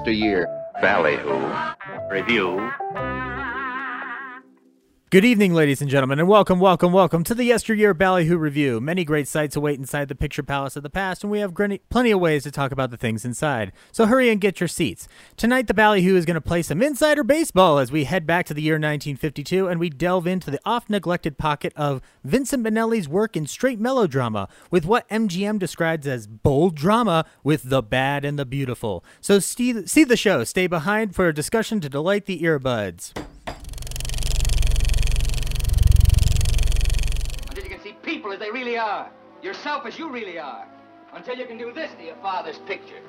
Yesteryear. Ballyhoo. Review. Good evening, ladies and gentlemen, and welcome, welcome, welcome to the Yesteryear Ballyhoo Review. Many great sights await inside the picture palace of the past, and we have plenty of ways to talk about the things inside. So hurry and get your seats. Tonight, the Ballyhoo is going to play some insider baseball as we head back to the year 1952 and we delve into the oft neglected pocket of Vincent Minnelli's work in straight melodrama with what MGM describes as bold drama with the bad and the beautiful. So see the show. Stay behind for a discussion to delight the earbuds. Until you can see people as they really are. Yourself as you really are. Until you can do this to your father's picture.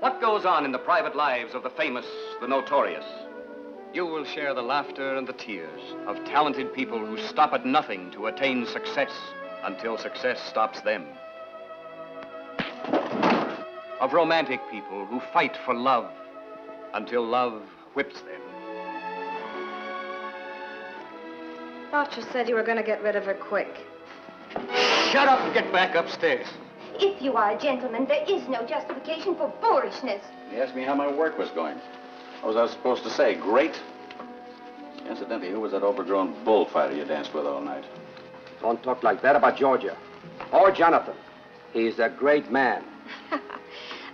What goes on in the private lives of the famous, the notorious? You will share the laughter and the tears of talented people who stop at nothing to attain success until success stops them. Of romantic people who fight for love until love whips them. Thought you said you were going to get rid of her quick. Shut up and get back upstairs. If you are a gentleman, there is no justification for boorishness. He asked me how my work was going. What was I supposed to say? Great? Incidentally, who was that overgrown bullfighter you danced with all night? Don't talk like that about Georgia. Or Jonathan. He's a great man.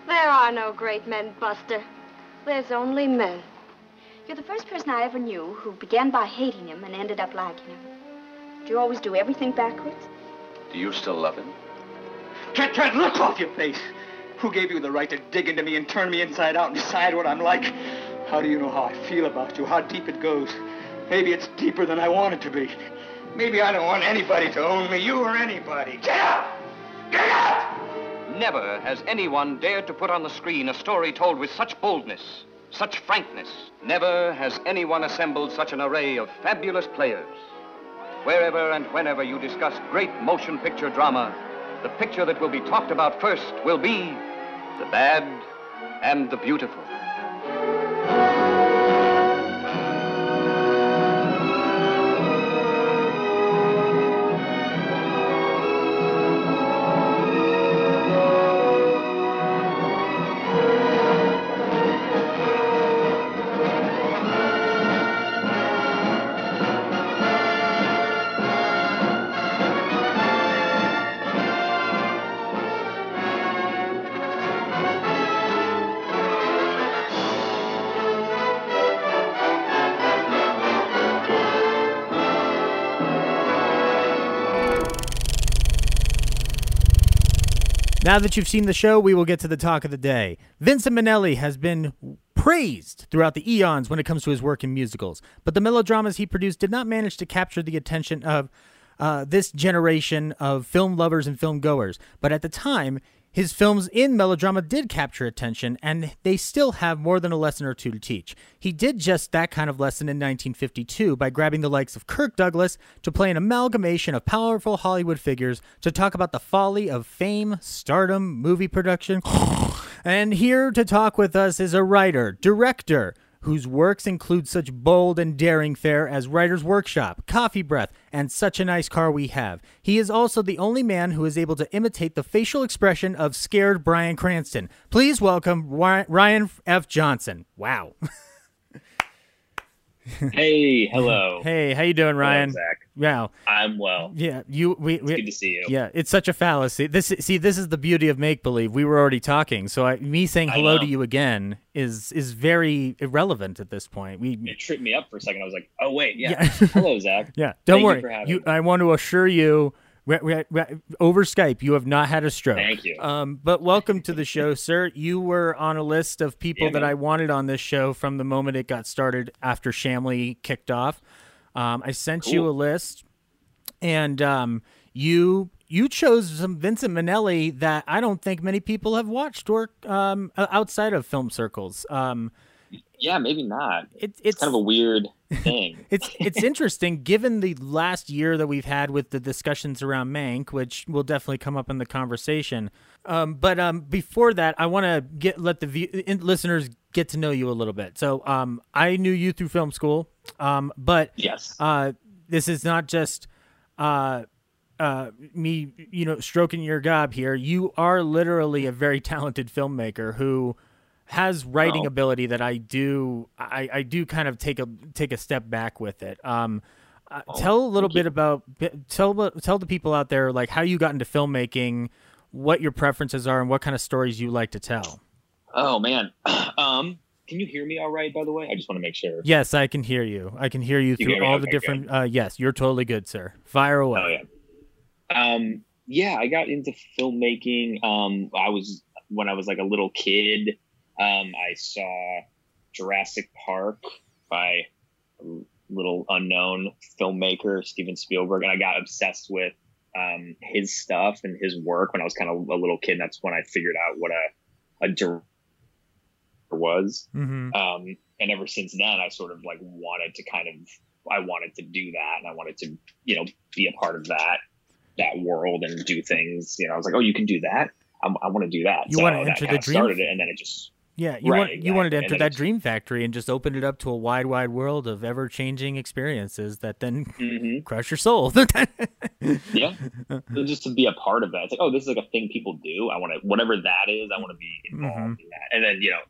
There are no great men, Buster. There's only men. You're the first person I ever knew who began by hating him and ended up liking him. Do you always do everything backwards? Do you still love him? Get that look off your face. Who gave you the right to dig into me and turn me inside out and decide what I'm like? How do you know how I feel about you? How deep it goes? Maybe it's deeper than I want it to be. Maybe I don't want anybody to own me, you or anybody. Get out! Get out! Never has anyone dared to put on the screen a story told with such boldness, such frankness. Never has anyone assembled such an array of fabulous players. Wherever and whenever you discuss great motion picture drama, the picture that will be talked about first will be the bad and the beautiful. Now that you've seen the show, we will get to the talk of the day. Vincent Minnelli has been praised throughout the eons when it comes to his work in musicals, but the melodramas he produced did not manage to capture the attention of uh, this generation of film lovers and film goers. But at the time, his films in melodrama did capture attention, and they still have more than a lesson or two to teach. He did just that kind of lesson in 1952 by grabbing the likes of Kirk Douglas to play an amalgamation of powerful Hollywood figures to talk about the folly of fame, stardom, movie production. and here to talk with us is a writer, director, whose works include such bold and daring fare as Writer's Workshop, Coffee Breath, and Such a Nice Car We Have. He is also the only man who is able to imitate the facial expression of scared Bryan Cranston. Please welcome Ryan F. Johnson. Wow. Hey, hello. Hey, how you doing, Ryan? Hello, Zach. Wow. I'm well. Yeah, you. We, we, good to see you. Yeah, it's such a fallacy. This see, this is the beauty of make believe. We were already talking, so I, me saying hello to you again is is very irrelevant at this point. We It tripped me up for a second. I was like, oh wait, yeah. Yeah. hello, Zach. yeah, don't Thank you worry. having me. I want to assure you. We- we- we- over Skype, you have not had a stroke. Thank you. Um, but welcome to the show, sir. You were on a list of people Yeah, that man. I wanted on this show from the moment it got started after Shamley kicked off. Um, I sent you a list, and um, you you chose some Vincent Minnelli that I don't think many people have watched or um, outside of film circles. Yeah, maybe not. it, It's kind of a weird thing. it's it's interesting given the last year that we've had with the discussions around Mank, which will definitely come up in the conversation. Um, but um, before that, I want to get let the view, listeners get to know you a little bit. So um, I knew you through film school, um, but yes, uh, this is not just uh, uh, me, you know, stroking your gob here. You are literally a very talented filmmaker who has writing ability that I do. I, I do kind of take a take a step back with it. Um, uh, Oh, tell a little bit about tell tell the people out there like how you got into filmmaking, what your preferences are, and what kind of stories you like to tell. Oh man. Um, can you hear me all right? By the way, I just want to make sure. Yes, I can hear you. I can hear you You through hear all the different. Uh, yes, you're totally good, sir. Fire away. Oh yeah. Um, yeah, I got into filmmaking. Um, I was when I was like a little kid. Um, I saw Jurassic Park by a little unknown filmmaker Steven Spielberg, and I got obsessed with um, his stuff and his work when I was kind of a little kid. And that's when I figured out what a a director was. Mm-hmm. Um, and ever since then, I sort of like wanted to kind of, I wanted to do that, and I wanted to, you know, be a part of that that world and do things. You know, I was like, oh, you can do that. I'm, I want to do that. You so wanna enter the dream- Started it, and then it just Yeah, you Right, want you wanted to enter that dream factory and just open it up to a wide, wide world of ever changing experiences that then Mm-hmm. crush your soul. yeah, So just to be a part of that. It's like, oh, this is like a thing people do. I want to, whatever that is, I want to be involved Mhm. in that. And then you know,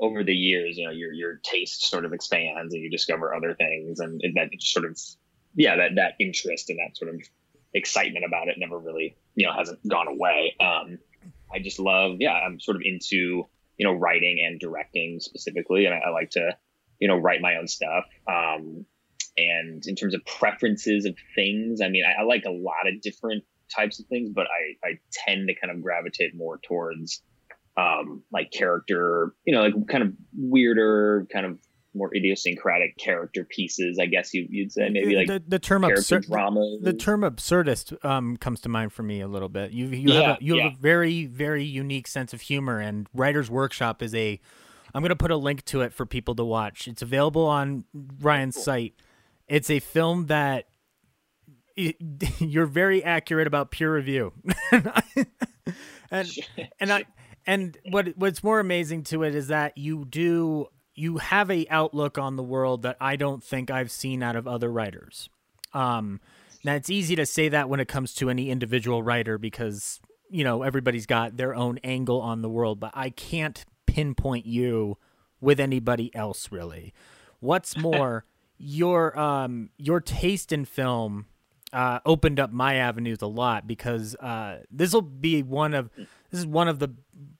over the years, you know, your your taste sort of expands and you discover other things, and, and that sort of, yeah, that that interest and that sort of excitement about it never really, you know, hasn't gone away. Um, I just love, yeah, I'm sort of into, you know, writing and directing specifically, and I, I like to, you know, write my own stuff. Um, and in terms of preferences of things, I mean, I, I like a lot of different types of things, but I, I tend to kind of gravitate more towards um, like character, you know, like kind of weirder, kind of more idiosyncratic character pieces, I guess you, you'd say, maybe like the, the term absurd. drama. The term absurdist um, comes to mind for me a little bit. You you Yeah, have a, you have a very very unique sense of humor, and Writers Workshop is a. I'm going to put a link to it for people to watch. It's available on Ryan's site. It's a film that it, you're very accurate about peer review, and and I and what what's more amazing to it is that you do you have a outlook on the world that I don't think I've seen out of other writers. Um, now it's easy to say that when it comes to any individual writer because you know everybody's got their own angle on the world, but I can't pinpoint you with anybody else really. What's more, your um your taste in film uh, opened up my avenues a lot because uh, this will be one of this is one of the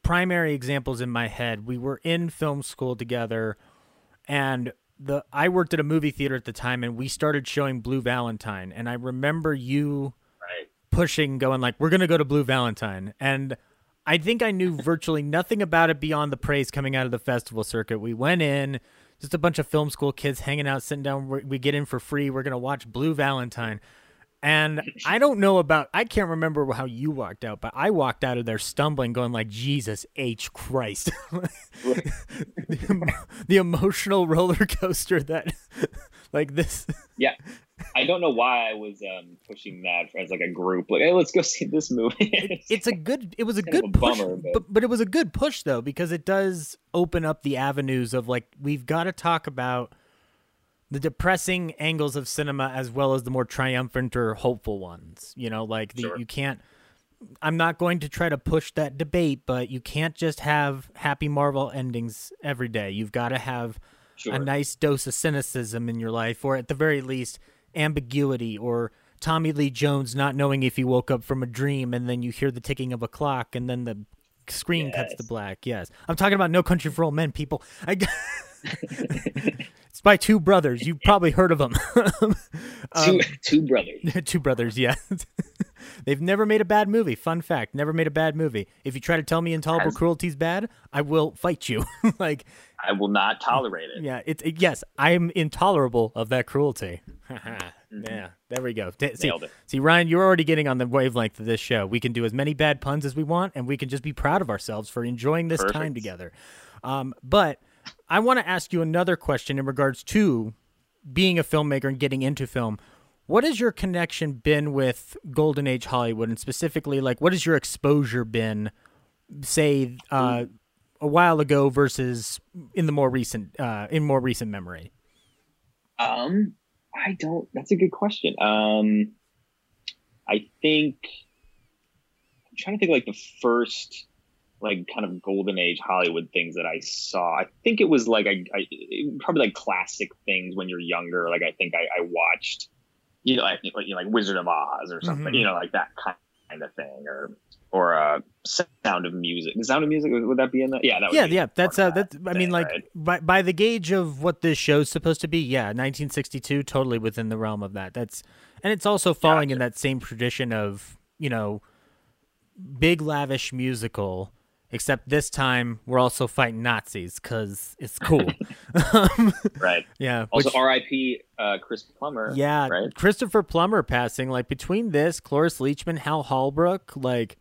primary examples in my head. We were in film school together, and the I worked at a movie theater at the time, and we started showing Blue Valentine, and I remember you Right. pushing, going like, "We're gonna go to Blue Valentine," and I think I knew virtually nothing about it beyond the praise coming out of the festival circuit. We went in, just a bunch of film school kids hanging out, sitting down. We we get in for free. We're gonna watch Blue Valentine. And I don't know about I can't remember how you walked out, but I walked out of there stumbling, going like Jesus H Christ. the, the emotional roller coaster that like this Yeah. I don't know why I was um, pushing that as like a group. Like, hey, let's go see this movie. it, it's a good it was a good a push bummer, but- but but it was a good push though because it does open up the avenues of like we've got to talk about the depressing angles of cinema as well as the more triumphant or hopeful ones you know like the, Sure. you can't i'm not going to try to push that debate but you can't just have happy marvel endings every day you've got to have Sure. a nice dose of cynicism in your life, or at the very least, ambiguity, or Tommy Lee Jones not knowing if he woke up from a dream, and then you hear the ticking of a clock, and then the screen cuts to black. Yes, I'm talking about No Country for Old Men, people. I, it's by two brothers. You've probably heard of them. two two brothers. two brothers, yeah. They've never made a bad movie. Fun fact: never made a bad movie. If you try to tell me intolerable cruelty is bad, I will fight you. like, I will not tolerate it. yeah, it's it, yes, I am intolerable of that cruelty. Yeah, there we go. See, it. see, Ryan, you're already getting on the wavelength of this show. We can do as many bad puns as we want, and we can just be proud of ourselves for enjoying this time together. Um, but I want to ask you another question in regards to being a filmmaker and getting into film. What has your connection been with Golden Age Hollywood, and specifically, like, what has your exposure been, say, uh, a while ago versus in the more recent, uh, in more recent memory? Um, I don't. That's a good question. Um, I think I'm trying to think like the first like kind of golden age Hollywood things that I saw. I think it was like I, I probably like classic things when you're younger. Like I think I, I watched, you know, I like you know, like Wizard of Oz or something. Mhm. You know, like that kind of thing, or or uh, Sound of Music. The Sound of Music would that be in that? Yeah, that would yeah, yeah. That's uh, that's. that I mean, thing, like right? by by the gauge of what this show's supposed to be, yeah, 1962, totally within the realm of that. That's and it's also falling in that same tradition of you know, big lavish musical. Except this time we're also fighting Nazis because it's cool. um, right. yeah. Also, which- R.I.P. Uh, Chris Plummer. yeah, right. Christopher Plummer passing. Like between this, Cloris Leachman, Hal Holbrook, like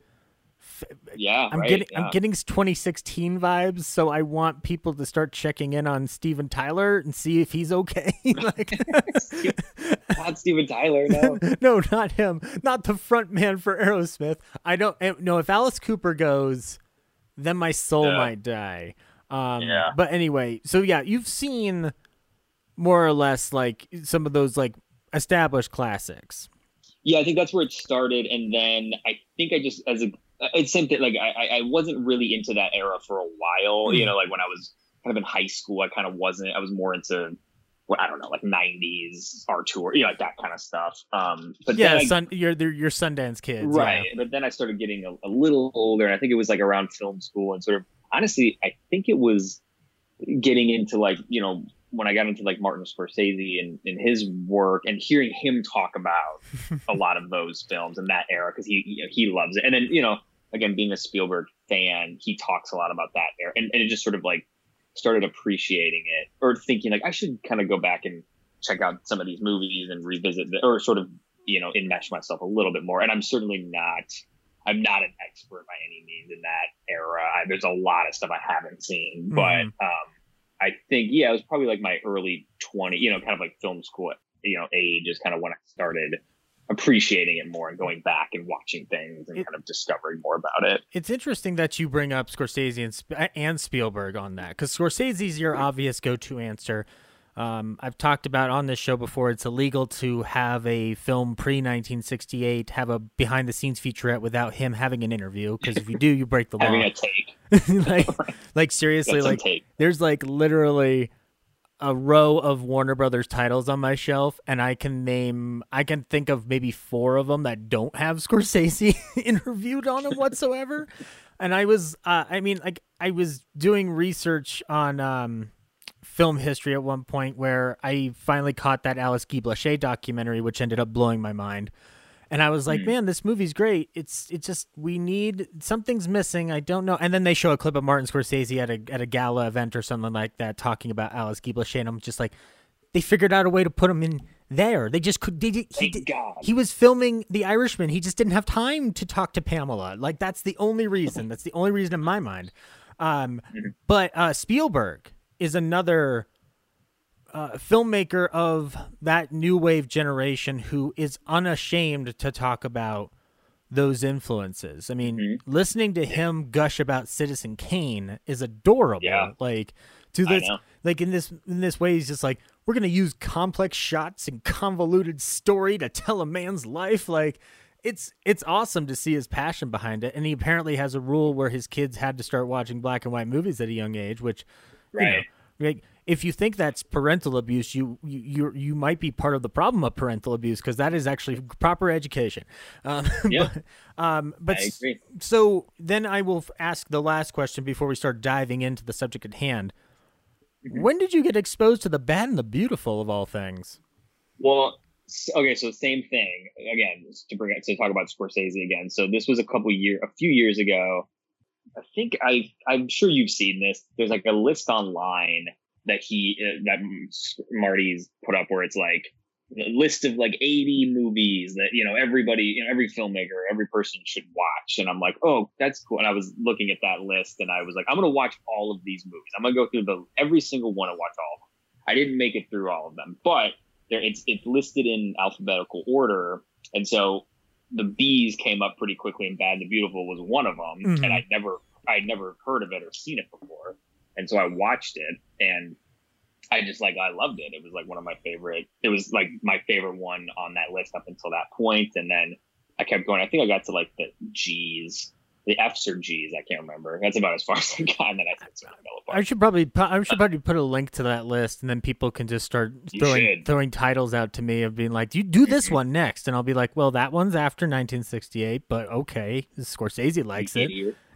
Yeah, I'm right, getting yeah. I'm getting 2016 vibes, so I want people to start checking in on Steven Tyler and see if he's okay. like, not Steven Tyler, no. no, not him, not the front man for Aerosmith. I don't eh, no. If Alice Cooper goes, then my soul Yeah. might die. Um, Yeah. But anyway, so yeah, you've seen more or less like some of those like established classics. Yeah, I think that's where it started, and then I think I just as a it's same thing. Like I I- I wasn't really into that era for a while. You Mm. know, like when I was kind of in high school, I kind of wasn't. I was more into well, I don't know, like '90s art tour, you know, like that kind of stuff. Um, but yeah, then I- sun, you're Sundance kids, yeah. right. But then I started getting a, a little older, and I think it was like around film school, and sort of honestly, I think it was getting into like you know when I got into like Martin Scorsese and, and his work and hearing him talk about a lot of those films in that era because he you know, he loves it and then you know again being a Spielberg fan he talks a lot about that era and, and it just sort of like started appreciating it or thinking like I should kind of go back and check out some of these movies and revisit the, or sort of you know enmesh myself a little bit more and I'm certainly not I'm not an expert by any means in that era I, there's a lot of stuff I haven't seen but Mhm. um I think yeah, it was probably like my early twenty, you know, kind of like film school, you know, age is kind of when I started appreciating it more and going back and watching things and It- kind of discovering more about it. It's interesting that you bring up Scorsese and, and Spielberg on that because Scorsese's your obvious go-to answer. Um, I've talked about on this show before. It's illegal to have a film pre 1968 have a behind-the-scenes featurette without him having an interview because if you do, you break the law. Having a take, like, like seriously, That's like take. there's like literally a row of Warner Brothers titles on my shelf, and I can name, I can think of maybe four of them that don't have Scorsese interviewed on them whatsoever. And I was, uh, I mean, like I was doing research on um, film history at one point where I finally caught that Alice Guy Blaché documentary, which ended up blowing my mind. And I was like, man, this movie's great. It's it's just we need something's missing. I don't know. And then they show a clip of Martin Scorsese at a at a gala event or something like that talking about Alice Guy and I'm just like, they figured out a way to put him in there. They just could. They, he, Thank did- God. he was filming The Irishman. He just didn't have time to talk to Pamela. Like that's the only reason. That's the only reason in my mind. Um, but uh, Spielberg is another uh, filmmaker of that new wave generation who is unashamed to talk about those influences. I mean, Mm-hmm. listening to him gush about Citizen Kane is adorable. Yeah. Like to this like in this in this way he's just like we're going to use complex shots and convoluted story to tell a man's life like it's it's awesome to see his passion behind it and he apparently has a rule where his kids had to start watching black and white movies at a young age which you know, Right. Like, if you think that's parental abuse, you you you, you might be part of the problem of parental abuse because that is actually proper education. Um, Yeah. but, um, but I s- agree. so then I will ask the last question before we start diving into the subject at hand. Mm-hmm. When did you get exposed to the bad and the beautiful of all things? Well, okay, so same thing again to bring it to talk about Scorsese again. So this was a couple year, a few years ago. I think I, I'm sure you've seen this. There's like a list online that he uh, that Marty's put up where it's like a list of like 80 movies that you know everybody, you know, every filmmaker, every person should watch. And I'm like, oh, that's cool. And I was looking at that list and I was like, I'm gonna watch all of these movies. I'm gonna go through the every single one and watch all of them. I didn't make it through all of them, but there it's it's listed in alphabetical order, and so the bees came up pretty quickly, and Bad and the Beautiful was one of them, Mhm. and I'd never I'd never heard of it or seen it before, and so I watched it, and I just like I loved it. It was like one of my favorite. It was like my favorite one on that list up until that point, and then I kept going. I think I got to like the G's. The F's or G's, I can't remember. That's about as far as I got, and then I think it sort of fell apart. I should probably I should probably put a link to that list, and then people can just start throwing throwing titles out to me of being like, Do "You do this one next," and I'll be like, "Well, that one's after 1968, but okay, Scorsese likes it."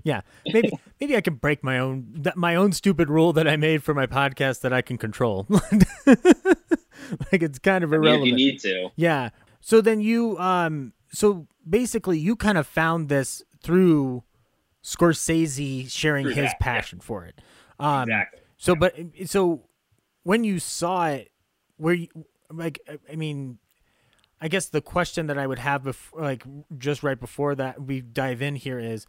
Yeah, maybe maybe I can break my own that my own stupid rule that I made for my podcast that I can control. like it's kind of I mean, irrelevant. you need to. Yeah. So then you um so basically you kind of found this through Scorsese sharing Through his that, yeah. passion for it. Um Exactly. so but so when you saw it where you like I- mean I guess the question that I would have bef- like just right before that we dive in here is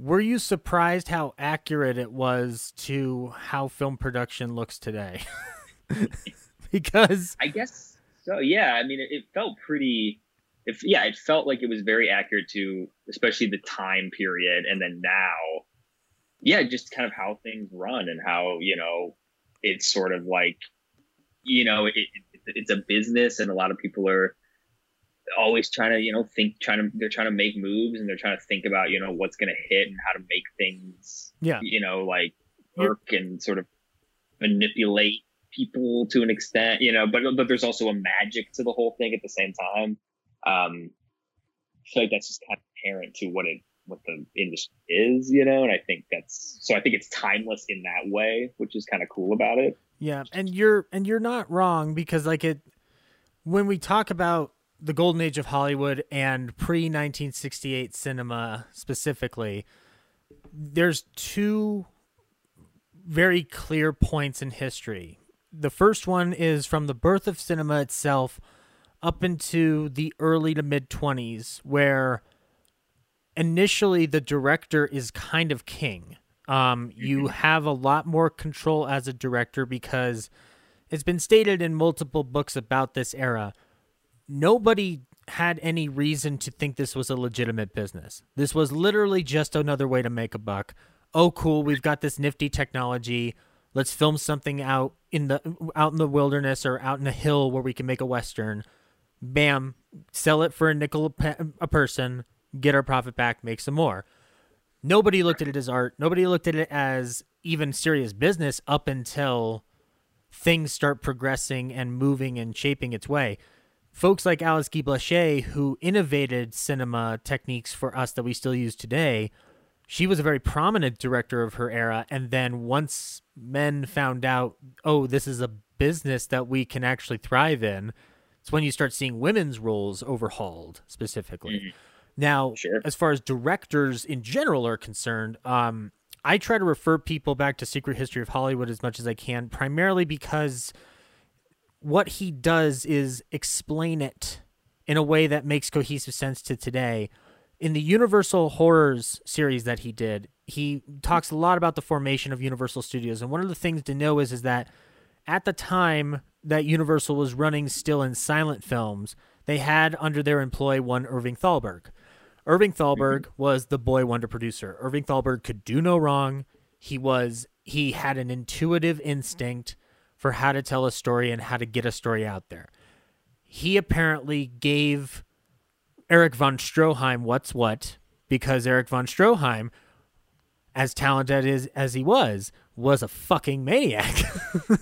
were you surprised how accurate it was to how film production looks today? because I guess so. Yeah, I mean, it, it felt pretty. If yeah, it felt like it was very accurate to, especially the time period, and then now, yeah, just kind of how things run and how you know it's sort of like, you know, it, it, it's a business, and a lot of people are always trying to you know think trying to they're trying to make moves and they're trying to think about you know what's going to hit and how to make things Yeah. you know like work and sort of manipulate people to an extent, you know, but but there's also a magic to the whole thing at the same time. Um, I feel like that's just kind of inherent to what it what the industry is, you know, and I think that's so I think it's timeless in that way, which is kind of cool about it. Yeah, and you're and you're not wrong because like it when we talk about the golden age of Hollywood and pre 1968 cinema specifically, there's two very clear points in history. The first one is from the birth of cinema itself up into the early to mid 20s where initially the director is kind of king. Um, you have a lot more control as a director because it's been stated in multiple books about this era. Nobody had any reason to think this was a legitimate business. This was literally just another way to make a buck. Oh, cool! We've got this nifty technology. Let's film something out in the out in the wilderness or out in a hill where we can make a western. Bam! Sell it for a nickel a, person. Get our profit back. Make some more nobody looked at it as art. Nobody looked at it as even serious business up until things start progressing and moving and shaping its way. Folks like Alice Guy Blaché, who innovated cinema techniques for us that we still use today, she was a very prominent director of her era. And then once men found out, oh, this is a business that we can actually thrive in, it's when you start seeing women's roles overhauled specifically. Now, Sure. as far as directors in general are concerned, um, I try to refer people back to Secret History of Hollywood as much as I can, primarily because what he does is explain it in a way that makes cohesive sense to today. In the Universal Horrors series that he did, he talks a lot about the formation of Universal Studios. And one of the things to know is, is that at the time that Universal was running still in silent films, they had under their employ one Irving Thalberg. Irving Thalberg mm-hmm. was the boy wonder producer. Irving Thalberg could do no wrong. He was he had an intuitive instinct for how to tell a story and how to get a story out there. He apparently gave Erich von Stroheim what's what because Erich von Stroheim as talented as, as he was, was a fucking maniac.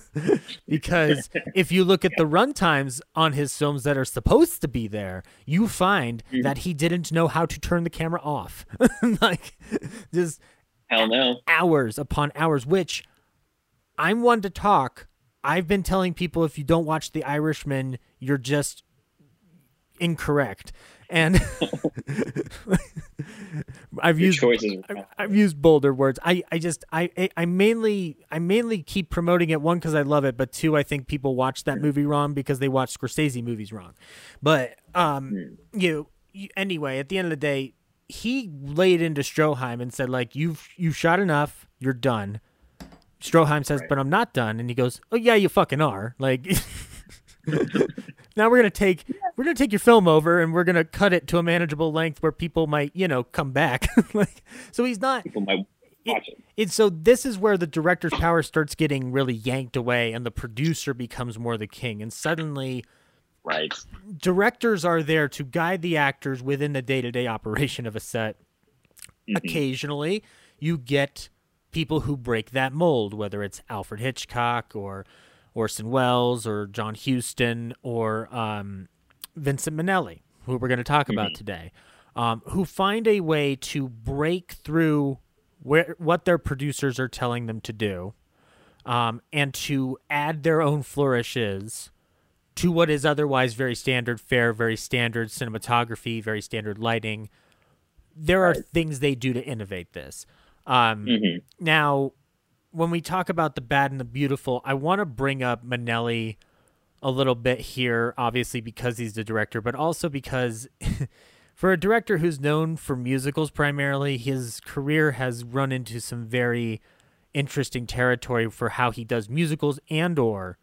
because if you look at the runtimes on his films that are supposed to be there, you find Mm-hmm. that he didn't know how to turn the camera off. like just Hell no. hours upon hours, which I'm one to talk. I've been telling people if you don't watch The Irishman, you're just incorrect. And I've Your used choices. I've used bolder words. I, I just I I- mainly I mainly keep promoting it one because I love it, but two I think people watch that movie wrong because they watch Scorsese movies wrong. But um, you, you anyway at the end of the day, he laid into Stroheim and said like you've you've shot enough, you're done. Stroheim says, but I'm not done, and he goes, oh yeah, you fucking are. Like now we're gonna take we're gonna take your film over and we're gonna cut it to a manageable length where people might you know come back. like so he's not People might watch it. it's so this is where the director's power starts getting really yanked away and the producer becomes more the king and suddenly Right. directors are there to guide the actors within the day-to-day operation of a set mm-hmm. occasionally you get people who break that mold whether it's alfred hitchcock or orson welles or john huston or um, vincent minnelli who we're going to talk about today um, who find a way to break through where what their producers are telling them to do um, and to add their own flourishes to what is otherwise very standard fare, very standard cinematography, very standard lighting. There are things they do to innovate this. Um, Now, when we talk about the bad and the beautiful, I want to bring up Minnelli a little bit here, obviously because he's the director, but also because for a director who's known for musicals primarily, his career has run into some very interesting territory for how he does musicals and or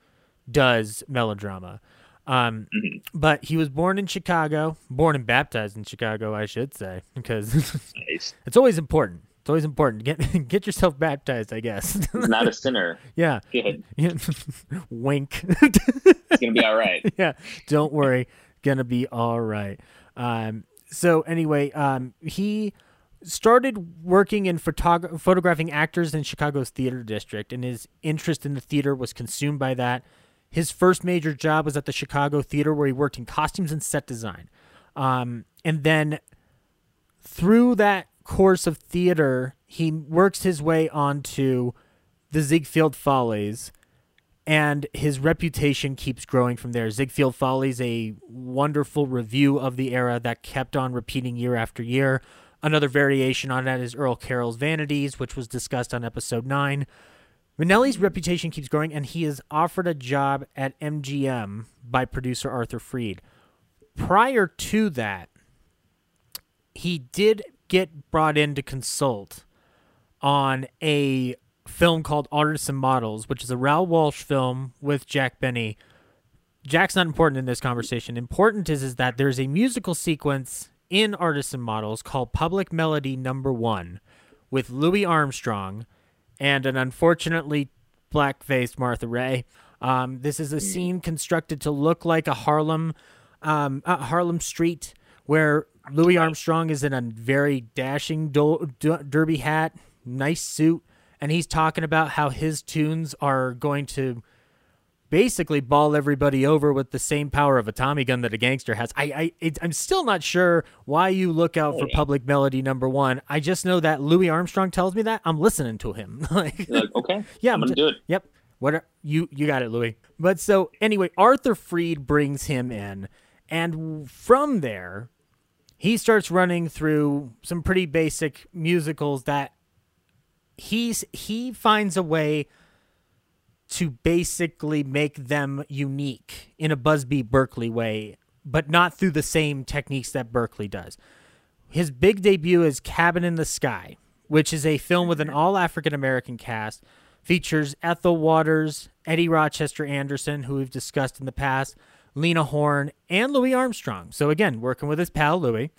does melodrama. Um, But he was born in Chicago, born and baptized in Chicago, I should say, because Nice. it's always important. It's always important. Get get yourself baptized, I guess. Not a sinner. yeah. Good. Yeah. Wink. It's gonna be all right. yeah. Don't worry. Gonna be all right. Um, so anyway, um, he started working in photog- photographing actors in Chicago's theater district, and his interest in the theater was consumed by that. His first major job was at the Chicago Theater, where he worked in costumes and set design. Um, and then through that course of theater, he works his way onto the Ziegfeld Follies, and his reputation keeps growing from there. Ziegfeld Follies, a wonderful review of the era that kept on repeating year after year. Another variation on that is Earl Carroll's Vanities, which was discussed on episode 9. Minnelli's reputation keeps growing, and he is offered a job at MGM by producer Arthur Freed. Prior to that, he did get brought in to consult on a film called Artists and Models, which is a Raoul Walsh film with Jack Benny. Jack's not important in this conversation. Important is, is that there's a musical sequence in Artists and Models called Public Melody Number One with Louis Armstrong and an unfortunately black-faced Martha Raye. Um, this is a scene constructed to look like a Harlem, um, Harlem Street, where Louis Armstrong is in a very dashing do- derby hat, nice suit, and he's talking about how his tunes are going to basically ball everybody over with the same power of a Tommy gun that a gangster has. I, I, it, I'm still not sure why you look out for Public Melody Number One. I just know that Louis Armstrong tells me that I'm listening to him. like, like, okay, yeah, I'm gonna ju- do it. Yep. What are, you you got it, Louis. But so anyway, Arthur Freed brings him in, and from there, he starts running through some pretty basic musicals that he's he finds a way to basically make them unique in a Busby Berkeley way, but not through the same techniques that Berkeley does. His big debut is Cabin in the Sky, which is a film with an all African American cast, features Ethel Waters, Eddie Rochester Anderson, who we've discussed in the past, Lena Horne, and Louis Armstrong. So again, working with his pal Louis.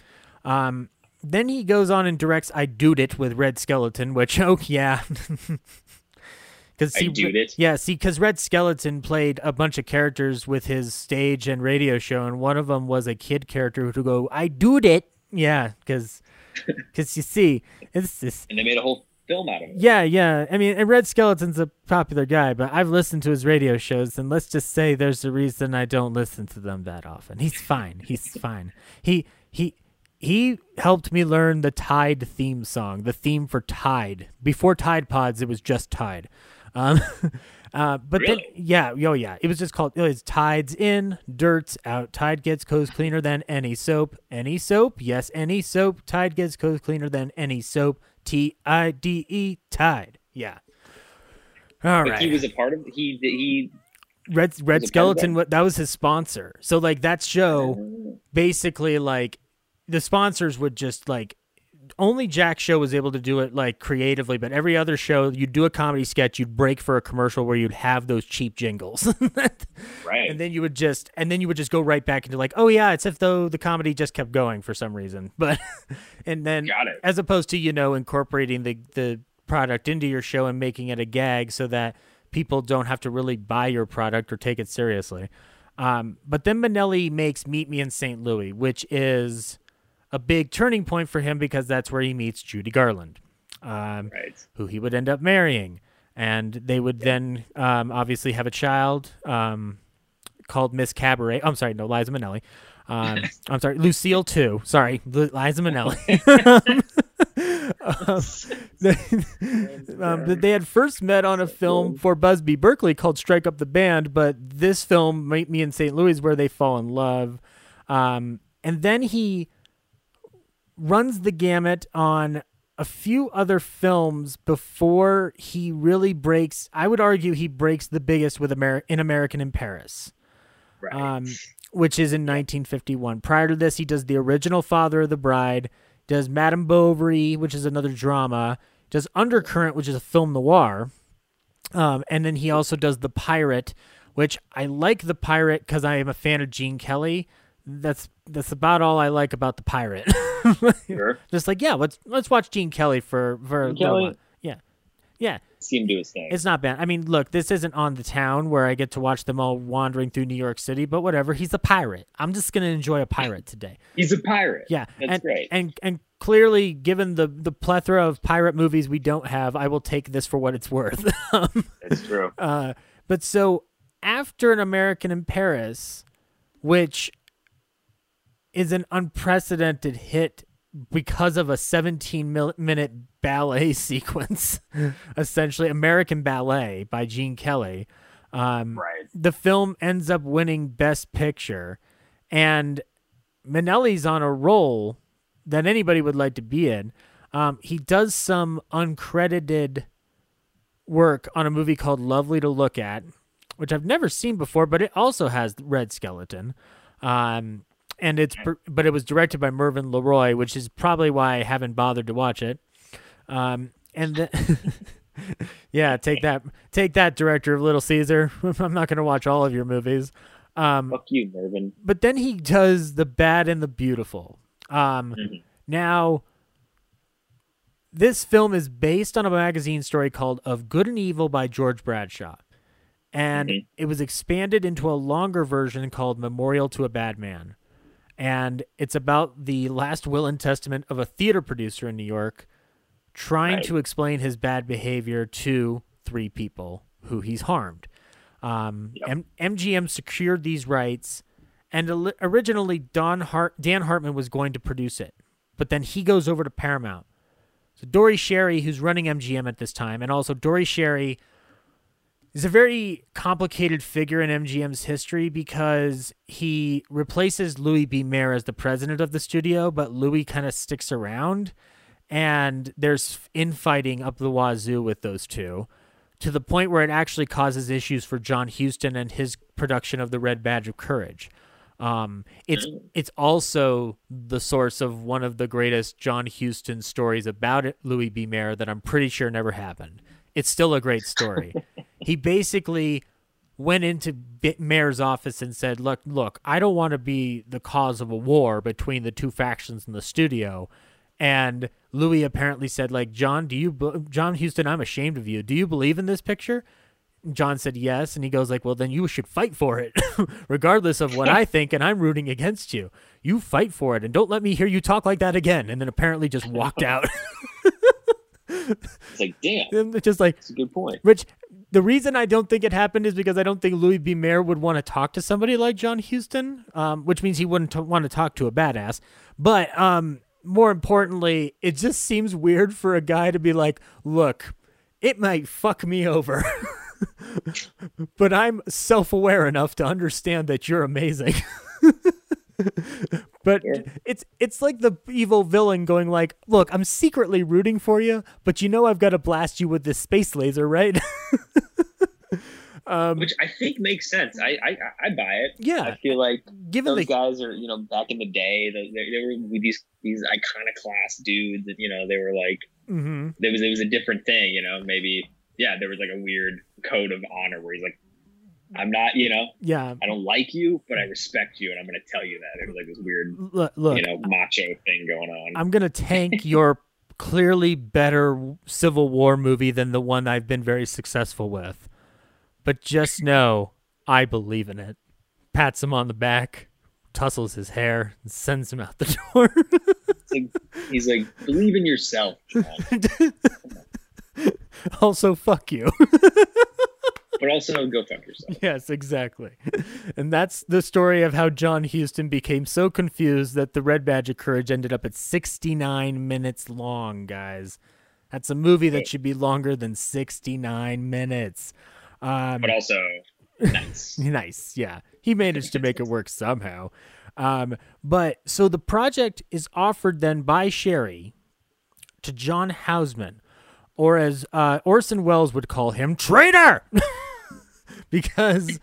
Um, then he goes on and directs I Doed It with Red Skelton, which, oh, yeah. Cause I Doed It? Yeah, see, because Red Skelton played a bunch of characters with his stage and radio show, and one of them was a kid character who go, I Doed It. Yeah, because you see, it's this. And they made a whole film out of it. Yeah, yeah. I mean, and Red Skelton's a popular guy, but I've listened to his radio shows, and let's just say there's a reason I don't listen to them that often. He's fine. He's fine. He he he helped me learn the Tide theme song, the theme for Tide. Before Tide Pods, it was just Tide. Um, uh, but Really? then, yeah, oh yeah, it was just called. It was Tides in, dirt's out. Tide gets clothes cleaner than any soap. Any soap, yes, any soap. Tide gets clothes cleaner than any soap. T I D E Tide. Yeah. All But right. he was a part of he he Red Red was a part of Skelton. wa- That was his sponsor. So like that show, oh. basically like the sponsors would just like only Jack's show was able to do it like creatively, but every other show you'd do a comedy sketch, you'd break for a commercial where you'd have those cheap jingles. right. and then you would just and then you would just go right back into like oh yeah it's if though the comedy just kept going for some reason but and then as opposed to you know incorporating the the product into your show and making it a gag so that people don't have to really buy your product or take it seriously um, but then Minnelli makes Meet Me in St. Louis, which is a big turning point for him because that's where he meets Judy Garland, um, right. who he would end up marrying. And they would then um, obviously have a child um, called Miss Cabaret. I'm sorry, no, Liza Minnelli. Um, I'm sorry, Lucille too. Sorry, Liza Minnelli. um, they, um, they had first met on a film for Busby Berkeley called Strike Up the Band, but this film, Meet Me in St. Louis, where they fall in love. Um, and then he runs the gamut on a few other films before he really breaks. I would argue he breaks the biggest with Amer- in American in Paris Right. um, which is in 1951. Prior to this, he does the original Father of the Bride, does Madame Bovary, which is another drama, does Undercurrent, which is a film noir, um, and then he also does The Pirate, which I like The Pirate because I am a fan of Gene Kelly. That's that's about all I like about The Pirate. Sure. Just like yeah, let's let's watch Gene Kelly for for Gene Kelly? Yeah, yeah. See him do his thing. It's not bad. I mean, look, this isn't on the town where I get to watch them all wandering through New York City, but whatever. He's a pirate. I'm just gonna enjoy a pirate today. He's a pirate. Yeah, That's and, great. And and clearly, given the the plethora of pirate movies we don't have, I will take this for what it's worth. um, That's true. uh, but so after an American in Paris, which is an unprecedented hit because of a 17 mil- minute ballet sequence, essentially American Ballet by Gene Kelly. Um, Right. The film ends up winning Best Picture, and Minnelli's on a roll that anybody would like to be in. Um, he does some uncredited work on a movie called Lovely to Look At, which I've never seen before, but it also has Red Skelton. Um, and it's but it was directed by Mervyn Leroy, which is probably why I haven't bothered to watch it. Um, and then, yeah, take that, take that, director of Little Caesar. I'm not going to watch all of your movies. Um, Fuck you, Mervyn. but then he does the bad and the beautiful. Um, Mhm. Now, this film is based on a magazine story called "Of Good and Evil" by George Bradshaw, and Mhm. it was expanded into a longer version called "Memorial to a Bad Man," and it's about the last will and testament of a theater producer in New York trying Right. to explain his bad behavior to three people who he's harmed. Um, Yep. M- MGM secured these rights, and oli- originally Don Hart- Dan Hartman was going to produce it, but then he goes over to Paramount. So Dore Schary, who's running MGM at this time, and also Dore Schary is a very complicated figure in MGM's history because he replaces Louis B. Mayer as the president of the studio, but Louis kind of sticks around, and there's infighting up the wazoo with those two to the point where it actually causes issues for John Huston and his production of the Red Badge of Courage. Um, it's it's also the source of one of the greatest John Huston stories about it, Louis B. Mayer that I'm pretty sure never happened. It's still a great story. he basically went into Mayer's office and said, "Look, look, I don't want to be the cause of a war between the two factions in the studio." And Louis apparently said, "Like John, do you, John Huston? I'm ashamed of you. Do you believe in this picture?" John said yes, and he goes like, "Well, then you should fight for it, regardless of what I think, and I'm rooting against you. You fight for it, and don't let me hear you talk like that again." And then apparently just walked out. It's like, damn, It's just like that's a good point. Rich, the reason I don't think it happened is because I don't think Louis B. Mayer would want to talk to somebody like John Huston, um, which means he wouldn't t- want to talk to a badass. But um, more importantly, it just seems weird for a guy to be like, look, it might fuck me over. but I'm self aware enough to understand that you're amazing. but it's it's like the evil villain going like, "Look, I'm secretly rooting for you, but you know I've got to blast you with this space laser, right?" um, Which I think makes sense. I I, I buy it. Yeah. I feel like given those the guys are you know back in the day they, they, they were these these iconoclast dudes that you know they were like mm-hmm. there was it was a different thing you know maybe yeah there was like a weird code of honor where he's like I'm not you know yeah, I don't like you but I respect you and I'm gonna tell you that it was like this weird look, look you know macho thing going on I'm gonna tank your clearly better Civil War movie than the one I've been very successful with. But just know I believe in it. Pats him on the back, tussles his hair, and sends him out the door. Like, he's like believe in yourself also, fuck you. But also go fuck yourself yes, exactly. And that's the story of how John Huston became so confused that the Red Badge of Courage ended up at 69 minutes long, guys. That's a movie that should be longer than 69 minutes. Um, but also nice nice, yeah. He managed to make it work somehow. Um, but so the project is offered then by Schary to John Houseman, or as uh, Orson Welles would call him, traitor, because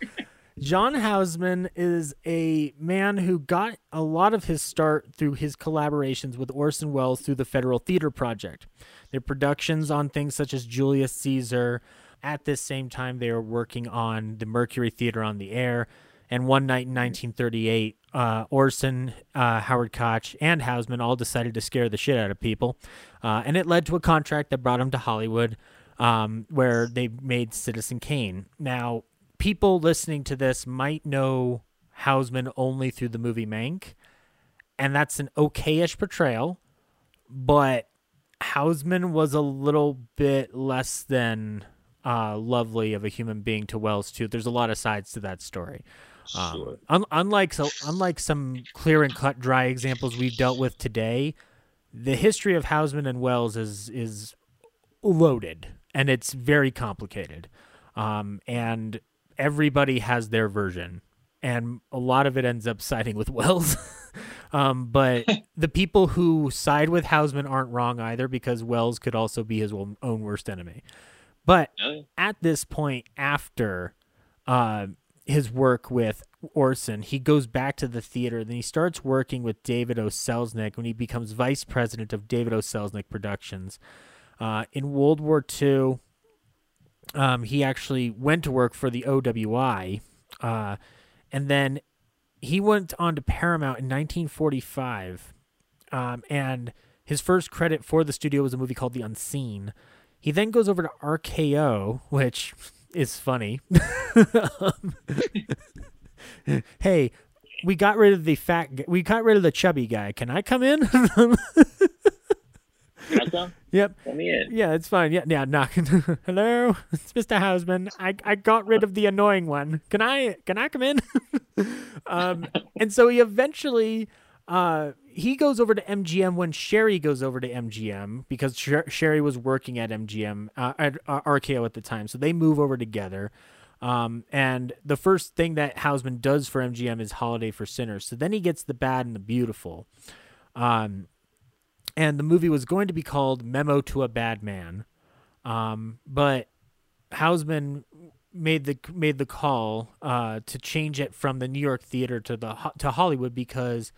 John Houseman is a man who got a lot of his start through his collaborations with Orson Welles through the Federal Theater Project. Their productions on things such as Julius Caesar. At this same time, they were working on the Mercury Theater on the Air. And one night in 1938, uh, Orson, uh, Howard Koch, and Houseman all decided to scare the shit out of people. Uh, and it led to a contract that brought him to Hollywood, um, where they made Citizen Kane. Now, people listening to this might know Houseman only through the movie Mank, and that's an okayish portrayal, but Houseman was a little bit less than uh, lovely of a human being to Welles too. There's a lot of sides to that story. Um, un- unlike so, unlike some clear and cut dry examples we've dealt with today, the history of Houseman and Welles is is loaded and it's very complicated. Um, and everybody has their version, and a lot of it ends up siding with Welles. um, but the people who side with Houseman aren't wrong either, because Welles could also be his own worst enemy. But at this point, after uh, his work with Orson, he goes back to the theater. Then he starts working with David O. Selznick when he becomes vice president of David O. Selznick Productions. Uh, in World War II, um, he actually went to work for the OWI, uh, and then he went on to Paramount in 1945. Um, and his first credit for the studio was a movie called The Unseen. He then goes over to RKO, which is funny. Hey, we got rid of the fat. We got rid of the chubby guy. Can I come in? Yep. Let me in. Yeah, it's fine. Yeah, yeah. Knock. Hello, it's Mr. Houseman. I I got rid of the annoying one. Can I can I come in? um, and so he eventually uh he goes over to MGM when Schary goes over to MGM because Sher- Schary was working at MGM uh, at uh, RKO at the time. So they move over together. Um, and the first thing that Houseman does for MGM is Holiday for Sinners. So then he gets the bad and the beautiful. Um, and the movie was going to be called Memo to a Bad Man, um, but Houseman made the made the call uh, to change it from the New York theater to the to Hollywood because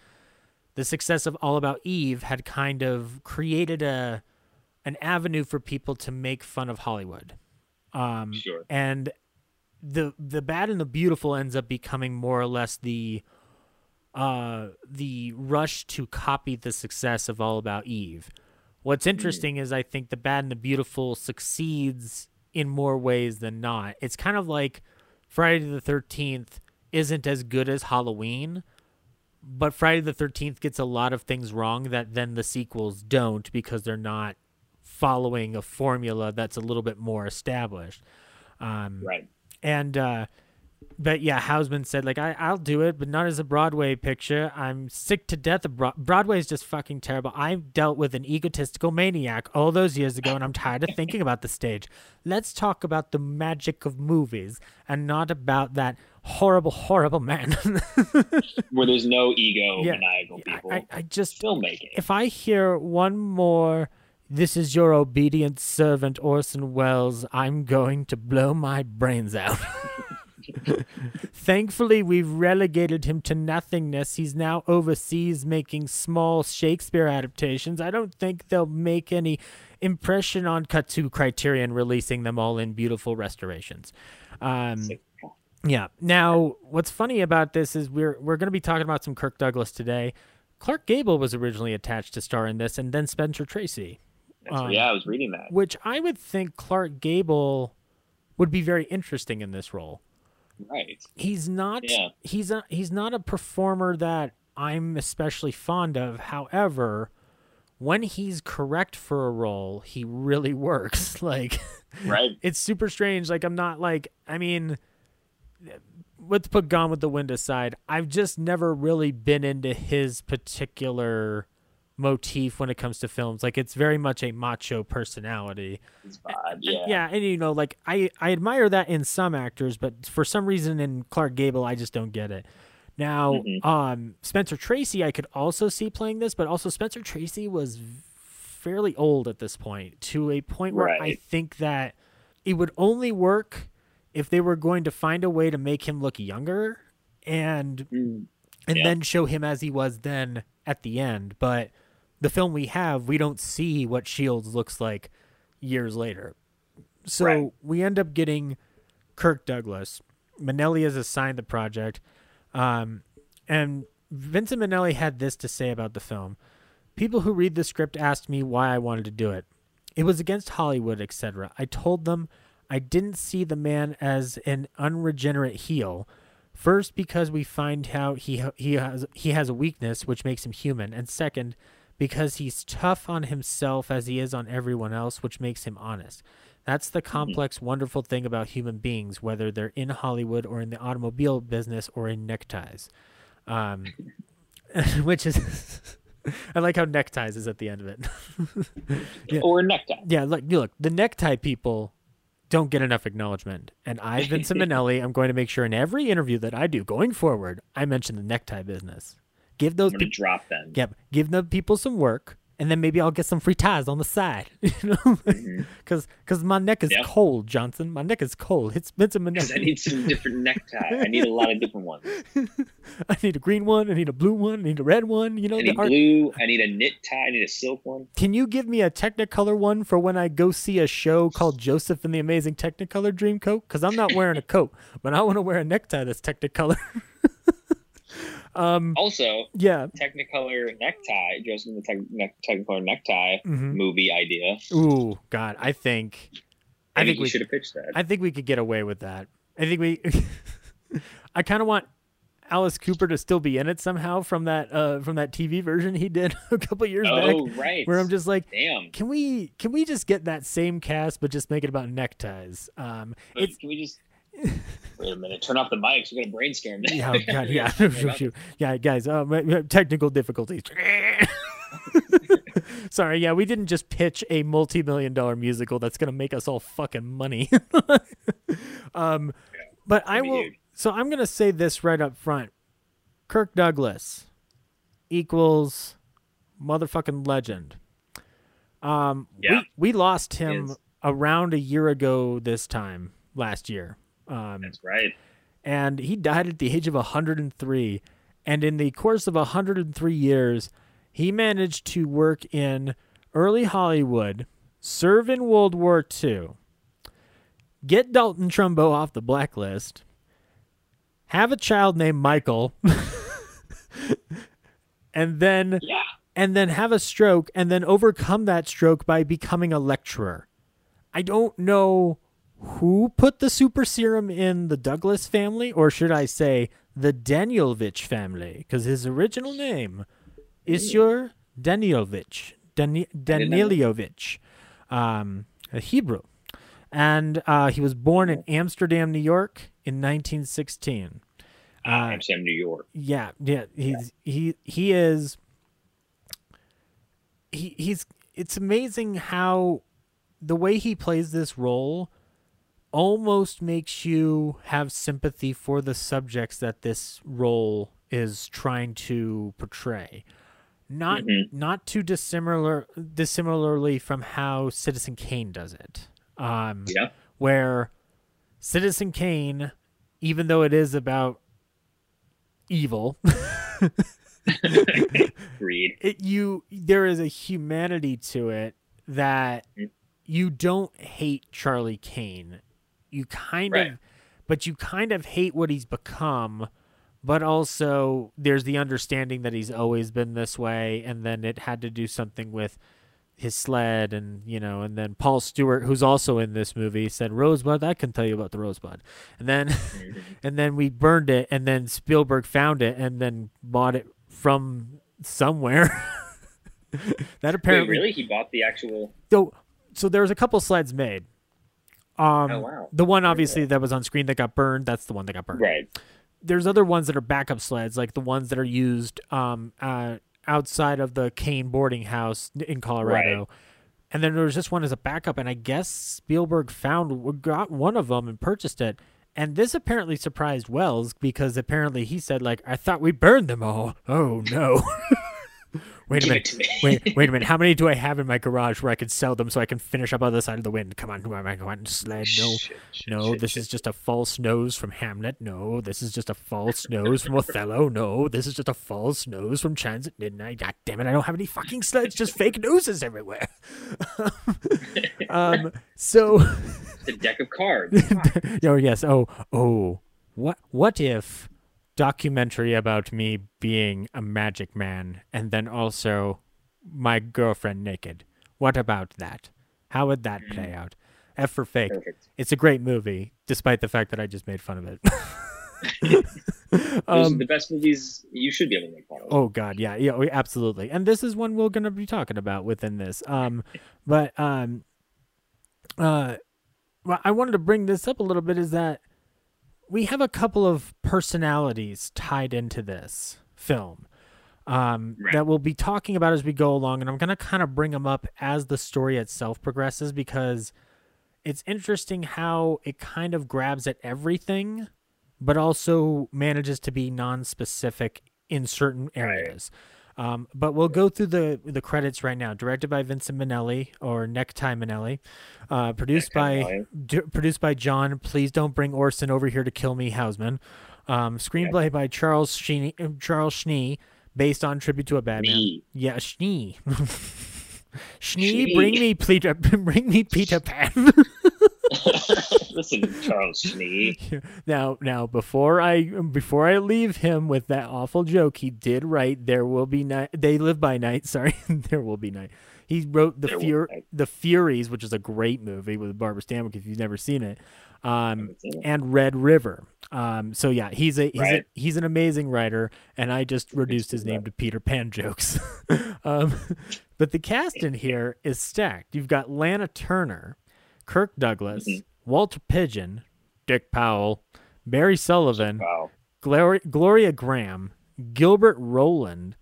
the success of All About Eve had kind of created a an avenue for people to make fun of Hollywood. Um, Sure. And the the bad and the beautiful ends up becoming more or less the uh, the rush to copy the success of All About Eve. What's interesting is I think the bad and the beautiful succeeds in more ways than not. It's kind of like Friday the 13th isn't as good as Halloween, but Friday the 13th gets a lot of things wrong that then the sequels don't because they're not following a formula that's a little bit more established. Um, Right. and uh, but yeah, Houseman said like I I'll do it, but not as a Broadway picture. I'm sick to death of Bro- Broadway is just fucking terrible. I dealt with an egotistical maniac all those years ago, and I'm tired of thinking about the stage. Let's talk about the magic of movies and not about that horrible, horrible man. Where there's no ego, Yeah, maniacal people. I, I just filmmaking. if I hear one more, this is your obedient servant Orson Welles, I'm going to blow my brains out. Thankfully, we've relegated him to nothingness. He's now overseas making small Shakespeare adaptations. I don't think they'll make any impression on Cut to Criterion releasing them all in beautiful restorations. Um, yeah. Now, what's funny about this is we're we're going to be talking about some Kirk Douglas today. Clark Gable was originally attached to star in this, and then Spencer Tracy. Um, yeah, I was reading that. Which I would think Clark Gable would be very interesting in this role. Right. He's not. Yeah. He's a, he's not a performer that I'm especially fond of. However, when he's correct for a role, he really works. Like, Right. it's super strange. Like, I'm not like. I mean, let's put Gone with the Wind aside. I've just never really been into his particular motif when it comes to films. Like, it's very much a macho personality. Vibe, And- yeah. yeah, and you know, like I I admire that in some actors, but for some reason in Clark Gable, I just don't get it. Now, um, Spencer Tracy, I could also see playing this, but also Spencer Tracy was fairly old at this point, to a point where I think that it would only work if they were going to find a way to make him look younger and and Yeah. then show him as he was then at the end. But the film we have, we don't see what Shields looks like years later. So Right. we end up getting Kirk Douglas. Minnelli is assigned the project. Um, and Vincent Minnelli had this to say about the film. People who read the script asked me why I wanted to do it. It was against Hollywood, etc. I told them I didn't see the man as an unregenerate heel. First, because we find out he he has he has a weakness which makes him human, and second, because he's tough on himself as he is on everyone else, which makes him honest. That's the complex, wonderful thing about human beings, whether they're in Hollywood or in the automobile business or in neckties. Um, which is, I like how neckties is at the end of it. yeah. Or necktie. Yeah, look, look, the necktie people don't get enough acknowledgement. And I, Vincent Minnelli, I'm going to make sure in every interview that I do going forward, I mention the necktie business. Give those I'm gonna peop- drop them. Yep, give the people some work, and then maybe I'll get some free ties on the side. You know, Mm-hmm. because because my neck is Yeah. cold, Johnson. My neck is cold. It's Vincent Because I need some different necktie. I need a lot of different ones. I need a green one. I need a blue one. I need a red one. You know, I the need art- blue. I need a knit tie. I need a silk one. Can you give me a Technicolor one for when I go see a show called Joseph and the Amazing Technicolor Dreamcoat? Because I'm not wearing a coat, but I want to wear a necktie that's Technicolor. um, Also, yeah. Technicolor necktie. Joseph the tech, neck, Technicolor necktie Mhm. movie idea. Ooh, God, I think, I, I think think we should have pitched that. I think we could get away with that. I think we. I kind of want Alice Cooper to still be in it somehow from that uh from that TV version he did a couple years Oh, back. right. Where I'm just like, Damn. can we can we just get that same cast but just make it about neckties? Um, But it's can we just wait a minute? Turn off the mics. We're gonna brainstorm. This. yeah, oh, God, yeah, yeah, guys, uh, we- we have technical difficulties. Sorry, yeah, we didn't just pitch a multi-million dollar musical that's gonna make us all fucking money. um, but I will. huge. So I'm gonna say this right up front: Kirk Douglas equals motherfucking legend. Um, Yeah. we, we lost him around a year ago this time last year. Um, That's right. and he died at the age of 103 and in the course of 103 years he managed to work in early hollywood serve in world war ii get dalton trumbo off the blacklist have a child named michael and then Yeah. and then have a stroke and then overcome that stroke by becoming a lecturer. I don't know who put the super serum in the Douglas family, or should I say the Danielovich family, because his original name is your Danielovich. Dan- Danilovich. um, a Hebrew, and uh, he was born in Amsterdam, New York, in 1916. Uh, Amsterdam, New York. Yeah, yeah. He's he he is. He he's. It's amazing how the way he plays this role almost makes you have sympathy for the subjects that this role is trying to portray. Not not too dissimilar dissimilarly from how Citizen Kane does it. Um, Yeah. where Citizen Kane, even though it is about evil, Agreed. it you there is a humanity to it that you don't hate Charlie Kane. You kind Right. of but you kind of hate what he's become, but also there's the understanding that he's always been this way and then it had to do something with his sled and you know and then Paul Stewart who's also in this movie said Rosebud I can tell you about the Rosebud and then and then we burned it and then Spielberg found it and then bought it from somewhere that Wait, apparently really? He bought the actual. so so there was a couple sleds made um Oh, wow. the one obviously that was on screen that got burned that's the one that got burned Right. there's other ones that are backup sleds, like the ones that are used um, uh, outside of the Kane boarding house in Colorado. Right. And then there was just one as a backup, and I guess Spielberg found got one of them and purchased it. And this apparently surprised Welles because apparently he said like, "I thought we burned them all." Oh no! wait a minute. wait, wait a minute. How many do I have in my garage where I can sell them so I can finish up other side of the wind? Come on, come on, come on, sled. No, Shit, shit, no, shit, this is just a false nose from Hamlet. No, this is just a false nose from Othello. No, this is just a false nose from Chimes at Midnight. God damn it, I don't have any fucking sleds, just fake noses everywhere. um, so, The deck of cards. oh yes, oh, oh, what, what if documentary about me being a magic man and then also my girlfriend naked? What about that? How would that play out? F for fake. Perfect. It's a great movie, despite the fact that I just made fun of it. Those are um, the best movies you should be able to make fun of. oh God, yeah, yeah, we- absolutely. And this is one we're gonna be talking about within this. Um, but um, uh, well, I wanted to bring this up a little bit. Is that we have a couple of personalities tied into this film um, Right. that we'll be talking about as we go along, and I'm gonna kind of bring them up as the story itself progresses because it's interesting how it kind of grabs at everything, but also manages to be non-specific in certain areas. Um, but we'll go through the the credits right now. Directed by Vincent Minnelli or Necktie Minnelli, uh, produced Necktie by d- produced by John. Please don't bring Orson over here to kill me, Houseman. Um, screenplay by Charles Schnee, Charles Schnee, based on tribute to a bad man. Yeah, Schnee. Schnee, Schnee. bring me Peter, bring me Peter Pan. Listen, Charles Schnee. now, now before I before I leave him with that awful joke, he did write "There will be night." They live by night. Sorry, there will be night. He wrote the Fur- the Furies, which is a great movie with Barbara Stanwyck. If you've never seen it, um, seen it. and Red River. Um, so yeah, he's a he's Right. a, he's an amazing writer, and I just reduced his name to Peter Pan jokes. um, but the cast in here is stacked. You've got Lana Turner, Kirk Douglas, Mm-hmm. Walter Pidgeon, Dick Powell, Barry Sullivan, Wow. Gloria, Gloria Grahame, Gilbert Roland,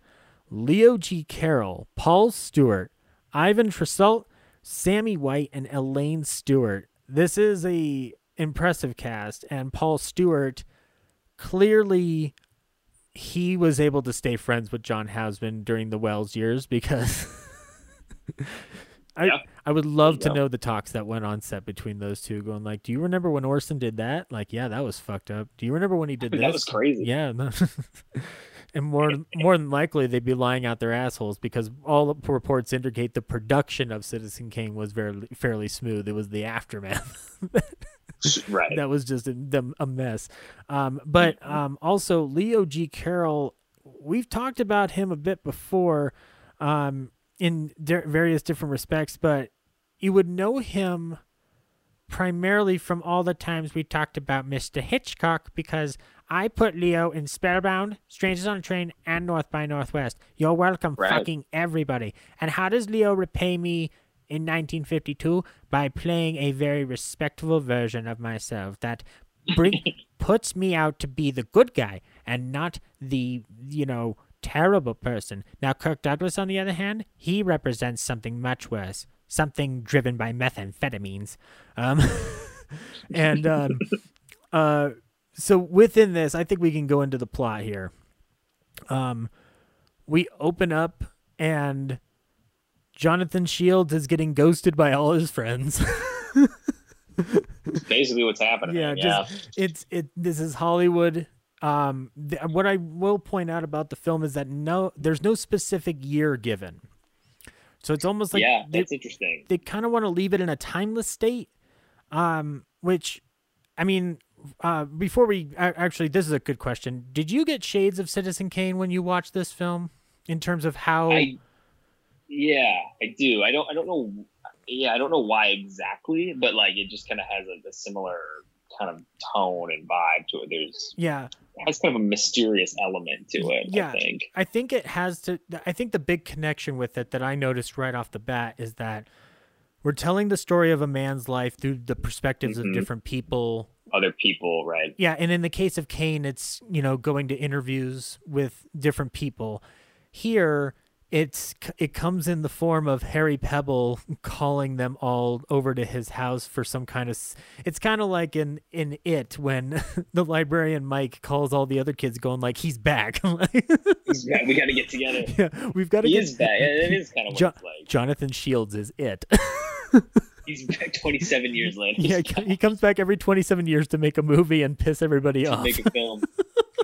Leo G. Carroll, Paul Stewart, Ivan Triesault, Sammy White, and Elaine Stewart. This is a impressive cast, and Paul Stewart clearly he was able to stay friends with John Houseman during the Welles years because I Yeah. I would love to know the talks that went on set between those two, going like, "Do you remember when Orson did that? Like, yeah, that was fucked up. Do you remember when he did That this? was crazy. Yeah, no. and more more than likely they'd be lying out their assholes because all the reports indicate the production of Citizen Kane was very fairly smooth. It was the aftermath Right. that was just a, a mess. Um, but um, also Leo G. Carroll, we've talked about him a bit before um, in di- various different respects, but you would know him primarily from all the times we talked about Mr. Hitchcock because I put Leo in Spellbound, Strangers on a Train, and North by Northwest. You're welcome, Right. fucking everybody. And how does Leo repay me in 1952 by playing a very respectable version of myself that bring puts me out to be the good guy and not the you know terrible person. Now Kirk Douglas on the other hand, he represents something much worse, something driven by methamphetamines. Um and um uh so within this, I think we can go into the plot here. Um we open up and Jonathan Shields is getting ghosted by all his friends. basically what's happening. yeah, Yeah, just it's it. This is Hollywood. Um, th- what I will point out about the film is that no, there's no specific year given. So it's almost like yeah, they, that's interesting. they kind of want to leave it in a timeless state. Um, which, I mean, uh, before we actually, this is a good question. Did you get shades of Citizen Kane when you watched this film? In terms of how, I, yeah, I do. I don't. I don't know. Yeah, I don't know why exactly, but like it just kind of has a, a similar kind of tone and vibe to it. There's yeah, has kind of a mysterious element to it. Yeah. I think. I think it has to. I think the big connection with it that I noticed right off the bat is that we're telling the story of a man's life through the perspectives Mhm. of different people. Other people, right? Yeah, and in the case of Kane, it's you know going to interviews with different people. Here, it's it comes in the form of Harry Pebbel calling them all over to his house for some kind of. It's kind of like in in it when the librarian Mike calls all the other kids, going like he's back. He's back. We got to get together. yeah, we've got to He get is back. It is kind of Jo- like. Jonathan Shields is it. He's back 27 years later. yeah, he comes back every 27 years to make a movie and piss everybody to off. make a film.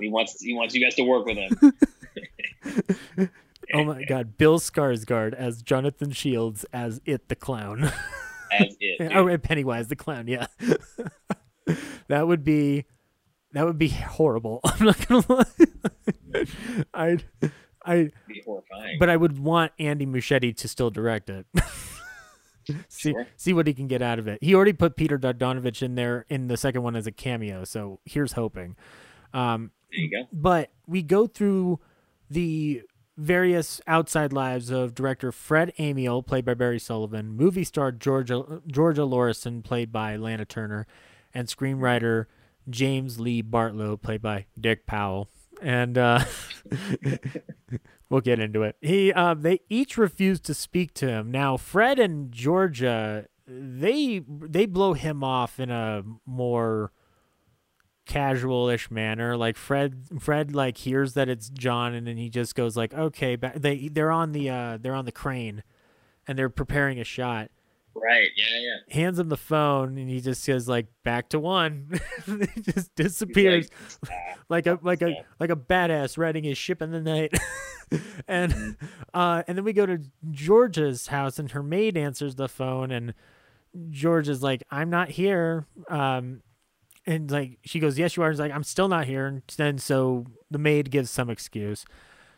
he wants he wants you guys to work with him. Oh my god, Bill Skarsgård as Jonathan Shields as it the clown. As it. oh, Pennywise the clown, yeah. that would be that would be horrible. I'm not gonna lie. I'd I Be horrifying. but I would want Andy Muschietti to still direct it. see Sure. see what he can get out of it. He already put Peter Bogdanovich in there in the second one as a cameo, so here's hoping. Um, there you go. but we go through the various outside lives of director Fred Amiel, played by Barry Sullivan, movie star Georgia Georgia Lorrison, played by Lana Turner, and screenwriter James Lee Bartlow, played by Dick Powell. And uh, we'll get into it. He, uh, they each refuse to speak to him. Now, Fred and Georgia, they they blow him off in a more casual-ish manner. Like fred fred like hears that it's john and then he just goes like okay ba- they they're on the uh they're on the crane and they're preparing a shot. Right. Yeah. Yeah. hands him the phone and he just says like back to one. He just disappears. Like a like a like a badass riding his ship in the night. And uh and then we go to georgia's house and her maid answers the phone and george is like i'm not here. Um and like she goes yes you are. He's like i'm still not here. And then so the maid gives some excuse.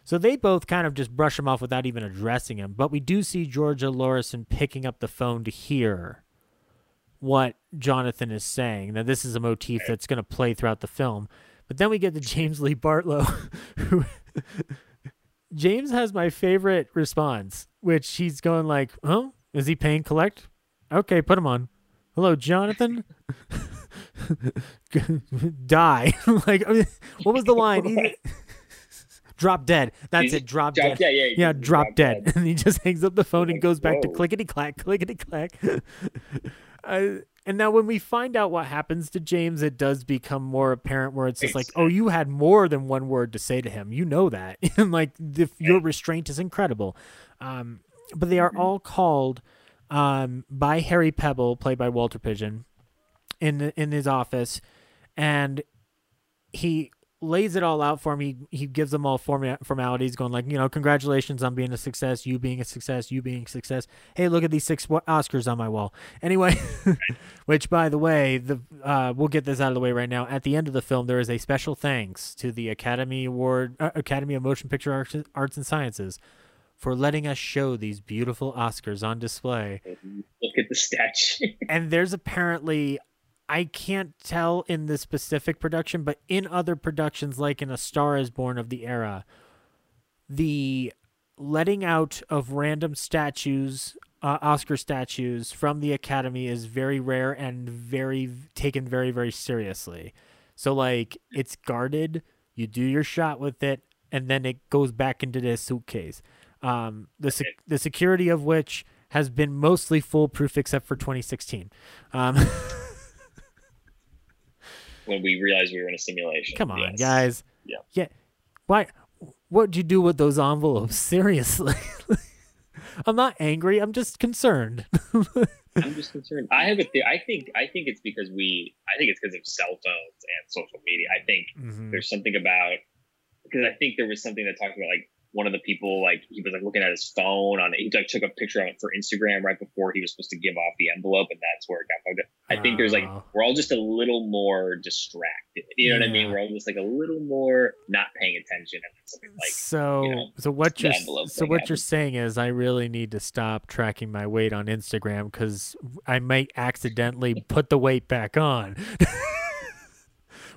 So they both kind of just brush him off without even addressing him. But we do see georgia lorrison picking up the phone to hear what jonathan is saying. Now this is a motif that's going to play throughout the film. But then we get to james lee bartlow who james has my favorite response which he's going like "Oh, is he paying collect? Okay put him on. Hello jonathan die. Like I mean, what was the line? Drop dead. That's He's- it. Drop, drop dead. dead, yeah, he yeah drop drop dead. dead. and he just hangs up the phone and goes back to clickety clack clickety clack uh, and now when we find out what happens to james it does become more apparent where it's just like oh you had more than one word to say to him. You know that. And like the, your restraint is incredible. Um, but they are all called um, by harry pebbel played by walter pidgeon in in his office and he lays it all out for him. He he gives them all forma- formalities, going like, you know, congratulations on being a success, you being a success, you being a success. Hey, look at these six Oscars on my wall. Anyway, which by the way, the uh, we'll get this out of the way right now. At the end of the film, there is a special thanks to the Academy Award, uh, Academy of Motion Picture Arts, Arts and Sciences. For letting us show these beautiful Oscars on display Look at the statue. and there's apparently I can't tell in this specific production, but in other productions, like in A Star Is Born of the era, the letting out of random statues uh, Oscar statues from the Academy is very rare and very taken very very seriously. So like it's guarded. You do your shot with it, and then it goes back into the suitcase. Um, the sec- the security of which has been mostly foolproof except for 2016. Um, when we realized we were in a simulation. come on, Yes. guys. Yeah. Yeah. Why? What'd you do with those envelopes? Seriously. I'm not angry. I'm just concerned. I'm just concerned. I have a the- I think I think it's because we I think it's because of cell phones and social media. I think Mhm. there's something about because I think there was something that talked about like one of the people like he was like looking at his phone on it. He like took a picture of it for Instagram right before he was supposed to give off the envelope, and that's where it got fucked up. I think there's like Oh. we're all just a little more distracted. You know what I mean? We're all just like a little more not paying attention, like so you know, so what you're so what you're saying is I really need to stop tracking my weight on Instagram because I might accidentally put the weight back on,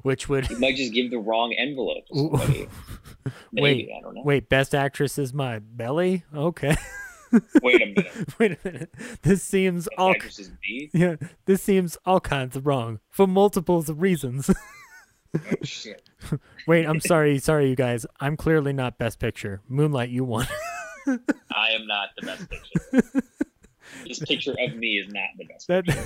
which would you might just give the wrong envelope to somebody. Maybe, wait I don't know. wait best actress is my belly okay Wait a minute. wait a minute this seems all Actress is B? yeah this seems all kinds of wrong for multiples of reasons Oh, shit. wait I'm sorry sorry you guys I'm clearly not best picture Moonlight you won I am not the best picture. this picture of me is not the best. That picture.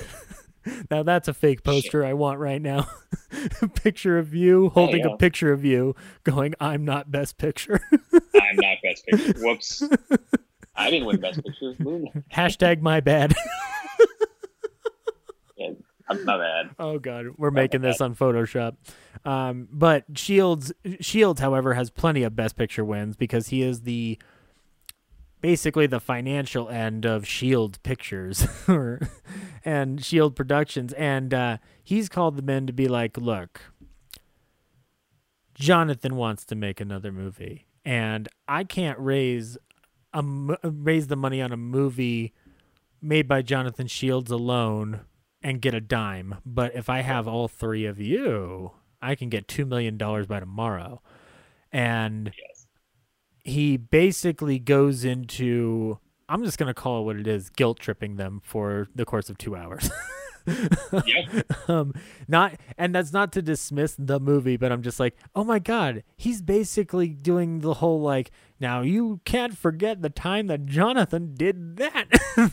now that's a fake poster I want right now. picture of you holding a picture of you, going, "I'm not best picture." I'm not best picture. Whoops. I didn't win best picture. Moon. Hashtag my bad. Yeah, I'm not bad. oh god, we're making this on Photoshop. Um, but Shields, Shields, however, has plenty of best picture wins because he is the basically the financial end of Shield Pictures and Shield Productions, and uh, he's called the men to be like, look, Jonathan wants to make another movie, and I can't raise a raise the money on a movie made by Jonathan Shields alone and get a dime. But if I have all three of you, I can get two million dollars by tomorrow. And Yes. He basically goes into I'm just gonna call it what it is, guilt tripping them for the course of two hours. Yeah. um not and that's not to dismiss the movie but i'm just like oh my god he's basically doing the whole like now you can't forget the time that jonathan did that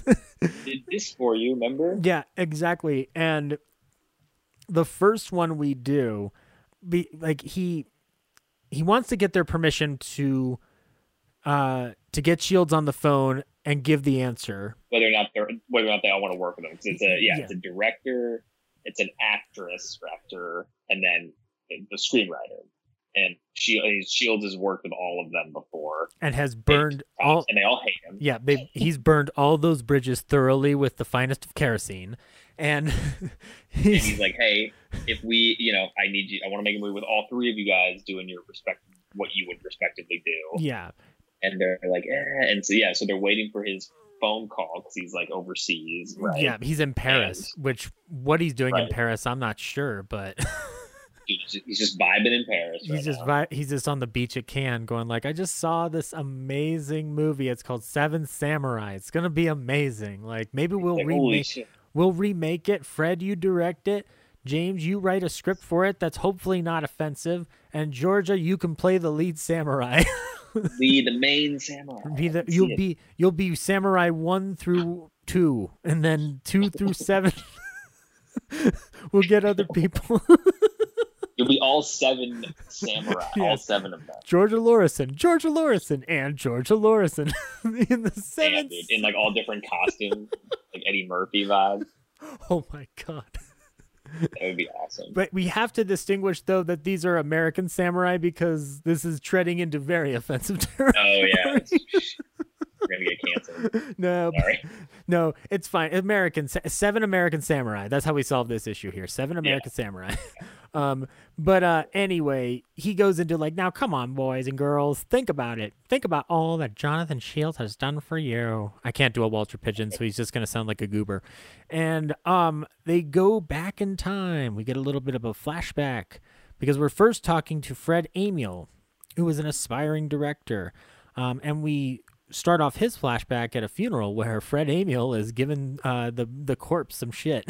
Did this for you, remember? yeah exactly and the first one we do be like he he wants to get their permission to uh to get shields on the phone and give the answer Whether or not they're whether or not they all want to work with him. it's a yeah, Yeah. it's a director, it's an actress, actor, and then the screenwriter. And Shields, Shields has worked with all of them before, and has burned all and they all hate him. Yeah, they he's burned all those bridges thoroughly with the finest of kerosene, and And he's, he's like, "Hey, if we, you know, I need you. I want to make a movie with all three of you guys doing your respective what you would respectively do." yeah, And they're like, eh. and so yeah, so they're waiting for his phone call because he's like overseas, right? yeah, he's in Paris. which what he's doing in Paris, I'm not sure, but He's just, he's just vibing in Paris. he's right just vi- he's just on the beach at Cannes, going like, I just saw this amazing movie. It's called Seven Samurai. It's gonna be amazing. Like maybe we'll Like, remake we'll remake it. Fred, you direct it. James, you write a script for it that's hopefully not offensive. And Georgia, you can play the lead samurai. Be the main samurai. be the I can see you'll it. be you'll be samurai one through two, and then two through seven. we'll get other people. You'll be all seven samurai, all seven of them. Georgia Lorrison, Georgia Lorrison, and Georgia Lorrison in the seven. dude, in like all different costumes, like Eddie Murphy vibes. Oh my god! That would be awesome. But we have to distinguish though that these are American samurai because this is treading into very offensive territory. Oh yeah, we're gonna get canceled. no, Sorry. no, it's fine. American seven American samurai. That's how we solve this issue here. Seven American samurai. um, but uh, anyway, he goes into like, now come on, boys and girls, think about it. Think about all that Jonathan Shields has done for you. I can't do a Walter Pidgeon, so he's just gonna sound like a goober. And um, they go back in time. We get a little bit of a flashback because we're first talking to Fred Amiel, who was an aspiring director. Um, and we start off his flashback at a funeral where Fred Amiel is giving uh, the the corpse some shit.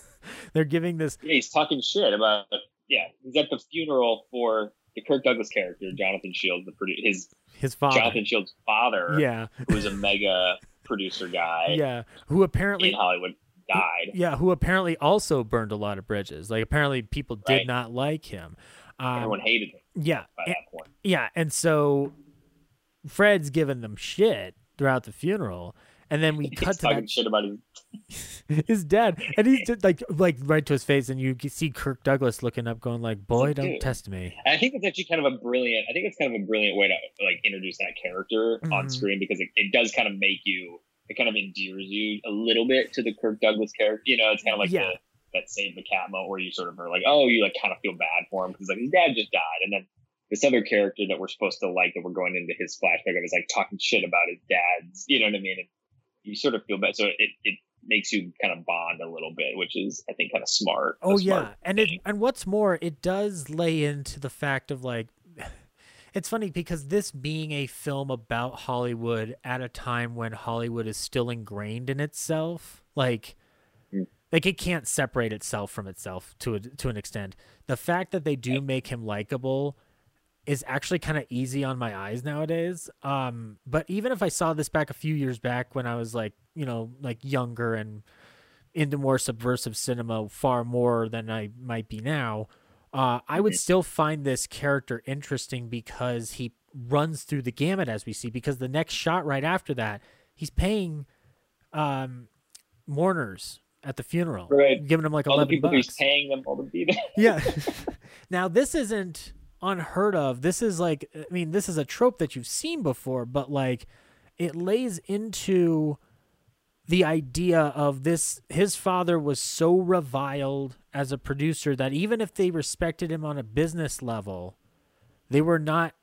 They're giving this. Yeah, he's talking shit about. Yeah, he's at the funeral for the Kirk Douglas character, Jonathan Shields, the produ- his his father, Jonathan Shields' father. Yeah, who was a mega producer guy. Yeah, who apparently in Hollywood died. Yeah, who apparently also burned a lot of bridges. Like apparently people did Right. not like him. Um, Everyone hated him yeah, by and- that point. yeah, and so Fred's giving them shit throughout the funeral, and then we cut to talking that shit about his. his dad, and he's just like like right to his face, and you see Kirk Douglas looking up, going like, "Boy, don't dude. test me." I think it's actually kind of a brilliant. I think it's kind of a brilliant way to like introduce that character on Mhm. screen because it, it does kind of make you. It kind of endears you a little bit to the Kirk Douglas character. You know, it's kind of like Yeah. the, that save the cat moment where you sort of are like, oh, you like kind of feel bad for him because like his dad just died, and then this other character that we're supposed to like that we're going into his flashback of is like talking shit about his dad's. You know what I mean? And you sort of feel bad, so it it makes you kind of bond a little bit, which is I think kind of smart. Oh smart yeah, and it and what's more, it does lay into the fact of like, it's funny because this being a film about Hollywood at a time when Hollywood is still ingrained in itself, like, hmm. like it can't separate itself from itself to a, to an extent. The fact that they do make him likable is actually kind of easy on my eyes nowadays. Um, but even if I saw this back a few years back when I was like, you know, like younger and into more subversive cinema far more than I might be now, uh, I would still find this character interesting because he runs through the gamut as we see. Because the next shot right after that, he's paying um, mourners at the funeral, Right. giving them like all the eleven people bucks. he's paying them all to be there. Yeah. now this isn't unheard of. This is like I mean, this is a trope that you've seen before, but like it lays into the idea of this his father was so reviled as a producer that even if they respected him on a business level, they were not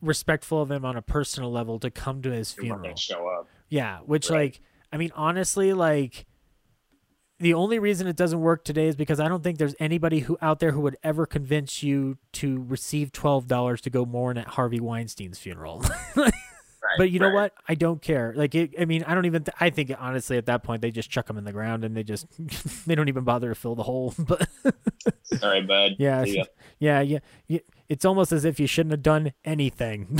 respectful of him on a personal level to come to his funeral. gonna show up. Yeah, which Right. like I mean honestly like the only reason it doesn't work today is because I don't think there's anybody who out there who would ever convince you to receive twelve dollars to go mourn at Harvey Weinstein's funeral. but you know right. what? I don't care. Like it, I mean, I don't even. Th- I think honestly, at that point, they just chuck them in the ground and they just they don't even bother to fill the hole. But right, bud. yeah, yeah, yeah, yeah. It's almost as if you shouldn't have done anything.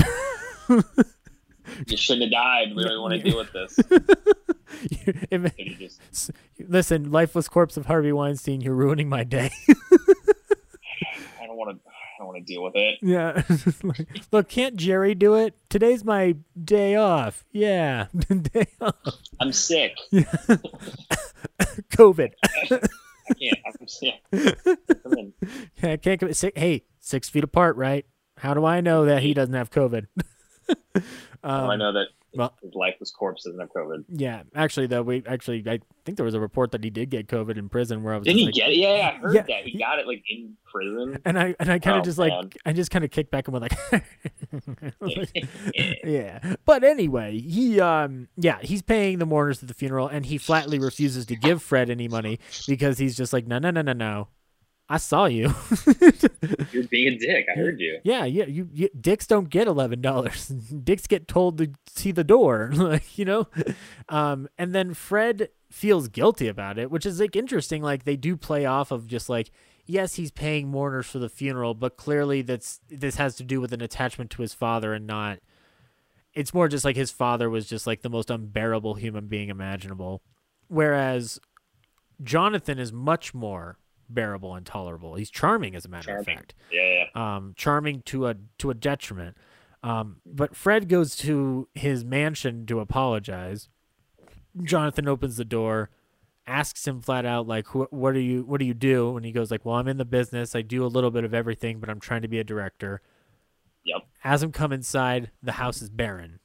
You shouldn't have died. We don't want to deal with this. If- Should just Listen, lifeless corpse of Harvey Weinstein, you're ruining my day. I don't want to. I don't want to deal with it. yeah. Look, can't Jerry do it? Today's my day off. Yeah. day off. I'm sick. COVID. I can't. I'm sick. Come in. I can't come hey, six feet apart, right? How do I know that he doesn't have COVID? Oh, I know that well- his lifeless corpse doesn't have COVID. Yeah, actually, though, we actually, I think there was a report that he did get COVID in prison. Where I was Didn't he like, get it? Yeah, yeah, I heard Yeah, that. He got it like in prison. And I and I kind of Oh, just like. I just kind of kicked back and went like, yeah. But anyway, he um yeah he's paying the mourners at the funeral, and he flatly refuses to give Fred any money because he's just like no no no no no, I saw you. You're being a dick. I heard you. yeah yeah you, you dicks don't get eleven dollars. dicks get told to see the door, like you know, um and then Fred feels guilty about it, which is like interesting. Like they do play off of just like yes, he's paying mourners for the funeral, but clearly that's this has to do with an attachment to his father and not. It's more just like his father was just like the most unbearable human being imaginable, whereas Jonathan is much more bearable and tolerable. He's charming, as a matter of fact Yeah, yeah. um, charming to a to a detriment. Um, but Fred goes to his mansion to apologize. Jonathan opens the door, asks him flat out like, "What do you What do you do?" And he goes like, "Well, I'm in the business. I do a little bit of everything, but I'm trying to be a director." Yep. As him come inside, the house is barren,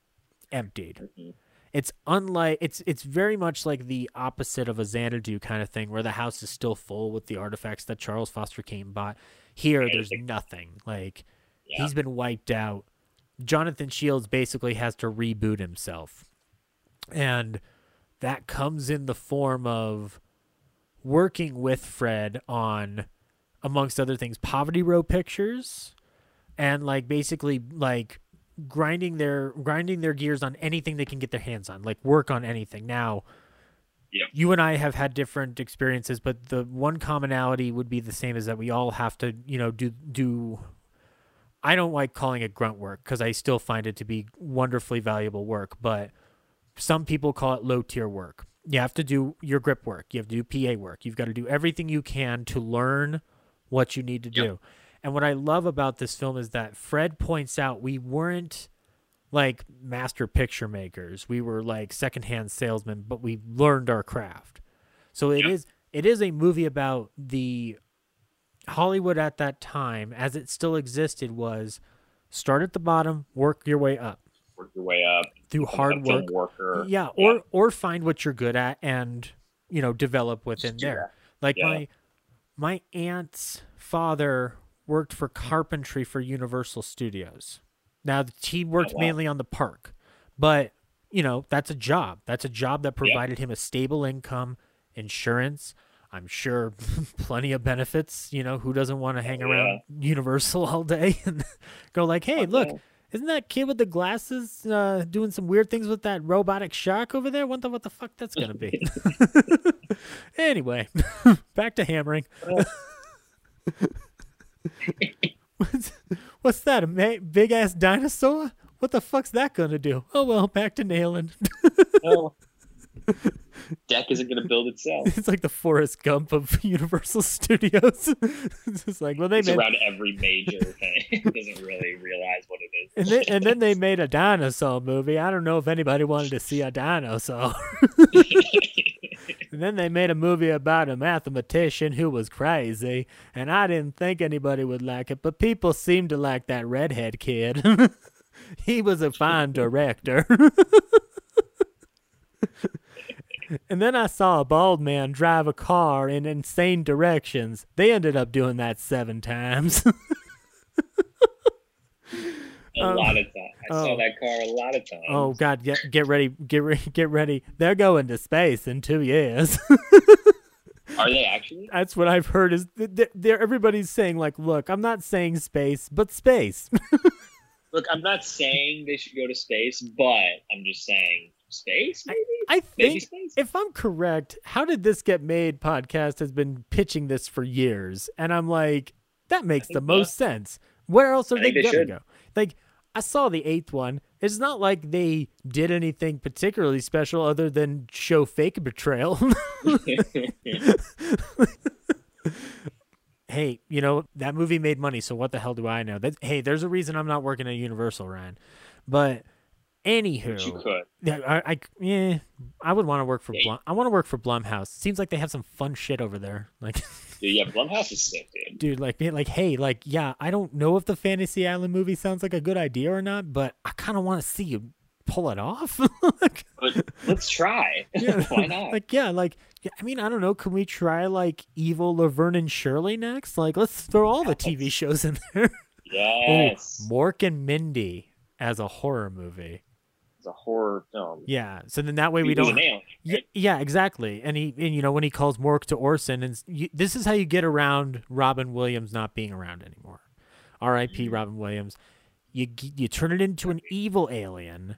emptied. Mhm. It's unlike it's it's very much like the opposite of a Xanadu kind of thing, where the house is still full with the artifacts that Charles Foster Kane bought. Here, there's nothing. Like Yeah. he's been wiped out. Jonathan Shields basically has to reboot himself, and that comes in the form of working with Fred on, amongst other things, Poverty Row pictures, and like basically like grinding their grinding their gears on anything they can get their hands on, like work on anything. Now, Yep. you and I have had different experiences, but the one commonality would be the same is that we all have to, you know, do do. I don't like calling it grunt work because I still find it to be wonderfully valuable work, but some people call it low tier work. You have to do your grip work. You have to do PA work. You've got to do everything you can to learn what you need to do. And what I love about this film is that Fred points out we weren't like master picture makers. We were like secondhand salesmen, but we learned our craft. So it is it is a movie about the Hollywood at that time as it still existed was start at the bottom, work your way up Work your way up through hard work. worker. Yeah, or or find what you're good at and you know develop within do there. Like Yeah. my my aunt's father worked for carpentry for Universal Studios. Now he worked Oh, wow. mainly on the park, but you know that's a job. That's a job that provided him a stable income, insurance. I'm sure plenty of benefits. You know who doesn't want to hang around Universal all day and go like, "Hey, look, isn't that kid with the glasses uh, doing some weird things with that robotic shark over there? Wonder what the fuck that's gonna be." anyway, back to hammering. What's, what's that? A ma- big ass dinosaur? What the fuck's that gonna do? Oh well, back to nailing. Well, deck isn't going to build itself. it's like the Forrest Gump of Universal Studios. it's just like, well, they It's made, around every major thing. doesn't really realize what it is. and then, and then they made a dinosaur movie. I don't know if anybody wanted to see a dinosaur. And then they made a movie about a mathematician who was crazy, and I didn't think anybody would like it, but people seemed to like that redhead kid. he was a fine director. and then I saw a bald man drive a car in insane directions. They ended up doing that seven times. a Um, lot of times. I oh. saw that car a lot of times. Oh God, get get ready, get ready, get ready. They're going to space in two years. Are they actually? That's what I've heard. Is th- th- they're, everybody's saying like, look, I'm not saying space, but space. Look, I'm not saying they should go to space, but I'm just saying space, maybe? I Maybe think, space? if I'm correct, how did this get made? Podcast has been pitching this for years, and I'm like, that makes the most sense. Where else are I they they gonna go? Like, I saw the eighth one. It's not like they did anything particularly special other than show fake betrayal. hey, you know that movie made money, so what the hell do I know? That hey, there's a reason I'm not working at Universal, Ryan. But anywho, you could. yeah, I, I yeah, I would want to work for Blum. I want to work for Blumhouse. Seems like they have some fun shit over there. Like, Dude, yeah, Blumhouse is sick, dude. dude, like, like, hey, like, yeah, I don't know if the Fantasy Island movie sounds like a good idea or not, but I kind of want to see you pull it off. like, But let's try. yeah, Why not? Like, yeah, like, yeah, I mean, I don't know. Can we try like evil Laverne and Shirley next? Like, let's throw all the TV shows in there. yes. Ooh, Mork and Mindy as a horror movie. It's a horror film. Yeah. So then that way we don't. alien, Yeah, yeah, exactly. And he, and you know, when he calls Mork to Orson, and you, this is how you get around Robin Williams not being around anymore. R.I.P. Mm-hmm. Robin Williams. You you turn it into an evil alien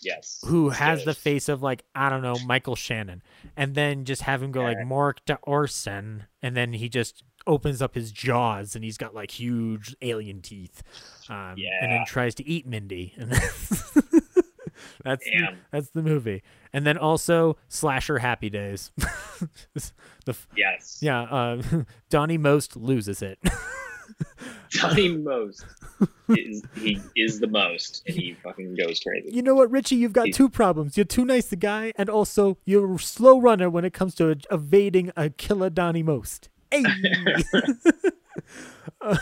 Yes. who has do the face of like I don't know Michael Shannon, and then just have him go like Yeah. Mork to Orson, and then he just opens up his jaws and he's got like huge alien teeth, um, and then tries to eat Mindy, that's the, that's the movie, and then also slasher Happy Days. the Yes. yeah, uh, Donny Most loses it. Johnny Most is he is the most, and he fucking goes crazy. You know what, Richie? You've got two problems. You're too nice a guy, and also you're a slow runner when it comes to evading a killer Donny Most. Hey! Uh,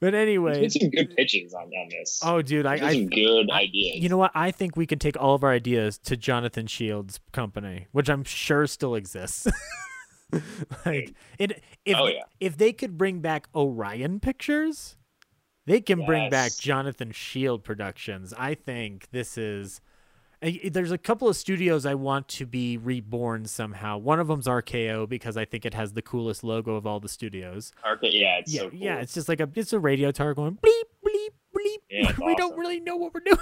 but anyway, some good pitches on, on this. oh, dude, I, I some good ideas. you know what? I think we could take all of our ideas to Jonathan Shields' company, which I'm sure still exists. like it, if Oh, yeah. if they could bring back Orion Pictures, they can bring back Jonathan Shield Productions. I think this is. I- There's a couple of studios I want to be reborn somehow. One of them's RKO because I think it has the coolest logo of all the studios. Okay, yeah, it's yeah, so cool. yeah, it's just like a it's a radio tower going bleep bleep pretty. Yeah, we don't really know what we're doing.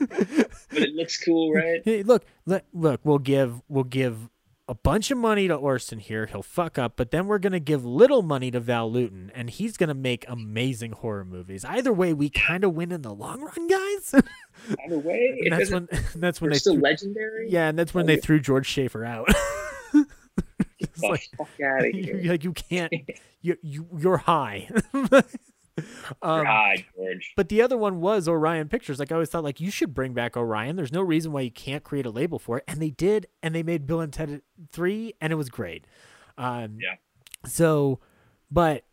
But it looks cool, right? Hey, look, look, look. We'll give we'll give a bunch of money to Orson here. He'll fuck up, but then we're gonna give little money to Val Lewton, and he's gonna make amazing horror movies. Either way, we kind of win in the long run, guys. Either way, and that's when that's when They're they still threw- legendary. yeah, and that's when oh, they threw George Schaefer out. Like- fuck out of here. like you can't. You you you're high. Um, God, George. But the other one was Orion Pictures. Like I always thought, like you should bring back Orion. There's no reason why you can't create a label for it, and they did, and they made Bill and Ted Three, and it was great. Um, Yeah. So, but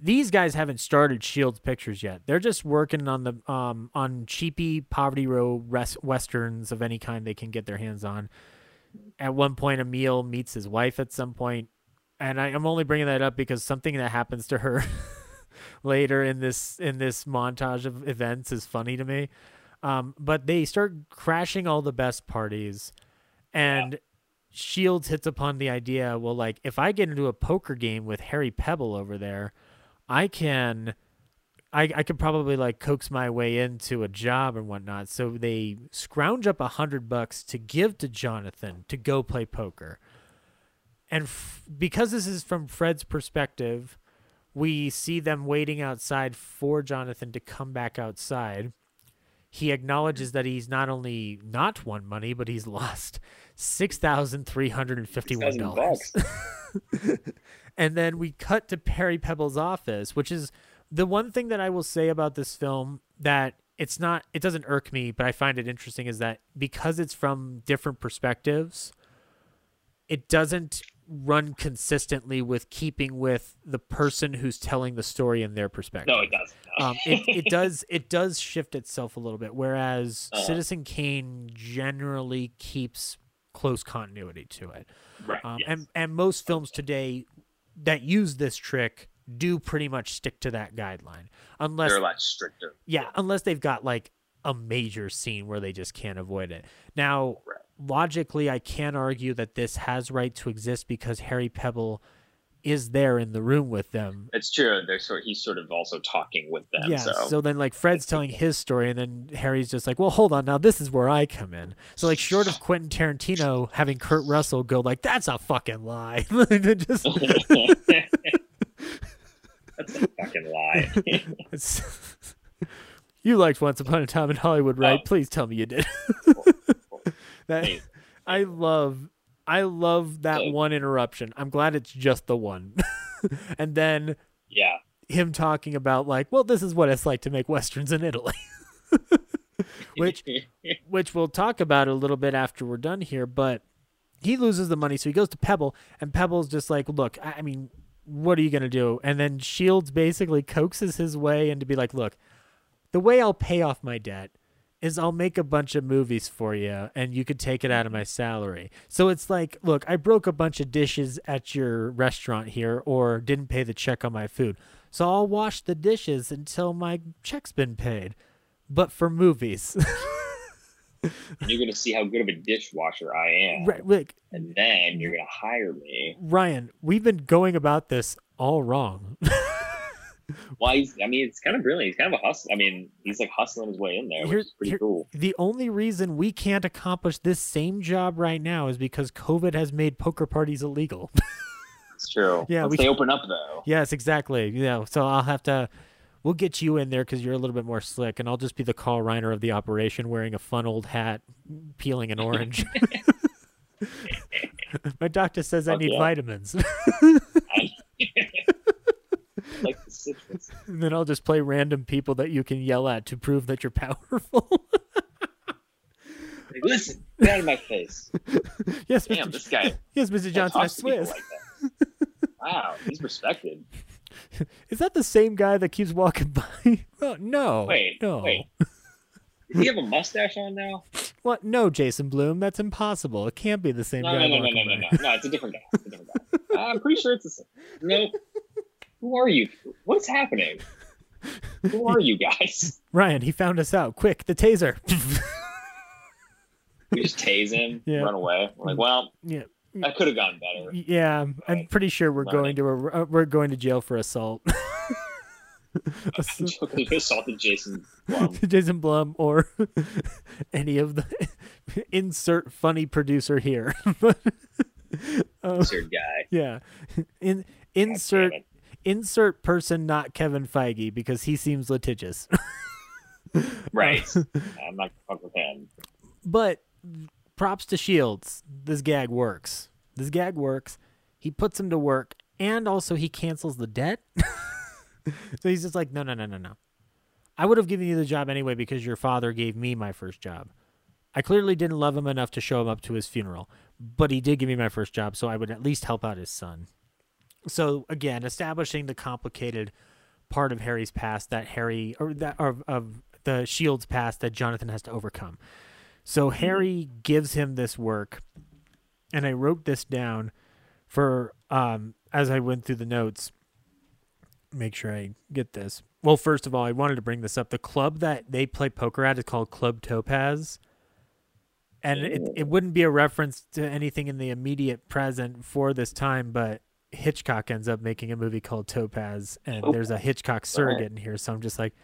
these guys haven't started Shields Pictures yet. They're just working on the um on cheapy Poverty Row res- westerns of any kind they can get their hands on. At one point, Amiel meets his wife at some point, and I, I'm only bringing that up because something that happens to her later in this in this montage of events is funny to me. Um, but they start crashing all the best parties, and Shields hits upon the idea. Well, like if I get into a poker game with Harry Pebbel over there, I can. I, I could probably like coax my way into a job and whatnot. So they scrounge up a hundred bucks to give to Jonathan to go play poker. And f- because this is from Fred's perspective, we see them waiting outside for Jonathan to come back outside. He acknowledges that he's not only not won money, but he's lost six thousand three hundred and fifty-one dollars. and then we cut to Perry Pebbel's office, which is the one thing that I will say about this film that it's not it doesn't irk me, but I find it interesting is that because it's from different perspectives, it doesn't run consistently with keeping with the person who's telling the story in their perspective. No, it doesn't. No. Um, it, it does it does shift itself a little bit, whereas Uh-huh. Citizen Kane generally keeps close continuity to it. Right, Um, yes. And and most films today that use this trick do pretty much stick to that guideline, unless They're a lot stricter. yeah, unless they've got like a major scene where they just can't avoid it. Now, logically, I can argue that this has right to exist because Harry Pebbel is there in the room with them. It's true. They're sort. He's sort of also talking with them. Yeah, so, so then like Fred's telling his story, and then Harry's just like, "Well, hold on, now this is where I come in." So like, short of Quentin Tarantino having Kurt Russell go like, "That's a fucking lie," just that's a fucking lie. You liked Once Upon a Time in Hollywood, right? Oh. Please tell me you did. That Hey. I love, I love that Hey. one interruption. I'm glad it's just the one, and then yeah. him talking about like, well, this is what it's like to make westerns in Italy, which which we'll talk about a little bit after we're done here. But he loses the money, so he goes to Pebbel, and Pebbel's just like, look, I I mean, what are you gonna do? And then Shields basically coaxes his way into be like, look, the way I'll pay off my debt is I'll make a bunch of movies for you and you could take it out of my salary. So it's like, look, I broke a bunch of dishes at your restaurant here or didn't pay the check on my food. So I'll wash the dishes until my check's been paid. But for movies. And you're gonna see how good of a dishwasher I am, right, Rick, and then you're gonna hire me. Ryan, we've been going about this all wrong. Why? He's, I mean, it's kind of brilliant. He's kind of a hustle. I mean, he's like hustling his way in there, Here- which is pretty here- cool. the only reason we can't accomplish this same job right now is because COVID has made poker parties illegal. It's true. Yeah, Once we they can- open up though. Yes, exactly. Yeah, so I'll have to. We'll get you in there because you're a little bit more slick, and I'll just be the Carl Reiner of the operation, wearing a fun old hat, peeling an orange. My doctor says I need yeah. vitamins, I, like the citrus. and then I'll just play random people that you can yell at to prove that you're powerful. Like, Listen, get out of my face. yes, Damn, Mr. this guy. Yes, Mr. Johnson, I talk to people swear. like. Wow, he's respected. Is that the same guy that keeps walking by? Oh, no. Wait, no. wait. Does he have a mustache on now? What? No, Jason Blum. That's impossible. It can't be the same No, guy. no, no, no, no, no, no. No, it's a different guy. It's a different guy. I'm pretty sure it's the same. Nope. Who are you? What's happening? Who are you guys? Ryan, he found us out. Quick, the taser. We just tase him, Yeah. run away. We're like, well, yeah. that could have gone better. Yeah, I'm pretty sure we're Learn going to a, uh, we're going to jail for assault. assaulted Jason Blum. Jason Blum or any of the insert funny producer here. um, insert guy. Yeah. In insert insert person not Kevin Feige because he seems litigious. right. Um, I'm not fuck with him. But props to Shields. This gag works. This gag works. He puts him to work and also he cancels the debt. so he's just like, no, no, no, no, no. I would have given you the job anyway because your father gave me my first job. I clearly didn't love him enough to show him up to his funeral, but he did give me my first job, so I would at least help out his son. So again, establishing the complicated part of Harry's past that Harry or that of, of the Shield's past that Jonathan has to overcome. So Harry gives him this work, and I wrote this down for um as I went through the notes. Make sure I get this. Well, first of all, I wanted to bring this up. The club that they play poker at is called Club Topaz. And it, it wouldn't be a reference to anything in the immediate present for this time, but Hitchcock ends up making a movie called Topaz, and there's a Hitchcock surrogate in here. So I'm just like,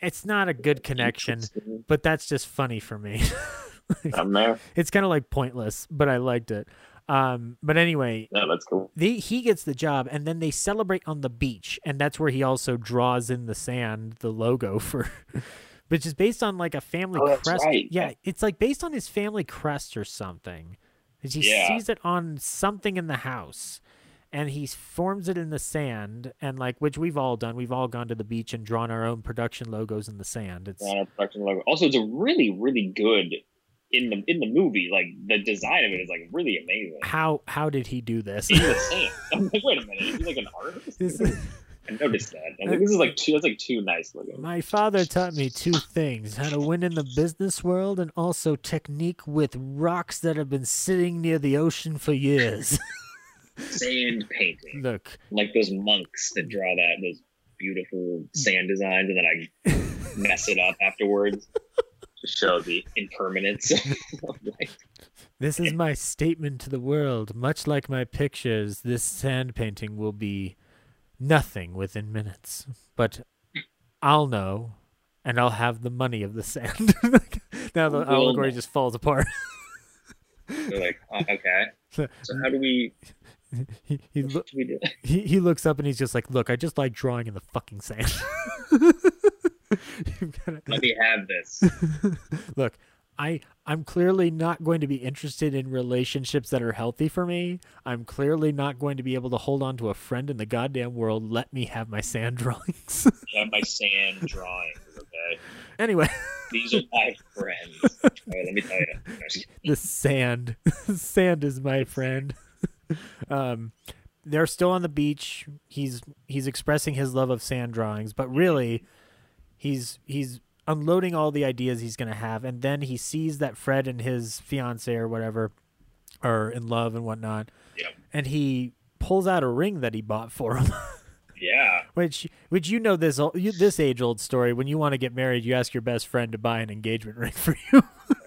it's not a good connection, but that's just funny for me. I'm there. It's kind of like pointless, but I liked it. Um, but anyway, yeah, that's cool. They, he gets the job, and then they celebrate on the beach, and that's where he also draws in the sand the logo for, which is based on like a family oh, crest. Right. Yeah, it's like based on his family crest or something. He yeah. sees it on something in the house, and he forms it in the sand, and like which we've all done. We've all gone to the beach and drawn our own production logos in the sand. It's production logo. Also, it's a really, really good in the in the movie, like the design of it is like really amazing. How how did he do this? He's insane. I'm like, wait a minute, he's like an artist? I noticed that. I like, this is like two. That's like two nice looking. My father taught me two things: how to win in the business world, and also technique with rocks that have been sitting near the ocean for years. sand painting. Look, like those monks that draw that those beautiful sand designs, and then I mess it up afterwards to show the impermanence of life. This is my statement to the world. Much like my pictures, this sand painting will be nothing within minutes. But I'll know, and I'll have the money of the sand. now the allegory just falls apart. They're like, oh, okay. So how do we? He he, lo- he he looks up and he's just like, "Look, I just like drawing in the fucking sand." gotta... Let me have this. Look, I I'm clearly not going to be interested in relationships that are healthy for me. I'm clearly not going to be able to hold on to a friend in the goddamn world. Let me have my sand drawings. have my sand drawings, okay? Anyway, these are my friends. Right, let me tell you. the sand, sand is my friend. Um, they're still on the beach. He's he's expressing his love of sand drawings, but really, he's he's unloading all the ideas he's going to have. And then he sees that fred and his fiance or whatever are in love and whatnot. Yep. and he pulls out a ring that he bought for him. Yeah. Which which you know this this age old story. When you want to get married you ask your best friend to buy an engagement ring for you.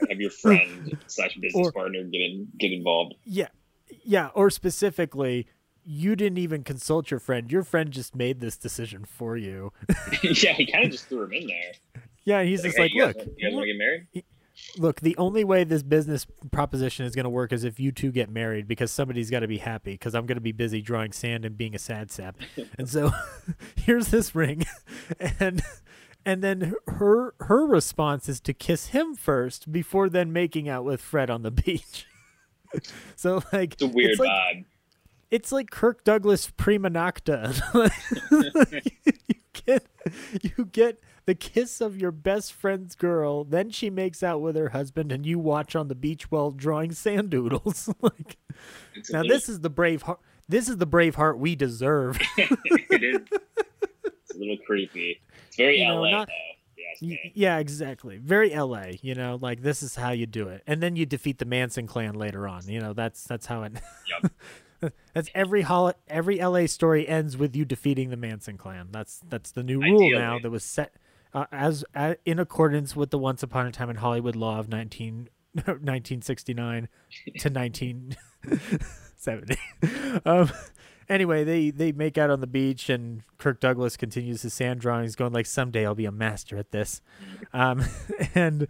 Have your friend slash business or, partner get in, get involved. Yeah yeah or specifically you didn't even consult your friend. Your friend just made this decision for you. yeah, he kind of just threw him in there. Yeah, he's like, just hey, like, look, guys, you guys want to get married? Look, the only way this business proposition is going to work is if you two get married because somebody's got to be happy because I'm going to be busy drawing sand and being a sad sap. and so here's this ring. And and then her her response is to kiss him first before then making out with Fred on the beach. so like it's a weird it's like, vibe. It's like Kirk Douglas prima nocte. you get you get the kiss of your best friend's girl, then she makes out with her husband, and you watch on the beach while drawing sand doodles. like, now this is the brave heart. This is the brave heart we deserve. it is. It's a little creepy. It's very You know, LA not- though. Yeah, exactly. Very LA, you know, like this is how you do it. And then you defeat the Manson clan later on. You know, that's that's how it Yep. That's every hol- every LA story ends with you defeating the Manson clan. That's that's the new rule now that was set uh, as uh, in accordance with the Once Upon a Time in Hollywood law of 19, 1969 to 1970. um, anyway, they they make out on the beach, and Kirk Douglas continues his sand drawings, going like, "Someday I'll be a master at this," um, and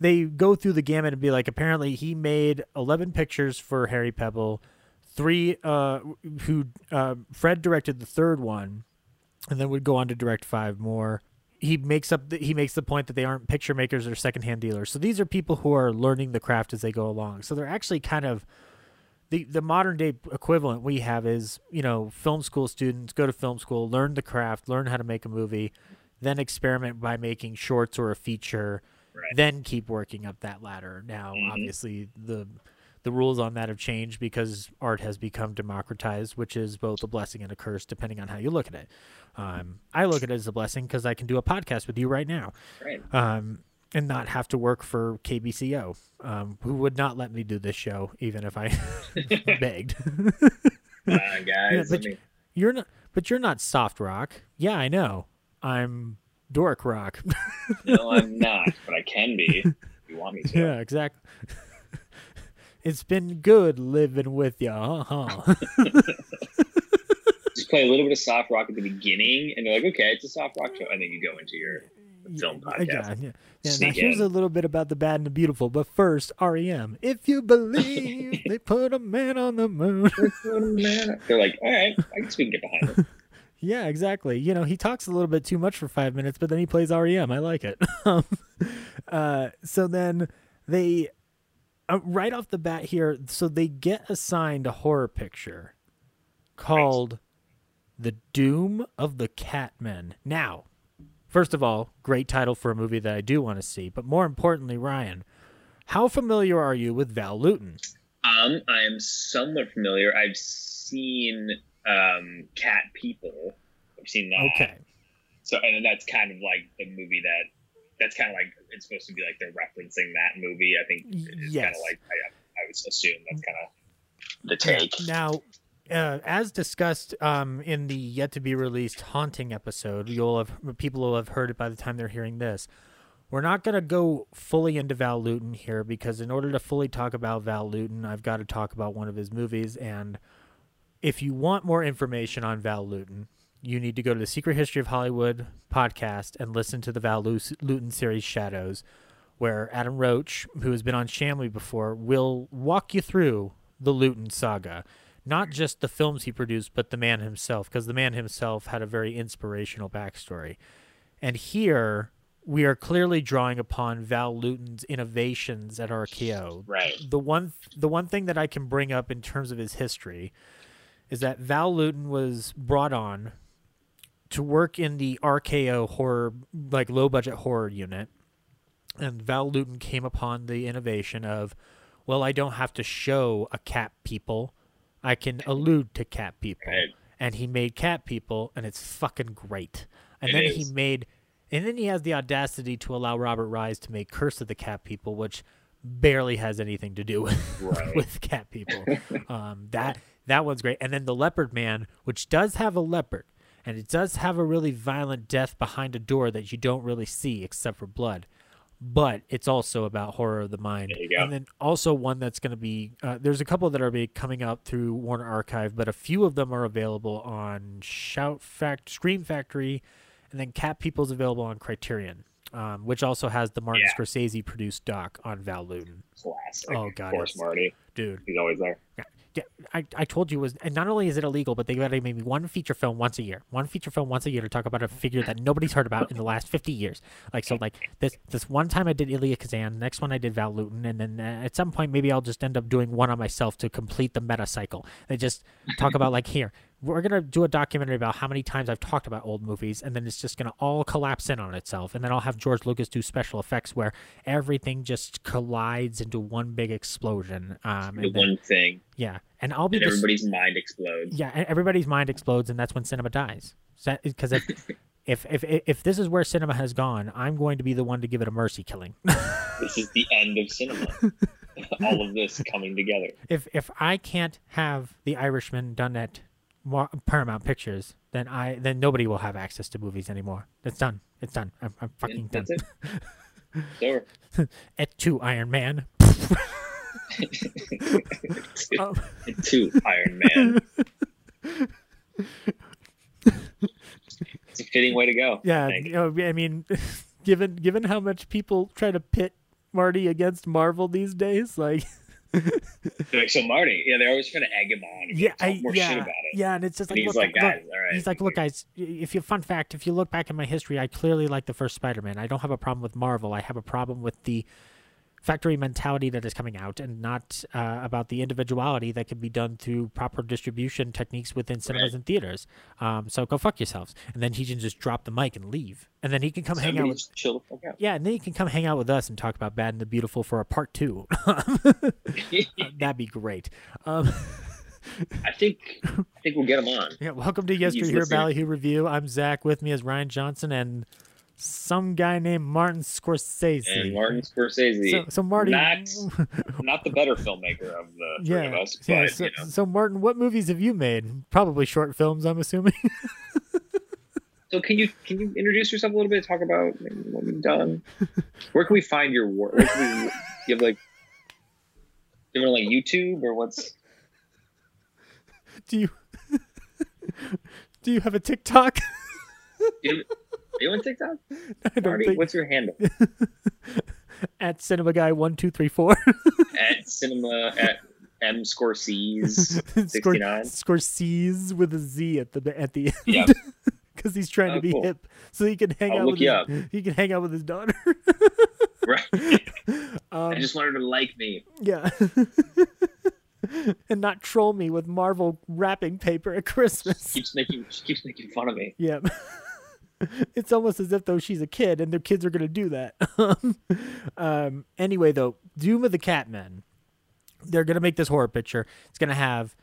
they go through the gamut and be like, apparently he made eleven pictures for Harry Pebbel, three uh, who uh, Fred directed the third one, and then would go on to direct five more. He makes up the, he makes the point that they aren't picture makers or secondhand dealers. So these are people who are learning the craft as they go along. So they're actually kind of the the modern day equivalent we have is you know film school students go to film school, learn the craft, learn how to make a movie, then experiment by making shorts or a feature, Right. then keep working up that ladder. Now, Mhm. obviously the the rules on that have changed because art has become democratized, which is both a blessing and a curse depending on how you look at it. Um, I look at it as a blessing because I can do a podcast with you right now Right. um, and not have to work for KBCO, um, who would not let me do this show even if I begged. On, guys. Yeah, but me- you're not, but you're not soft rock. Yeah, I know. I'm dork rock. no, I'm not, but I can be. If you want me to. yeah, exactly. it's been good living with you, huh? Just play a little bit of soft rock at the beginning, and they're like, "Okay, it's a soft rock show," and then you go into your film podcast. Yeah, yeah. yeah. Now here's a little bit about the bad and the beautiful, but first, REM. If you believe they put a man on the moon. They're like, "All right, I guess we can get behind it." Yeah, exactly. You know, he talks a little bit too much for five minutes, but then he plays REM. I like it. um, uh, so then they, uh, right off the bat here, so they get assigned a horror picture called The Doom of the Catmen. Now, first of all, great title for a movie that I do want to see, but more importantly, Ryan, how familiar are you with Val Lewton? Um, I am somewhat familiar. I've seen um, Cat People. I've seen that. Okay. So, and that's kind of like the movie that. That's kind of like it's supposed to be like they're referencing that movie. I think it's kind of like I, I would assume that's kind of the take. Now, uh, as discussed um, in the yet to be released haunting episode, you'll have people will have heard it by the time they're hearing this. We're not going to go fully into Val Lewton here because in order to fully talk about Val Lewton, I've got to talk about one of his movies. And if you want more information on Val Lewton, you need to go to the Secret History of Hollywood podcast and listen to the Val Lu- Lewton series Shadows, where Adam Roche, who has been on Shamley before, will walk you through the Lewton saga. Not just the films he produced, but the man himself, because the man himself had a very inspirational backstory. And here, we are clearly drawing upon Val Lewton's innovations at RKO. Right. The one, the one thing that I can bring up in terms of his history is that Val Lewton was brought on to work in the RKO horror, like low budget horror unit. And Val Lewton came upon the innovation of, well, I don't have to show a cat people, I can allude to cat people. Right. And he made cat people, and it's fucking great. And It then is. he made, and then he has the audacity to allow Robert Wise to make Curse of the Cat People, which barely has anything to do with Right. with cat people. um, that that one's great. And then the Leopard Man, which does have a leopard, and it does have a really violent death behind a door that you don't really see except for blood. But it's also about horror of the mind. There you go. And then also one that's going to be uh, there's a couple that are be coming out through Warner Archive, but a few of them are available on Shout Fact, Scream Factory, and then Cat People's available on Criterion, um, which also has the Martin Yeah. Scorsese produced doc on Val Lewton. Classic. Oh, God, Of course, Marty. Dude, He's always there. I, I told you was, and not only is it illegal, but they got to make me one feature film once a year, one feature film once a year to talk about a figure that nobody's heard about in the last fifty years. Like so, like this this one time I did Elia Kazan, next one I did Val Lewton, and then uh, at some point maybe I'll just end up doing one on myself to complete the meta cycle. They just talk about like here we're gonna do a documentary about how many times I've talked about old movies, and then it's just gonna all collapse in on itself, and then I'll have George Lucas do special effects where everything just collides into one big explosion. Um, The then, one thing. yeah, and I'll be And everybody's mind explodes. yeah, and everybody's mind explodes, and that's when cinema dies. Because if, if if if this is where cinema has gone, I'm going to be the one to give it a mercy killing. This is the end of cinema. All of this coming together. if if I can't have The Irishman done at Paramount Pictures, then I then nobody will have access to movies anymore. It's done. It's done. I'm, I'm fucking done. That's it. At two Iron Man. Um, Two Iron Man. it's a fitting way to go. Yeah, I you know, I mean, given given how much people try to pit Marty against Marvel these days, like Like, so Marty, yeah, they're always trying to egg him on. yeah, I, more yeah, shit about it. yeah, and it's just And like he's look, like, guys, look, all right. he's like, look, guys, if you fun fact, if you look back in my history, I clearly like the first Spider-Man. I don't have a problem with Marvel. I have a problem with the factory mentality that is coming out, and not uh, about the individuality that can be done through proper distribution techniques within cinemas Right. and theaters. Um, so go fuck yourselves, and then he can just drop the mic and leave, and then he can come hang out with. chill the fuck out. Yeah, and then you can come hang out with us and talk about Bad and the Beautiful for a part two. That'd be great. Um, I think I think we'll get him on. yeah, welcome to Yesterday Here. Ballyhoo Review. I'm Zach. With me is Ryan Johnson and some guy named Martin Scorsese. And Martin Scorsese. So, so Marty, not not the better filmmaker of the three yeah, of us, but yeah. So, you know. so Martin, what movies have you made? Probably short films, I'm assuming. So can you can you introduce yourself a little bit? Talk about what you've done. Where can we find your work? Where can we, you have like, you have like YouTube or what's? do you do you have a TikTok? You, are you on TikTok? I Marty, think what's your handle? at Cinema Guy one two three four. at cinema at M Scorsese sixty nine. Scorsese with a Z at the at the end. Yep. Because he's trying Oh, to be cool. hip, so he can hang I'll out with his, he can hang out with his daughter. Right. Um, I just wanted her to like me. Yeah. and not troll me with Marvel wrapping paper at Christmas. Keeps making she keeps making fun of me. Yeah. it's almost as if though she's a kid and their kids are going to do that. um, anyway, though, Doom of the Catmen. They're going to make this horror picture. It's going to have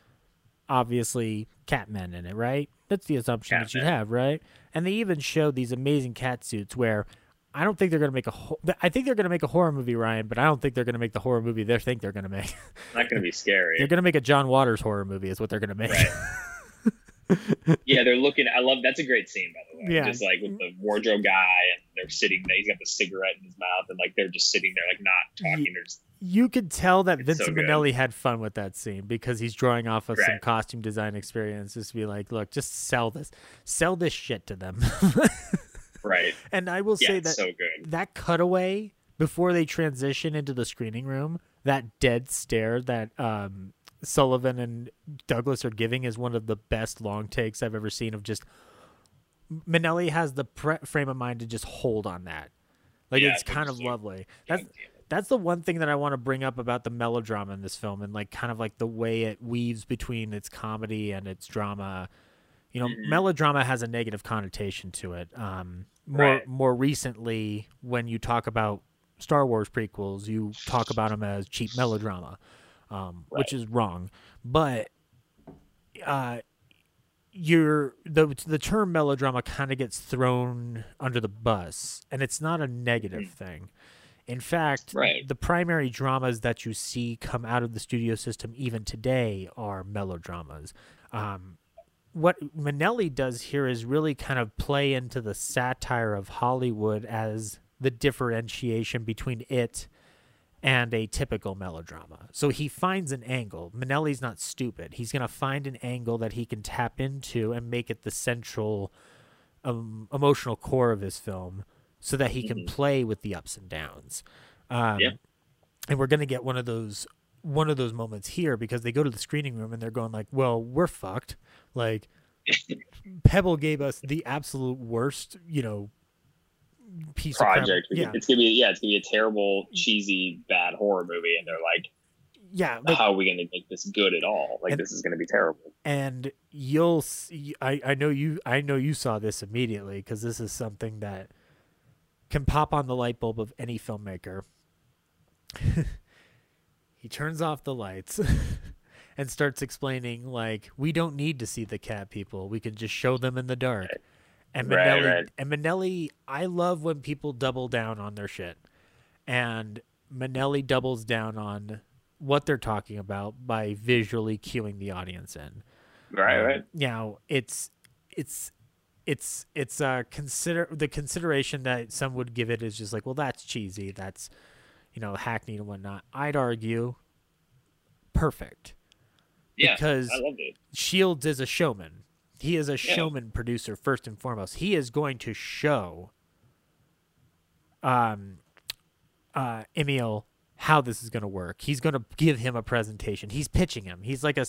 obviously catmen in it, right? That's the assumption that you'd have, right? And they even showed these amazing cat suits where I don't think they're going to make a ho- I think they're going to make a horror movie, Ryan, but I don't think they're going to make the horror movie they think they're going to make. Not gonna be scary. they're going to make a John Waters horror movie is what they're going to make. Right. yeah, they're looking. I love that's a great scene by the way. Yeah. Just like with the wardrobe guy and they're sitting there. He's got the cigarette in his mouth and like they're just sitting there like not talking. They're just you could tell that Vincent so. Minnelli had fun with that scene because he's drawing off of some costume design experience. Just to be like, look, just sell this, sell this shit to them. right. and I will Yeah, say that so good. that cutaway before they transition into the screening room, that dead stare that um, Sullivan and Douglas are giving is one of the best long takes I've ever seen. Of just Minnelli has the pre- frame of mind to just hold on that. Like Yeah, it's kind of lovely. That's God damn it. that's the one thing that I want to bring up about the melodrama in this film and like kind of like the way it weaves between its comedy and its drama. You know, Mm-hmm. melodrama has a negative connotation to it. Um, more Right. more recently, when you talk about Star Wars prequels, you talk about them as cheap melodrama, um, which is wrong. But uh, you're the the term melodrama kind of gets thrown under the bus, and it's not a negative thing. In fact, Right. the primary dramas that you see come out of the studio system even today are melodramas. Um, what Minnelli does here is really kind of play into the satire of Hollywood as the differentiation between it and a typical melodrama. So he finds an angle. Minnelli's not stupid. He's going to find an angle that he can tap into and make it the central um, emotional core of his film so that he can play with the ups and downs. Um, Yeah. And we're going to get one of those one of those moments here because they go to the screening room and they're going like, "Well, we're fucked." Like Pebbel gave us the absolute worst, you know, piece project. of crap. Yeah. It's gonna be yeah, it's gonna be a terrible, cheesy, bad horror movie, and they're like, Yeah, how are we gonna make this good at all? Like And- this is gonna be terrible. and you'll see I, I know you I know you saw this immediately because this is something that can pop on the light bulb of any filmmaker he turns off the lights and starts explaining like we don't need to see the cat people we can just show them in the dark and Right, Minnelli, right. and Minnelli I love when people double down on their shit and Minnelli doubles down on what they're talking about by visually cueing the audience in Right, um, right. You know, it's it's it's it's uh consider the consideration that some would give it is just like, well, that's cheesy, that's you know hackneyed and whatnot. I'd argue perfect Yeah, because I loved it. Shields is a showman. He is a showman producer first and foremost. He is going to show um uh Amiel how this is going to work. He's going to give him a presentation. He's pitching him. He's like a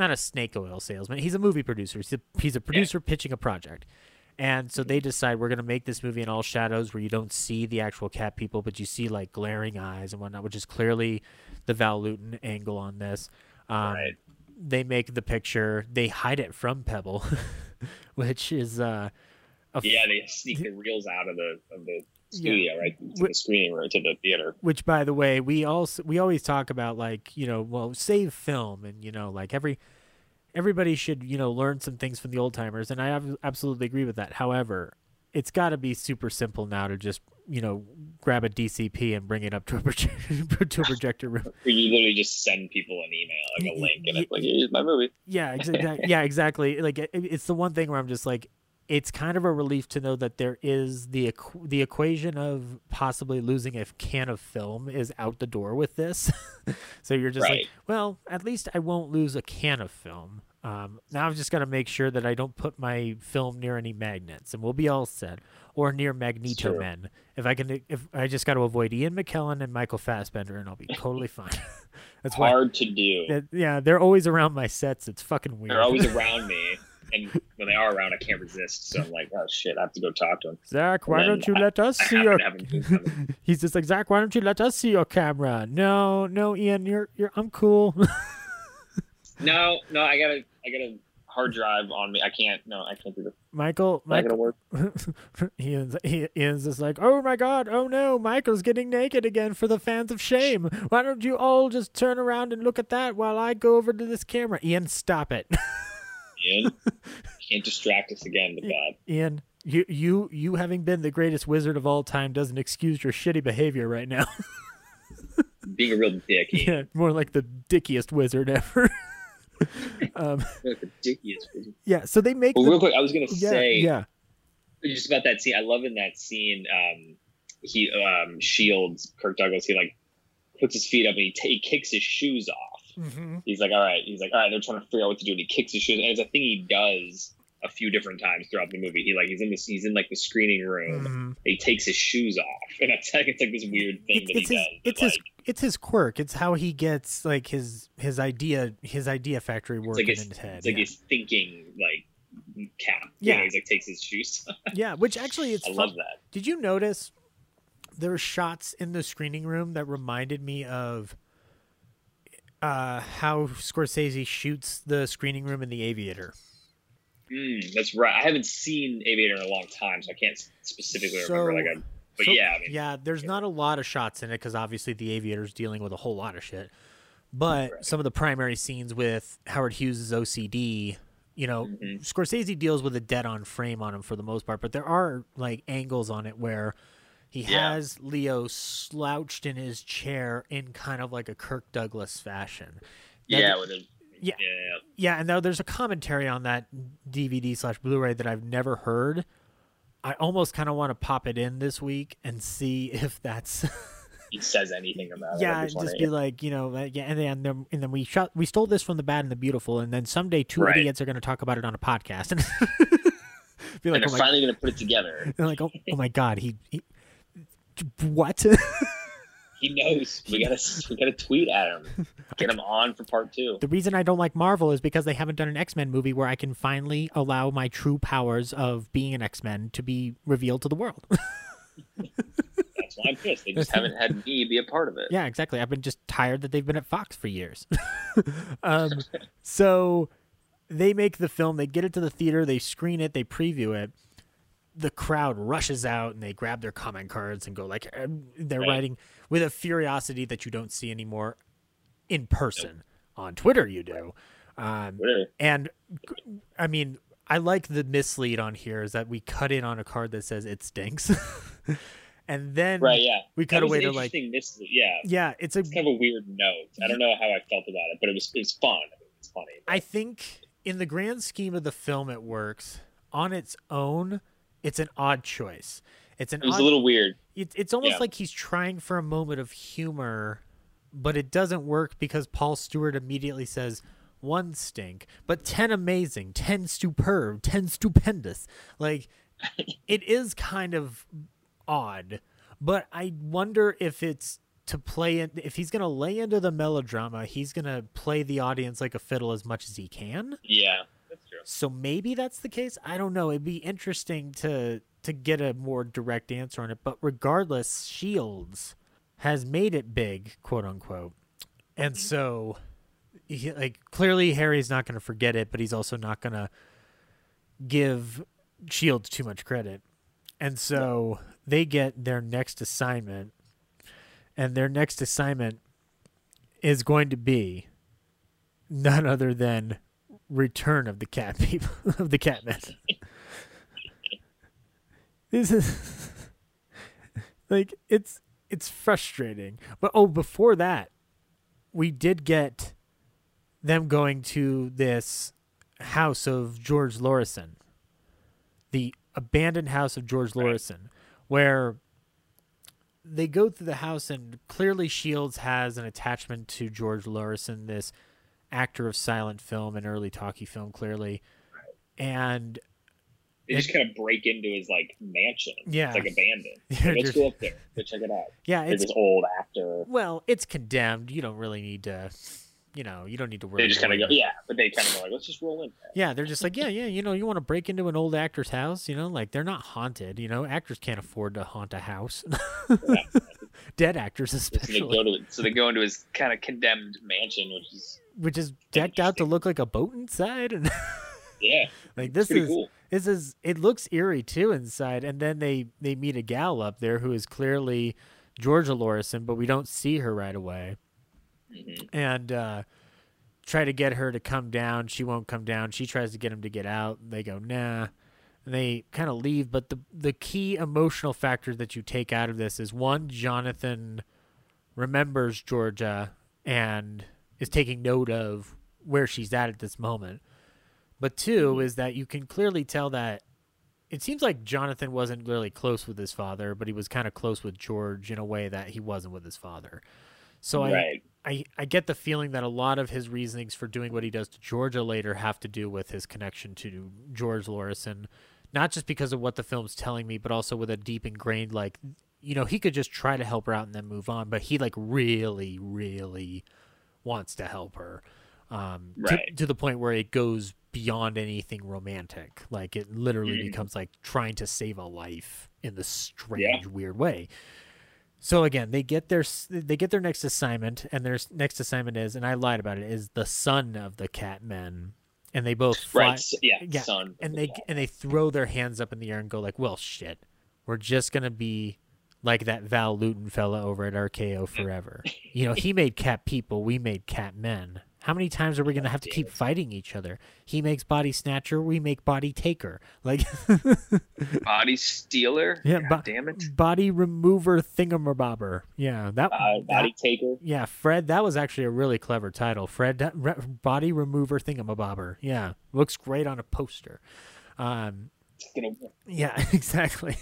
not a snake oil salesman. He's a movie producer. He's a, he's a producer pitching a project. And so they decide we're going to make this movie in all shadows where you don't see the actual cat people, but you see like glaring eyes and whatnot, which is clearly the Val Lewton angle on this. Um, Right. They make the picture. They hide it from Pebbel, which is uh, f- Yeah, they sneak the reels out of the of the studio, right, to the screening room, to the theater. which by the way we also we always talk about like you know well save film and you know like every everybody should you know learn some things from the old timers and i ab- absolutely agree with that however it's got to be super simple now to just you know grab a dcp and bring it up to a, proje- to a projector room you literally just send people an email, like a link, and it's like, here's my movie. yeah exactly yeah exactly like it, it's the one thing where i'm just like it's kind of a relief to know that there is the equ- the equation of possibly losing a can of film is out the door with this. so you're just like, well, at least I won't lose a can of film. Um, now I've just got to make sure that I don't put my film near any magnets, and we'll be all set. Or near Magneto. Men. If I can, if I just got to avoid Ian McKellen and Michael Fassbender, and I'll be totally fine. That's why. Hard to do. that- yeah, they're always around my sets. It's fucking weird. They're always around me, and when they are around, I can't resist. So I'm like, oh shit, I have to go talk to them. Zach, why don't you then let us I see your? to have them- He's just like Zach. Why don't you let us see your camera? No, no, Ian, you're you're. I'm cool. No, no, I got a, I got a hard drive on me. I can't. No, I can't do this. Michael, Not gonna Michael, work. Ian's, he- Ian's just like, oh my god, oh no, Michael's getting naked again for the fans of shame. Why don't you all just turn around and look at that while I go over to this camera? Ian, stop it. Ian, can't distract us again with that. Ian, you you you having been the greatest wizard of all time doesn't excuse your shitty behavior right now. Being a real dick. Ian. yeah, more like the dickiest wizard ever. um, dickiest. yeah, so they make Well, the- real quick, I was gonna yeah, say, yeah. just about that scene. I love in that scene. Um, he um shields Kirk Douglas. He like puts his feet up and he, ta he kicks his shoes off. Mm-hmm. He's like, all right. He's like, all right. They're trying to figure out what to do, and he kicks his shoes. And it's a thing he does a few different times throughout the movie. He like he's in this. He's in like the screening room. Mhm. He takes his shoes off, and it's like it's like this weird thing It's, that it's he his does. it's but, his it's his quirk. It's how he gets like his his idea his idea factory working like his, in his head. it's like yeah. his thinking like cap. You Yeah. know, he's like takes his shoes. off. yeah, which actually it's I fun- love that. Did you notice there were shots in the screening room that reminded me of uh, how Scorsese shoots the screening room in The Aviator. Mm, that's right. I haven't seen Aviator in a long time, so I can't specifically remember. Like, a, but so- yeah, I mean, yeah, there's not a lot of shots in it because obviously the Aviator's dealing with a whole lot of shit. But some of the primary scenes with Howard Hughes' OCD, you know, Mm-hmm. Scorsese deals with a dead-on frame on him for the most part, but there are like angles on it where he Yeah. has Leo slouched in his chair in kind of like a Kirk Douglas fashion. Now, yeah, with a, Yeah. yeah, yeah, and now there's a commentary on that DVD slash Blu-ray that I've never heard. I almost kind of want to pop it in this week and see if that's he says anything about it. yeah, just be like you know like, yeah, and then and then, we shot we stole this from the bad and the beautiful, and then someday two Right. idiots are going to talk about it on a podcast and be like, and they're oh finally going to put it together. they're like, oh, oh my god, he, he what? He knows. We gotta we gotta tweet at him. Get him on for part two. The reason I don't like Marvel is because they haven't done an X Men movie where I can finally allow my true powers of being an X Men to be revealed to the world. That's why I'm pissed. They just haven't had me be a part of it. yeah, exactly. I've been just tired that they've been at Fox for years. um, so they make the film, they get it to the theater, they screen it, they preview it. The crowd rushes out and they grab their comment cards and go like um, they're Right. writing with a furiosity that you don't see anymore in person. On Twitter, you do. Um, and I mean, I like the mislead on here is that we cut in on a card that says it stinks, and then Right, yeah. we cut away to like interesting mis- yeah. yeah, it's a It's kind of a weird note. I don't know how I felt about it, but it was it was fun. It's funny. I think in the grand scheme of the film, it works. On its own, it's an odd choice. It's an It was odd, a little weird. It, it's almost Yeah. like he's trying for a moment of humor, but it doesn't work because Paul Stewart immediately says, one stink, but 10 amazing, 10 superb, 10 stupendous. Like, it is kind of odd, but I wonder if it's to play in, if he's going to lay into the melodrama, he's going to play the audience like a fiddle as much as he can. Yeah, that's true. So maybe that's the case. I don't know. It'd be interesting to to get a more direct answer on it. But regardless, Shields has made it big, quote unquote, and mm-hmm. so he, like clearly Harry's not going to forget it, but he's also not going to give Shields too much credit, and so they get their next assignment, and their next assignment is going to be none other than Return of the Cat People of the cat Catmen. this is like it's it's frustrating. But oh, before that, we did get them going to this house of George Lorrison, the abandoned house of George Lorrison, where they go through the house and clearly Shields has an attachment to George Lorrison, this actor of silent film and early talkie film, clearly, and they just kind of break into his like mansion. Yeah, it's like abandoned. Yeah, let's go up there. Go check it out. Yeah, it's- this old actor. well, it's condemned. You don't really need to, you know, you don't need to worry. They just kind of go, yeah, but they kind of go like, let's just roll in. Yeah, they're just like, yeah, yeah, you know, you want to break into an old actor's house, you know, like they're not haunted, you know, actors can't afford to haunt a house. Dead actors So they especially, go to so they go into his kind of condemned mansion, which is which is decked out to look like a boat inside and yeah, like this is cool. this is it looks eerie too inside and then they they meet a gal up there who is clearly Georgia Lorrison, but we don't see her right away. And uh try to get her to come down. She won't come down. She tries to get him to get out. They go, nah. And they kind of leave. But the the key emotional factor that you take out of this is one, Jonathan remembers Georgia and is taking note of where she's at at this moment. But 2 hmm. is that you can clearly tell that it seems like Jonathan wasn't really close with his father, but he was kind of close with George in a way that he wasn't with his father. So Right. I, I I get the feeling that a lot of his reasonings for doing what he does to Georgia later have to do with his connection to George Lorrison, not just because of what the film's telling me, but also with a deep ingrained like you know, he could just try to help her out and then move on, but he like really, really wants to help her. Um, to- Right. to, the point where it goes beyond anything romantic. Like it literally Mhm. becomes like trying to save a life in this strange, weird way. So again, they get their they get their next assignment, and their next assignment is, and I lied about it, is the son of the Cat Catmen, and they both fly, Right, s- yeah, son and the they and they throw their hands up in the air and go like, "Well, shit, we're just gonna be like that Val Lewton fella over at RKO forever. you know, he made cat people, we made cat men. How many times are we gonna have to keep fighting each other? He makes body snatcher, we make body taker. Like, Body stealer. yeah, bo- damn it. body remover thingamabobber. Yeah, that Uh, body that- taker. Yeah, Fred. That was actually a really clever title. Fred, that- re- body remover thingamabobber. Yeah, looks great on a poster. Um, yeah, exactly.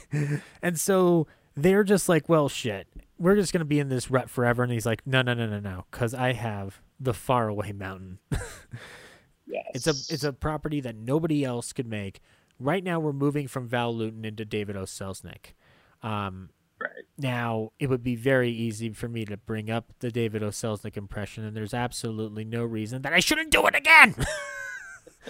And so they're just like, well, shit, we're just gonna be in this rut forever. And he's like, no, no, no, no, no, because I have the faraway mountain. Yes. It's a it's a property that nobody else could make. Right now, we're moving from Val Lewton into David O. Selznick. Um, right. Now, it would be very easy for me to bring up the David O. Selznick impression, and there's absolutely no reason that I shouldn't do it again.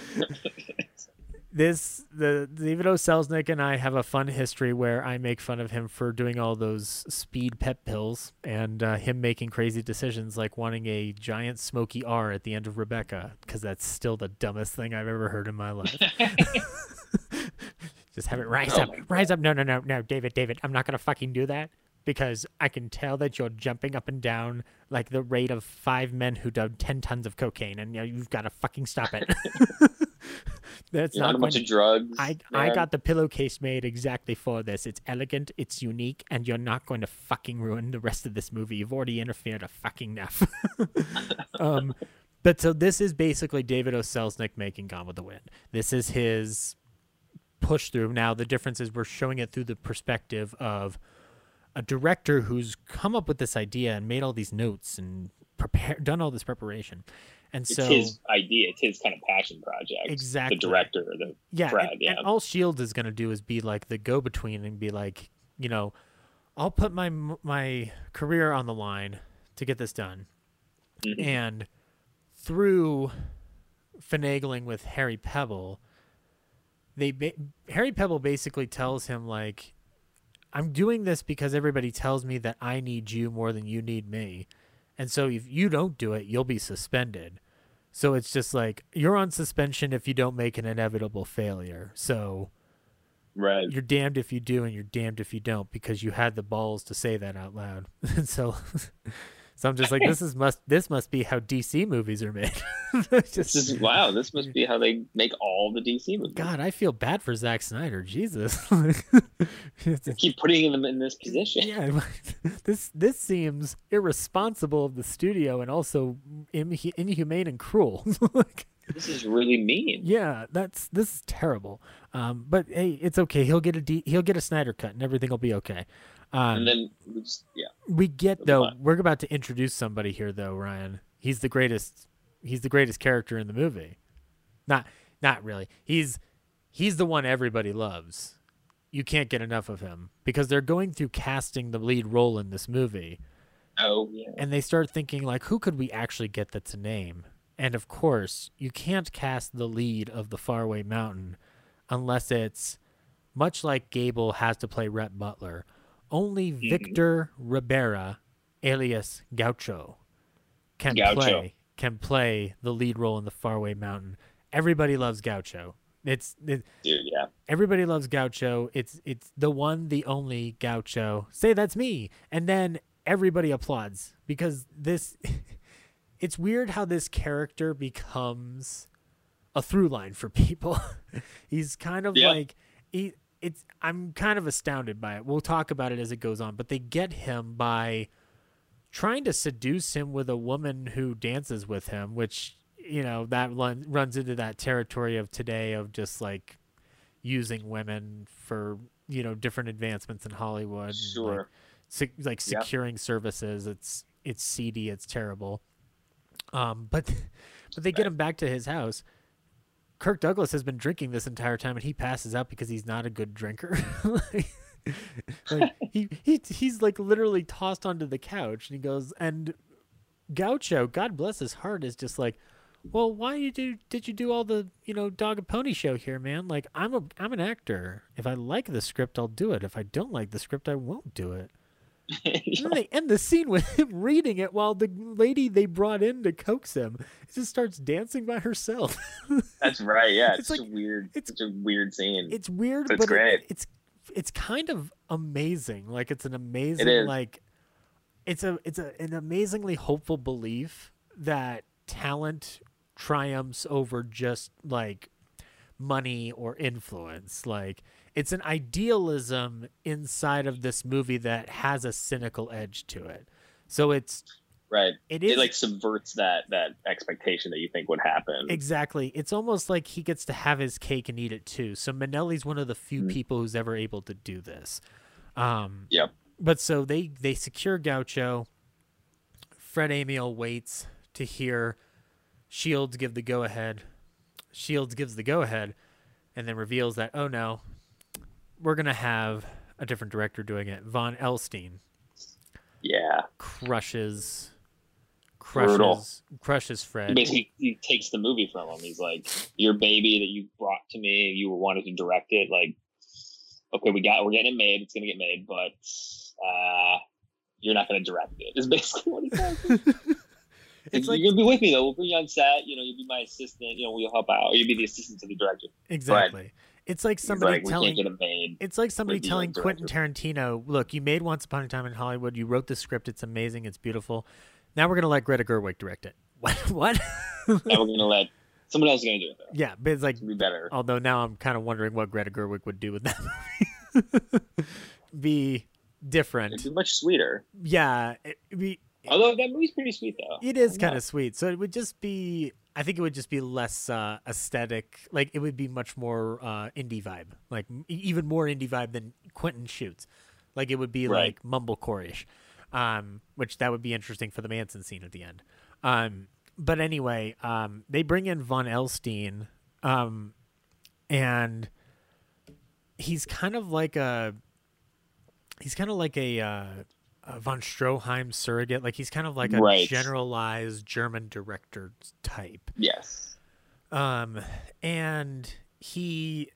this the David O. Selznick and I have a fun history where I make fun of him for doing all those speed pep pills and uh, him making crazy decisions like wanting a giant smoky R at the end of Rebecca because that's still the dumbest thing I've ever heard in my life. Just have it rise Oh up, rise up. No, no, no, no, David, David, I'm not gonna fucking do that because I can tell that you're jumping up and down like the rate of five men who done ten tons of cocaine, and you know, you've got to fucking stop it. That's You're not a bunch of drugs. I I got the pillowcase made exactly for this. It's elegant, it's unique, and you're not going to fucking ruin the rest of this movie. You've already interfered a fucking enough. um, but so this is basically David O. Selznick making Gone with the Wind. This is his push through. Now the difference is we're showing it through the perspective of a director who's come up with this idea and made all these notes and prepare done all this preparation. And it's so his idea. It's his kind of passion project. Exactly. The director, the yeah, Brad, and, yeah. and all Shield is going to do is be like the go-between and be like, you know, I'll put my my career on the line to get this done, Mhm. and through finagling with Harry Pebbel, they ba- Harry Pebbel basically tells him like, I'm doing this because everybody tells me that I need you more than you need me, and so if you don't do it, you'll be suspended. So it's just like you're on suspension if you don't make an inevitable failure. So right. you're damned if you do and you're damned if you don't because you had the balls to say that out loud. and so so I'm just like this is must this must be how DC movies are made. This just, is wow. This must be how they make all the DC movies. God, I feel bad for Zack Snyder. Jesus. Keep putting them in this position. yeah, this this seems irresponsible of the studio and also inhu- inhumane and cruel. like, This is really mean. Yeah, that's this is terrible. Um, but hey, it's okay. He'll get a D, he'll get a Snyder cut, and everything will be okay. Um, and then we just, yeah, we get though. fine. We're about to introduce somebody here, though. Ryan, he's the greatest. He's the greatest character in the movie. Not, not really. He's, he's the one everybody loves. You can't get enough of him because they're going through casting the lead role in this movie oh yeah, and they start thinking like who could we actually get that's a name and of course you can't cast the lead of the faraway mountain unless it's much like gable has to play rhett butler only mm-hmm. victor ribera alias gaucho can Gaucho. play can play the lead role in the faraway mountain everybody loves gaucho it's it, dude, yeah. Everybody loves Gaucho. It's it's the one, the only Gaucho. Say that's me, and then everybody applauds because this. it's weird how this character becomes a through line for people. He's kind of Yeah. like he. It's I'm kind of astounded by it. We'll talk about it as it goes on, but they get him by trying to seduce him with a woman who dances with him, which you know that run, runs into that territory of today of just like using women for you know different advancements in Hollywood. Sure. like, sec- like Yep. securing services. It's it's seedy. It's terrible. Um, but but they get him back to his house. Kirk Douglas has been drinking this entire time, and he passes out because he's not a good drinker. like, like, he, he he's like literally tossed onto the couch, and he goes, and Gaucho, God bless his heart, is just like, well, why you do did you do all the you know dog and pony show here, man? Like I'm a I'm an actor. If I like the script, I'll do it. If I don't like the script, I won't do it. And then they end the scene with him reading it while the lady they brought in to coax him just starts dancing by herself. That's right. Yeah, It's it's, like- a weird. it's- It's, a weird scene. it's weird, It's but it- great. it's it's kind of amazing. Like it's an amazing is. like it's a it's a an amazingly hopeful belief that talent triumphs over just like money or influence. Like it's an idealism inside of this movie that has a cynical edge to it. So it's right. it It, is like subverts that that expectation that you think would happen. Exactly. It's almost like he gets to have his cake and eat it too. So Minnelli's one of the few people who's ever able to do this. Um, Yep. But so they they secure Gaucho. Fred Amiel waits to hear Shields give the go ahead. Shields gives the go ahead, and then reveals that oh no, we're gonna have a different director doing it. Von Ellstein Yeah. crushes Brutal. crushes crushes He Fred. basically he takes the movie from him. He's like, "Your baby that you brought to me, you wanted to direct it. Like, okay, we got, we're getting it made. It's gonna get made, but uh, you're not gonna direct it." Is basically what he says. It's you're like gonna be with me though. We'll bring you on set. You know, you'll be my assistant. You know, we'll help out. You'll be the assistant to the director. Exactly. It's like somebody like, telling can't get it made. it's like somebody telling Quentin Tarantino, "Look, you made Once Upon a Time in Hollywood. You wrote the script. It's amazing. It's beautiful. Now we're gonna let Greta Gerwig direct it." What? what? now we're gonna let someone else is gonna do it though. yeah, but it's like, It'll be better. although now I'm kind of wondering what Greta Gerwig would do with that movie. be different. It'd be much sweeter. Yeah, it'd be Although that movie's pretty sweet though. It is kind of sweet. So it would just be I think it would just be less uh aesthetic. Like it would be much more uh indie vibe. Like m- even more indie vibe than Quentin shoots. Like it would be Right. like mumblecore-ish. Um which that would be interesting for the Manson scene at the end. Um but anyway, um, they bring in Von Ellstein, um, and he's kind of like a he's kind of like a, uh, a von Stroheim surrogate. Like he's kind of like a Right. generalized German director type. Yes. Um, and he,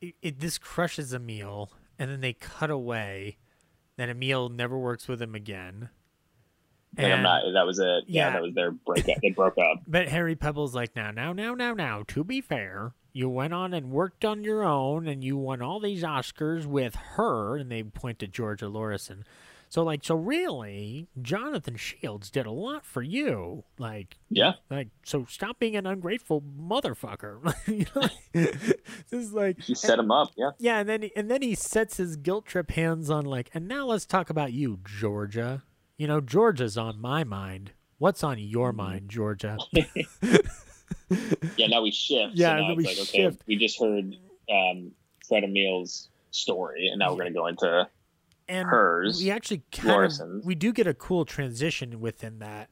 it, it, this crushes Amiel, and then they cut away. Then Amiel never works with him again. And, I'm not. That was it. Yeah, Yeah. that was their breakup. They broke up. But Harry Pebbel's like, now, now, now, now, now. To be fair, you went on and worked on your own, and you won all these Oscars with her. And they point to Georgia Lorrison. So, like, so really, Jonathan Shields did a lot for you. Like, Yeah. like, so stop being an ungrateful motherfucker. you know, this is like He set him up. Yeah. yeah, and then he, and then he sets his guilt trip hands on like, and now let's talk about you, Georgia. You know, Georgia's on my mind. What's on your Mm-hmm. mind, Georgia? Yeah. Now we shift. Yeah, So and now we like, okay, we just heard um, Fred Amiel's story, and now we're going to go into and hers, we actually kind of we do get a cool transition within that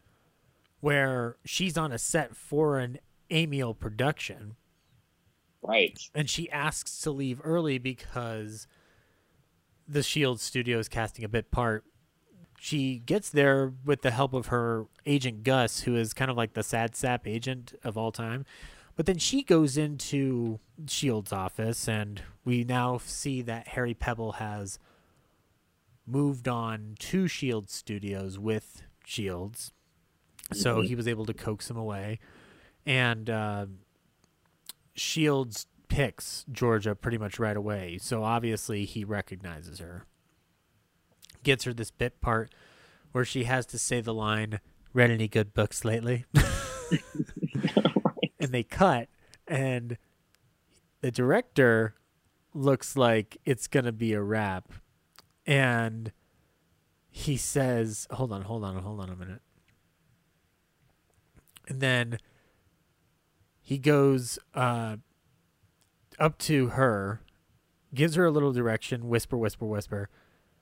where she's on a set for an Amiel production right. and she asks to leave early because the Shield studio is casting a bit part. She gets there with the help of her agent Gus, who is kind of like the sad sap agent of all time. But then she goes into Shield's office, and we now see that Harry Pebbel has moved on to Shield Studios with Shields, so Mhm. he was able to coax him away, and uh, Shields picks Georgia pretty much right away. So obviously he recognizes her. Gets her this bit part where she has to say the line, "Read any good books lately?" and they cut and the director looks like it's going to be a wrap and he says, "Hold on, hold on, hold on a minute." And then he goes uh, up to her, gives her a little direction, whisper, whisper, whisper,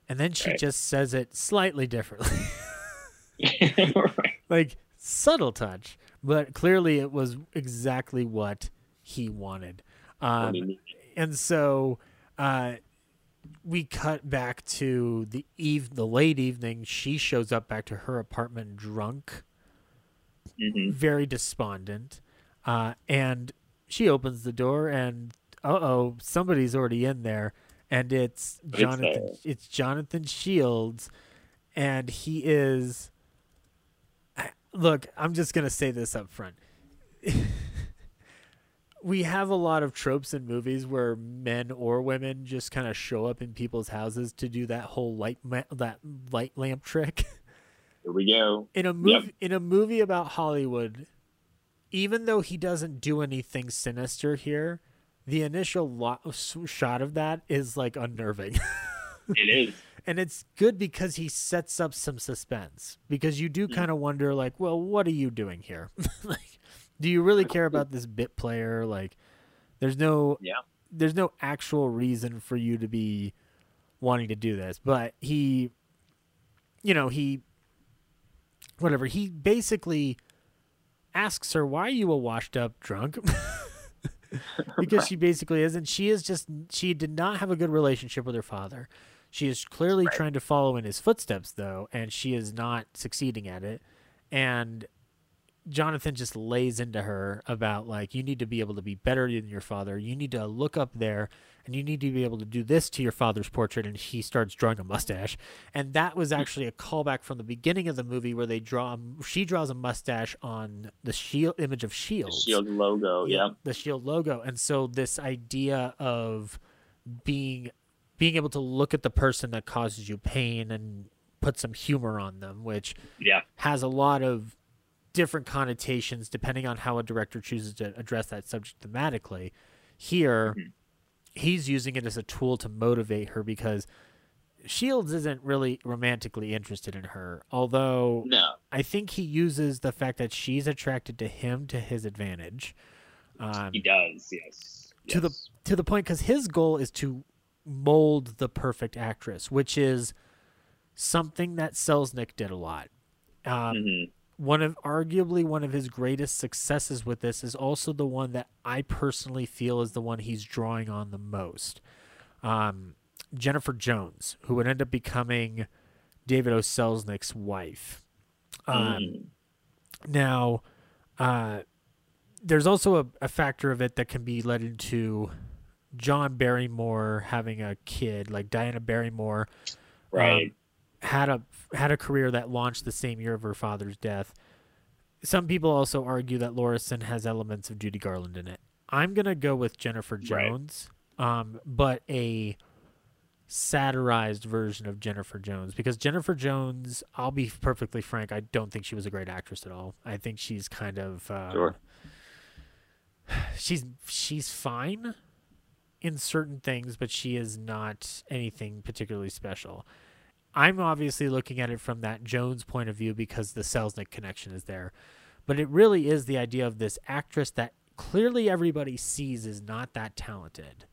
and then she Right. just says it slightly differently. Like subtle touch, but clearly it was exactly what he wanted. Um, and so uh, we cut back to the eve, the late evening. She shows up back to her apartment drunk Mhm. very despondent. Uh, and she opens the door, and uh oh, somebody's already in there, and it's It's Jonathan. there. It's Jonathan Shields, and he is. Look, I'm just gonna say this up front. we have a lot of tropes in movies where men or women just kind of show up in people's houses to do that whole light ma- that light lamp trick. Here we go. in a movie in a movie about Hollywood, even though he doesn't do anything sinister here, the initial lo- shot of that is like unnerving. It is. and it's good because he sets up some suspense because you do mm. kind of wonder like, well, what are you doing here? like do you really care about this bit player like there's no Yeah. there's no actual reason for you to be wanting to do this, but he you know, he whatever, he basically asks her, "Why are you a washed up drunk?" because she basically isn't. She is just she did not have a good relationship with her father. She is clearly trying to follow in his footsteps though, and she is not succeeding at it. And Jonathan just lays into her about like you need to be able to be better than your father. You need to look up there and you need to be able to do this to your father's portrait and he starts drawing a mustache. And that was actually a callback from the beginning of the movie where they draw um, she draws a mustache on the shield image of The. Shield logo. Yeah. The shield logo. And so this idea of being being able to look at the person that causes you pain and put some humor on them, which Yeah. has a lot of different connotations depending on how a director chooses to address that subject thematically. Here, he's using it as a tool to motivate her because Shields isn't really romantically interested in her, although No. I think he uses the fact that she's attracted to him to his advantage. Um, He does. Yes. to the to the point because his goal is to mold the perfect actress, which is something that Selznick did a lot. Um, Mhm. One of arguably one of his greatest successes with this is also the one that I personally feel is the one he's drawing on the most. Um, Jennifer Jones, who would end up becoming David O. Selznick's wife. Um, Mm. Now, uh, there's also a, a factor of it that can be led into John Barrymore having a kid, like Diana Barrymore, um, Right. Had a had a career that launched the same year of her father's death. Some people also argue that Lorrison has elements of Judy Garland in it. I'm gonna go with Jennifer Right. Jones, um, but a satirized version of Jennifer Jones because Jennifer Jones, I'll be perfectly frank, I don't think she was a great actress at all. I think she's kind of uh, Sure. she's she's fine in certain things, but she is not anything particularly special. I'm obviously looking at it from that Jones point of view because the Selznick connection is there. But it really is the idea of this actress that clearly everybody sees is not that talented.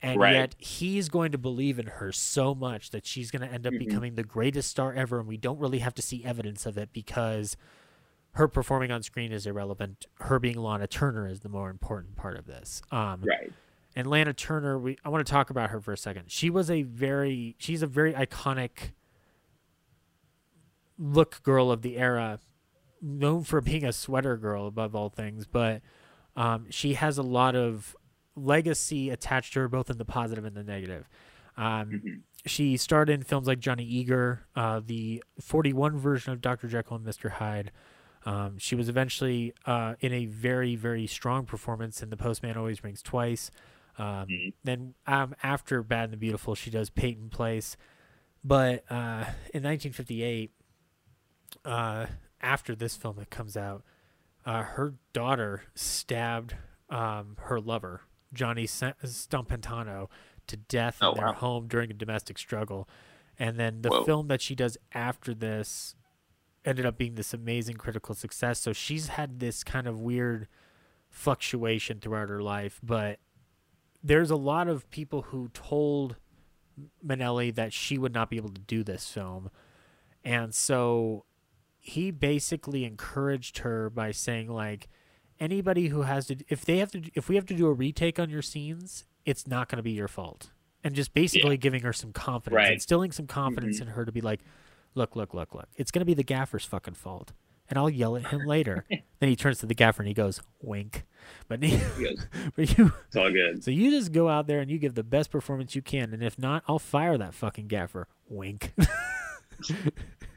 And Right. yet he's going to believe in her so much that she's going to end up Mhm. becoming the greatest star ever. And we don't really have to see evidence of it because her performing on screen is irrelevant. Her being Lana Turner is the more important part of this. Um, Right. And Lana Turner, we I want to talk about her for a second. She was a very she's a very iconic look girl of the era, known for being a sweater girl above all things, but um, she has a lot of legacy attached to her, both in the positive and the negative. Um, She starred in films like Johnny Eager, uh, the 41 version of Dr. Jekyll and Mr. Hyde. Um, she was eventually uh, in a very, very strong performance in The Postman Always Rings Twice. Um, Then um, after Bad and the Beautiful, she does Peyton Place. But uh, in 1958, uh, after this film that comes out, uh, her daughter stabbed um, her lover, Johnny Stompanato, to death in Oh, their wow. home during a domestic struggle. And then the Whoa. film that she does after this ended up being this amazing critical success. So she's had this kind of weird fluctuation throughout her life, but there's a lot of people who told Minnelli that she would not be able to do this film. And so he basically encouraged her by saying like anybody who has to if they have to if we have to do a retake on your scenes, it's not going to be your fault. And just basically giving her some confidence, Right. instilling some confidence Mhm. in her to be like, look, look, look, look. It's going to be the gaffer's fucking fault. And I'll yell at him later. then he turns to the gaffer and he goes, wink. But, he, but you, It's all good. so you just go out there and you give the best performance you can. And if not, I'll fire that fucking gaffer. Wink.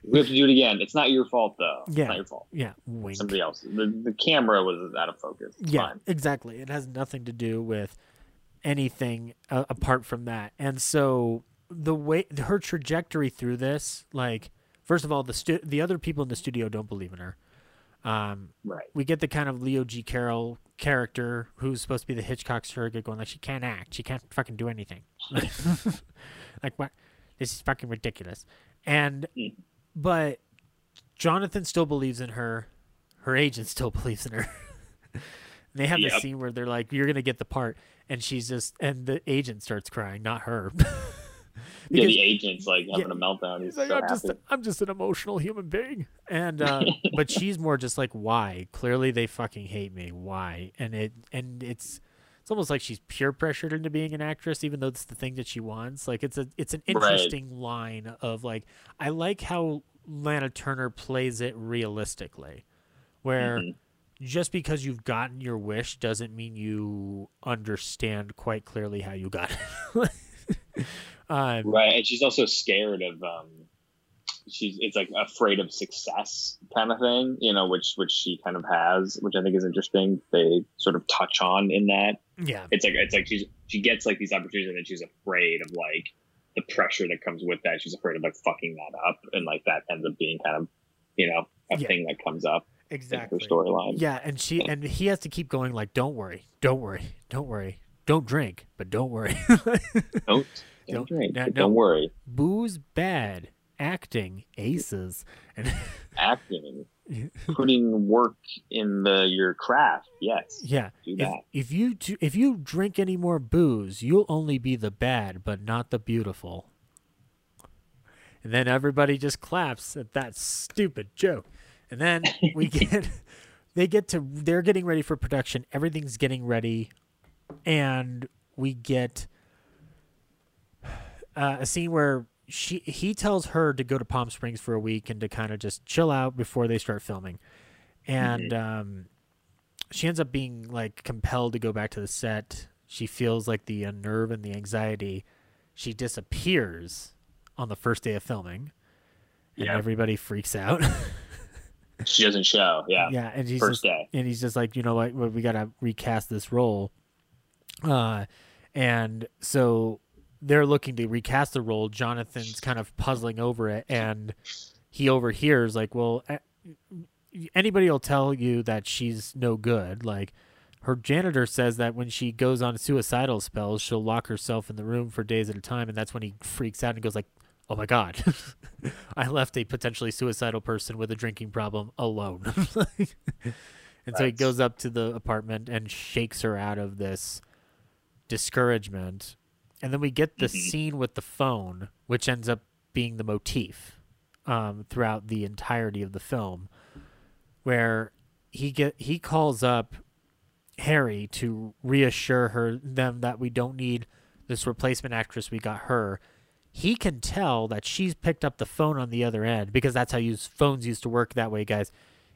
We have to do it again. It's not your fault though. Yeah. It's not your fault. yeah, wink. Somebody else. The, the camera was out of focus. It's yeah, fine. exactly. It has nothing to do with anything uh, apart from that. And so the way her trajectory through this, like, first of all, the stu- the other people in the studio don't believe in her. Um, Right. we get the kind of Leo G. Carroll character who's supposed to be the Hitchcock surrogate, going like, she can't act, she can't fucking do anything. like what? This is fucking ridiculous. And but Jonathan still believes in her. Her agent still believes in her. they have this scene where they're like, "You're gonna get the part," and she's just, and the agent starts crying, not her. Yeah, the agent's like having yeah, a meltdown. He's He's like, so I'm just. I'm just an emotional human being, and uh, but she's more just like, why? Clearly, they fucking hate me. Why? And it, and it's, it's almost like she's peer pressured into being an actress, even though it's the thing that she wants. Like, it's a, it's an Right. interesting line of like, I like how Lana Turner plays it realistically, where Mhm. just because you've gotten your wish doesn't mean you understand quite clearly how you got it. um, Right, and she's also scared of um she's it's like afraid of success kind of thing, you know, which which she kind of has, which I think is interesting. They sort of touch on in that. yeah. It's like it's like she's she gets like these opportunities and then she's afraid of like the pressure that comes with that. She's afraid of like fucking that up and like that ends up being kind of you know, a Yeah. thing that comes up Exactly. her storyline. Yeah, and she and he has to keep going like, "Don't worry, don't worry, don't worry, don't drink, but don't worry." Don't don't, Don't- but no. Don't worry. Booze bad, acting aces, and Acting. Putting work in the your craft, yes. yeah, Do if, that. if you do, if you drink any more booze, you'll only be the bad, but not the beautiful. And then everybody just claps at that stupid joke. And then we get they get to they're getting ready for production. Everything's getting ready, and we get uh, a scene where she he tells her to go to Palm Springs for a week and to kind of just chill out before they start filming, and um, she ends up being like compelled to go back to the set. She feels like the uh, nerve and the anxiety. She disappears on the first day of filming, and Yeah. everybody freaks out. She doesn't show. Yeah. Yeah, and he's First just, day. and he's just like, you know what, we got to recast this role. Uh, and so they're looking to recast the role. Jonathan's kind of puzzling over it, and he overhears like, well, anybody will tell you that she's no good. Like her janitor says that when she goes on suicidal spells, she'll lock herself in the room for days at a time, and that's when he freaks out and goes like, "Oh my god, I left a potentially suicidal person with a drinking problem alone." and so he goes up to the apartment and shakes her out of this discouragement. And then we get the scene with the phone, which ends up being the motif um, throughout the entirety of the film, where he get he calls up Harry to reassure her them that we don't need this replacement actress. We got her. He can tell that she's picked up the phone on the other end because that's how use phones used to work that way, guys.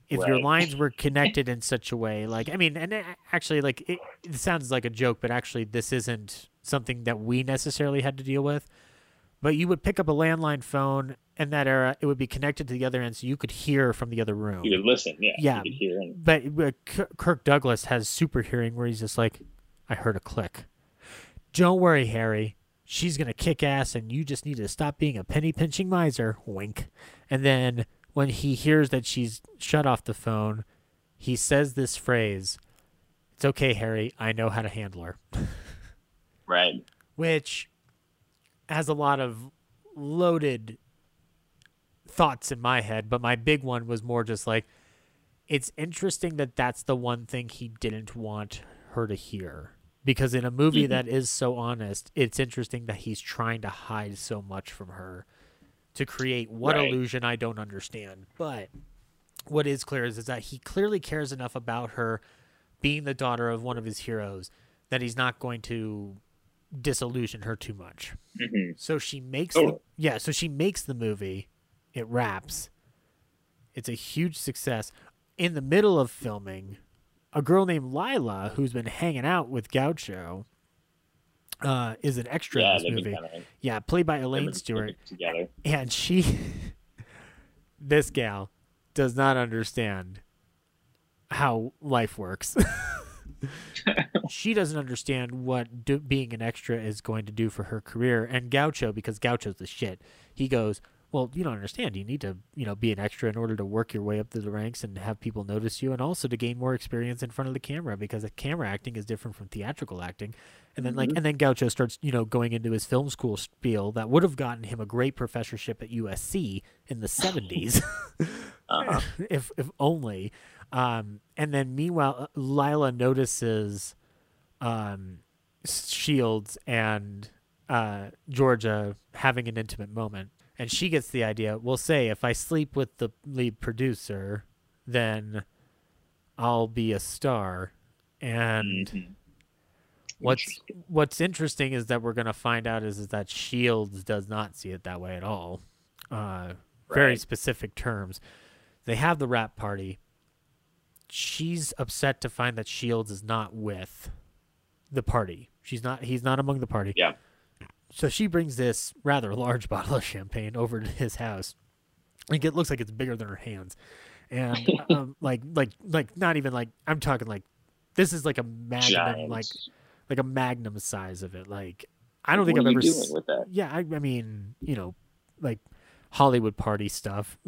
If your lines were connected in such a way, like I mean, and it- actually, like it, it sounds like a joke, but actually, this isn't something that we necessarily had to deal with. But you would pick up a landline phone in that era; it would be connected to the other end, so you could hear from the other room. You could listen. Yeah. Yeah, You could hear. And, but, Kirk Douglas has super hearing where he's just like, I heard a click. Don't worry, Harry. She's gonna kick ass, and you just need to stop being a penny pinching miser. Wink. And then when he hears that she's shut off the phone, he says this phrase: "It's okay, Harry. I know how to handle her." right. which has a lot of loaded thoughts in my head, but my big one was more just like it's interesting that that's the one thing he didn't want her to hear. Because in a movie Mhm. that is so honest, it's interesting that he's trying to hide so much from her to create what Right. illusion I don't understand. But what is clear is, is that he clearly cares enough about her being the daughter of one of his heroes that he's not going to disillusion her too much. hmm So she makes Oh. the, yeah, so she makes the movie. It wraps. It's a huge success. In the middle of filming, a girl named Lila, who's been hanging out with Gaucho, uh, is an extra Yeah, in this movie. kinda- yeah, played by Elaine Stewart. together. And she, this gal, does not understand how life works. she doesn't understand what do, being an extra is going to do for her career. And Gaucho, because Gaucho's the shit, he goes, "Well, you don't understand. You need to, you know, be an extra in order to work your way up through the ranks and have people notice you, and also to gain more experience in front of the camera because camera acting is different from theatrical acting." And then, like, and then Gaucho starts, you know, going into his film school spiel that would have gotten him a great professorship at USC in the seventies, Uh-huh. if if only. Um, and then meanwhile, Lila notices um, Shields and uh, Georgia having an intimate moment, and she gets the idea. Well, say if I sleep with the lead producer, then I'll be a star. And Mhm. what's what's interesting is that we're gonna find out is, is that Shields does not see it that way at all. Uh, very specific terms. They have the rap party. She's upset to find that Shields is not with the party. She's not. He's not among the party. Yeah. So she brings this rather large bottle of champagne over to his house. Like it looks like it's bigger than her hands, and um, like like like not even like I'm talking like this is like a magnum Giant. like like a magnum size of it. Like I don't think What I've ever doing with that? Yeah, I, I mean you know like Hollywood party stuff.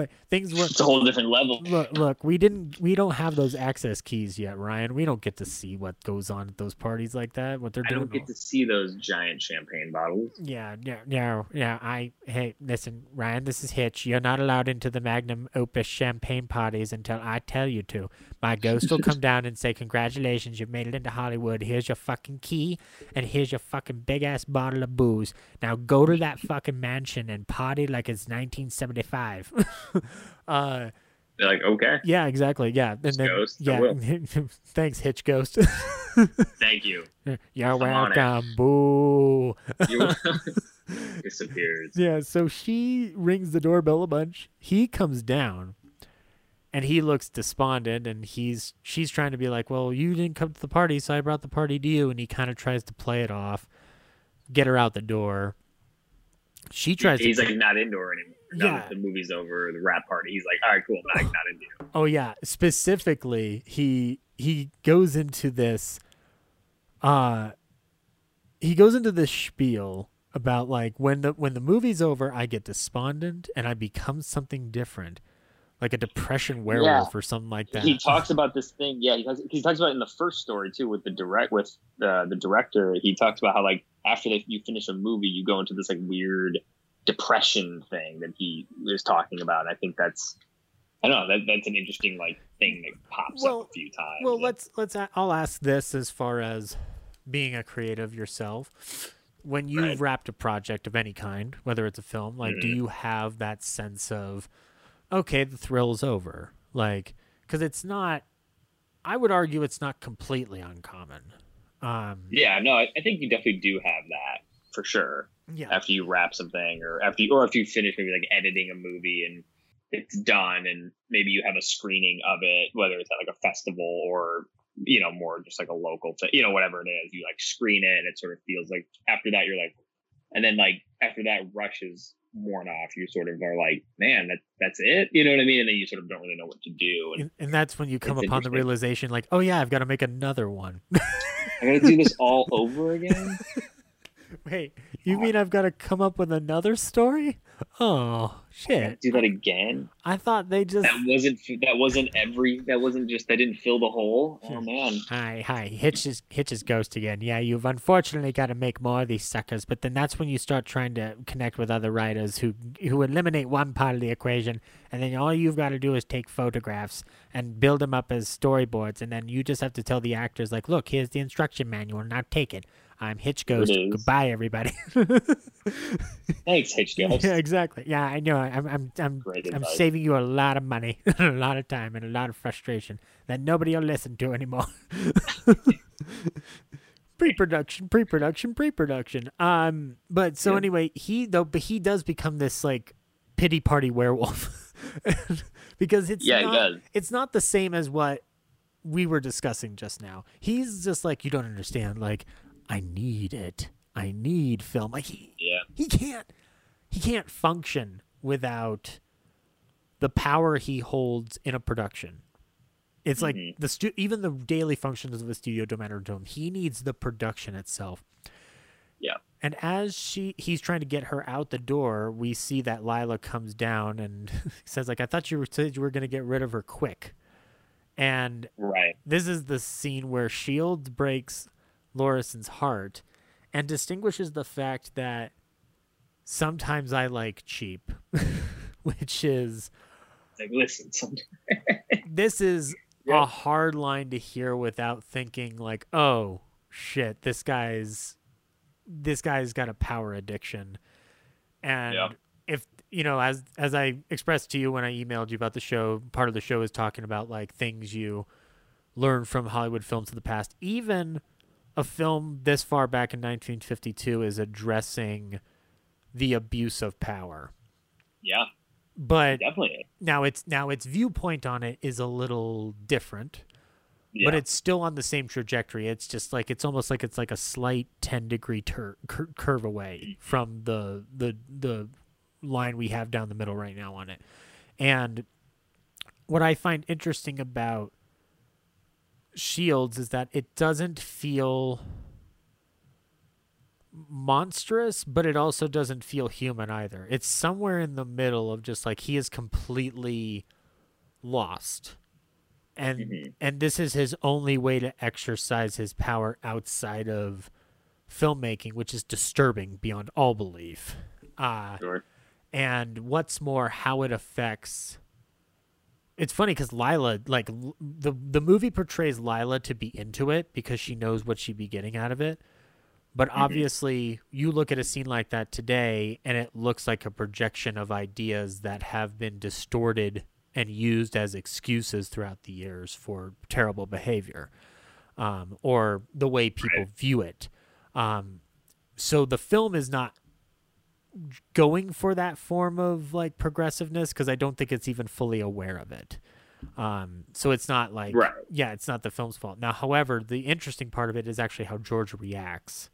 like things were It's a whole different level. look look we didn't we don't have those access keys yet ryan we don't get to see what goes on at those parties like that what they're I doing don't get to see those giant champagne bottles. yeah no no no i hey listen ryan this is hitch you're not allowed into the magnum opus champagne parties until i tell you to my ghost will come down and say congratulations you've made it into hollywood here's your fucking key and here's your fucking big ass bottle of booze now go to that fucking mansion and party like it's 1975 uh, They're like, okay, yeah, exactly. Yeah, and then Ghost, yeah, thanks, Hitch Ghost. thank you. You're welcome. Boo. You disappears. Yeah, so she rings the doorbell a bunch. He comes down and he looks despondent and he's she's trying to be like, "Well, you didn't come to the party, so I brought the party to you." And he kind of tries to play it off, get her out the door. She tries He's to like not indoor anymore. Yeah. the movie's over, the rap party. He's like, all right, cool, not, not into. Oh yeah, specifically he he goes into this uh he goes into this spiel about like when the when the movie's over I get despondent and I become something different. Like a depression werewolf or something like that. He talks about this thing. Yeah, he talks, he talks about it in the first story too with the direct with uh, the director. He talks about how like after they, you finish a movie, you go into this like weird depression thing that he was talking about. I think that's I don't know that that's an interesting like thing that pops Well- up a few times. Well, let's let's. I'll ask this as far as being a creative yourself. When you've Right. wrapped a project of any kind, whether it's a film, like, do Mhm. you have that sense of, okay, the thrill's over? Like, because it's not. I would argue it's not completely uncommon. Um, yeah, no, I, I think you definitely do have that for sure. yeah. after you wrap something or after you or if you finish maybe like editing a movie and it's done and maybe you have a screening of it whether it's at like a festival or you know more just like a local to you know whatever it is you like screen it and it sort of feels like after that you're like and then like after that rush is worn off you sort of are like man that that's it? You know what i mean? And then you sort of don't really know what to do and And, and that's when you come upon the realization, like, oh yeah, I've got to make another one. i gotta do this all over again Wait, you mean I've got to come up with another story? Oh shit! do that again I thought they just that wasn't that wasn't every that wasn't just that didn't fill the hole oh hmm. man Hi, hi. Hitch is Hitch is ghost again. Yeah, you've unfortunately got to make more of these suckers, but then that's when you start trying to connect with other writers who who eliminate one part of the equation, and then all you've got to do is take photographs and build them up as storyboards, and then you just have to tell the actors like, "Look, here's the instruction manual. Now take it. I'm Hitch Ghost. Goodbye, everybody." Thanks, Hitch Ghost. yeah, exactly. Yeah, I know. I'm I'm I'm I'm saving you a lot of money, a lot of time, and a lot of frustration that nobody will listen to anymore. pre-production, pre-production, pre-production. Um, but so Yeah. anyway, he though, but he does become this like pity party werewolf because it's Yeah, he not, does. it's not the same as what we were discussing just now. He's just like you don't understand. Like I need it. I need film. Like he Yeah. he can't he can't function without the power he holds in a production. It's like Mhm. the stu- even the daily functions of the studio don't matter to him. He needs the production itself. Yeah. And as she he's trying to get her out the door, we see that Lila comes down and says like I thought you were said you were going to get rid of her quick. And Right. this is the scene where Shields breaks Lorrison's heart and distinguishes the fact that sometimes I like cheap, which is like, listen, some, this is Yeah. a hard line to hear without thinking like, oh shit, this guy's this guy's got a power addiction. And Yeah. if you know, as as I expressed to you when I emailed you about the show, part of the show is talking about like things you learn from Hollywood films of the past. Even a film this far back in 1952 is addressing the abuse of power. yeah, But definitely. now it's now its viewpoint on it is a little different Yeah. but it's still on the same trajectory it's just like it's almost like it's like a slight 10 degree tur- cur- curve away from the the the line we have down the middle right now on it and what i find interesting about shields is that it doesn't feel monstrous, but it also doesn't feel human either. It's somewhere in the middle of just like he is completely lost. And Mhm. and this is his only way to exercise his power outside of filmmaking, which is disturbing beyond all belief. Uh Sure. and what's more how it affects it's funny because lila like the the movie portrays lila to be into it because she knows what she'd be getting out of it. But obviously, you look at a scene like that today, and it looks like a projection of ideas that have been distorted and used as excuses throughout the years for terrible behavior um, or the way people view it. Um, so the film is not going for that form of like progressiveness because I don't think it's even fully aware of it. Um, so it's not like, Right. yeah, it's not the film's fault. Now, however, the interesting part of it is actually how George reacts.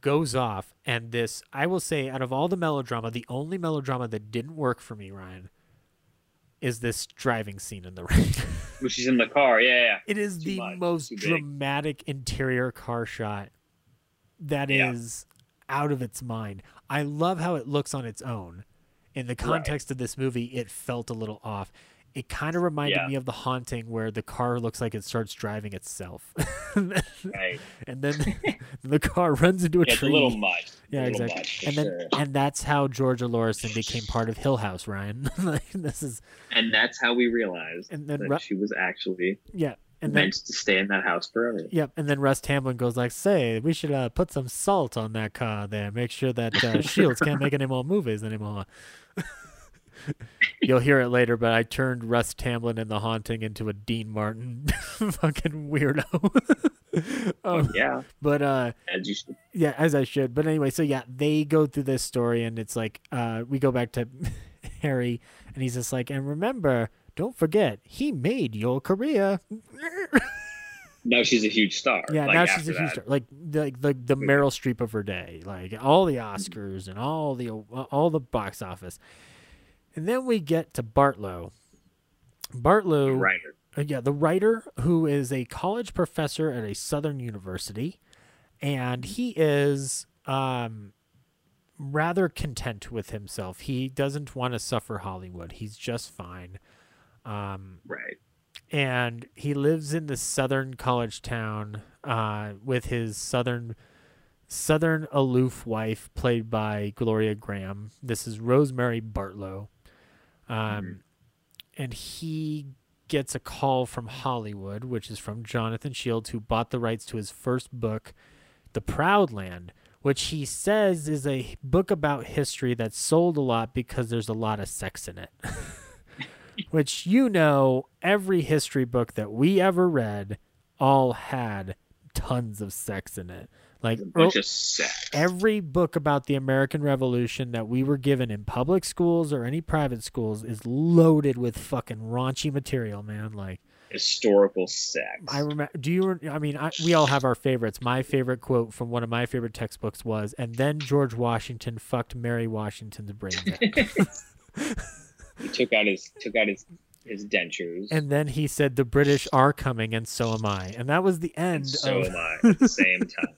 Goes off, and this, I will say, out of all the melodrama, the only melodrama that didn't work for me, Ryan, is this driving scene in the rain. Which she's in the car, yeah, yeah. It is Too the much, most dramatic interior car shot that is Yeah. out of its mind. I love how it looks on its own. In the context of this movie, it felt a little off. It kind of reminded Yeah. me of The Haunting, where the car looks like it starts driving itself. Right. and then the car runs into a Yeah, it's a tree. little much. Yeah, little exactly. much, and then sure. and that's how Georgia Lorrison became part of Hill House, Ryan. like, this is And that's how we realized And then that Ru- she was actually yeah. And then meant to stay in that house forever. Yep, and then Russ Tamblyn goes like, "Say, we should uh, put some salt on that car there. Make sure that uh, Shields can't make any more movies anymore." You'll hear it later, but I turned Russ Tamblyn in The Haunting into a Dean Martin fucking weirdo. um, Yeah, but uh, as you should. yeah, as I should. But anyway, so yeah, they go through this story, and it's like uh, we go back to Harry, and he's just like, and remember, don't forget, he made your career. Now she's a huge star. Yeah, like, now she's a huge that. star. Like the the the Meryl Streep of her day, like all the Oscars and all the all the box office. And then we get to Bartlow. Bartlow, Writer. uh, yeah, the writer who is a college professor at a southern university, and he is um rather content with himself. He doesn't want to suffer Hollywood. He's just fine. Um, Right. and he lives in the southern college town uh, with his southern southern aloof wife played by Gloria Grahame. This is Rosemary Bartlow. Um, and he gets a call from Hollywood, which is from Jonathan Shields, who bought the rights to his first book, The Proud Land, which he says is a book about history that sold a lot because there's a lot of sex in it. which you know, every history book that we ever read all had tons of sex in it. Like A bunch earl- of sex. every book about the American Revolution that we were given in public schools or any private schools is loaded with fucking raunchy material, man. Like Historical sex. I remember. Do you? I mean, I, we all have our favorites. My favorite quote from one of my favorite textbooks was, "And then George Washington fucked Mary Washington's brains out." he took out his took out his his dentures. and then he said, "The British are coming, and so am I." And that was the end. so of, am I at the same time.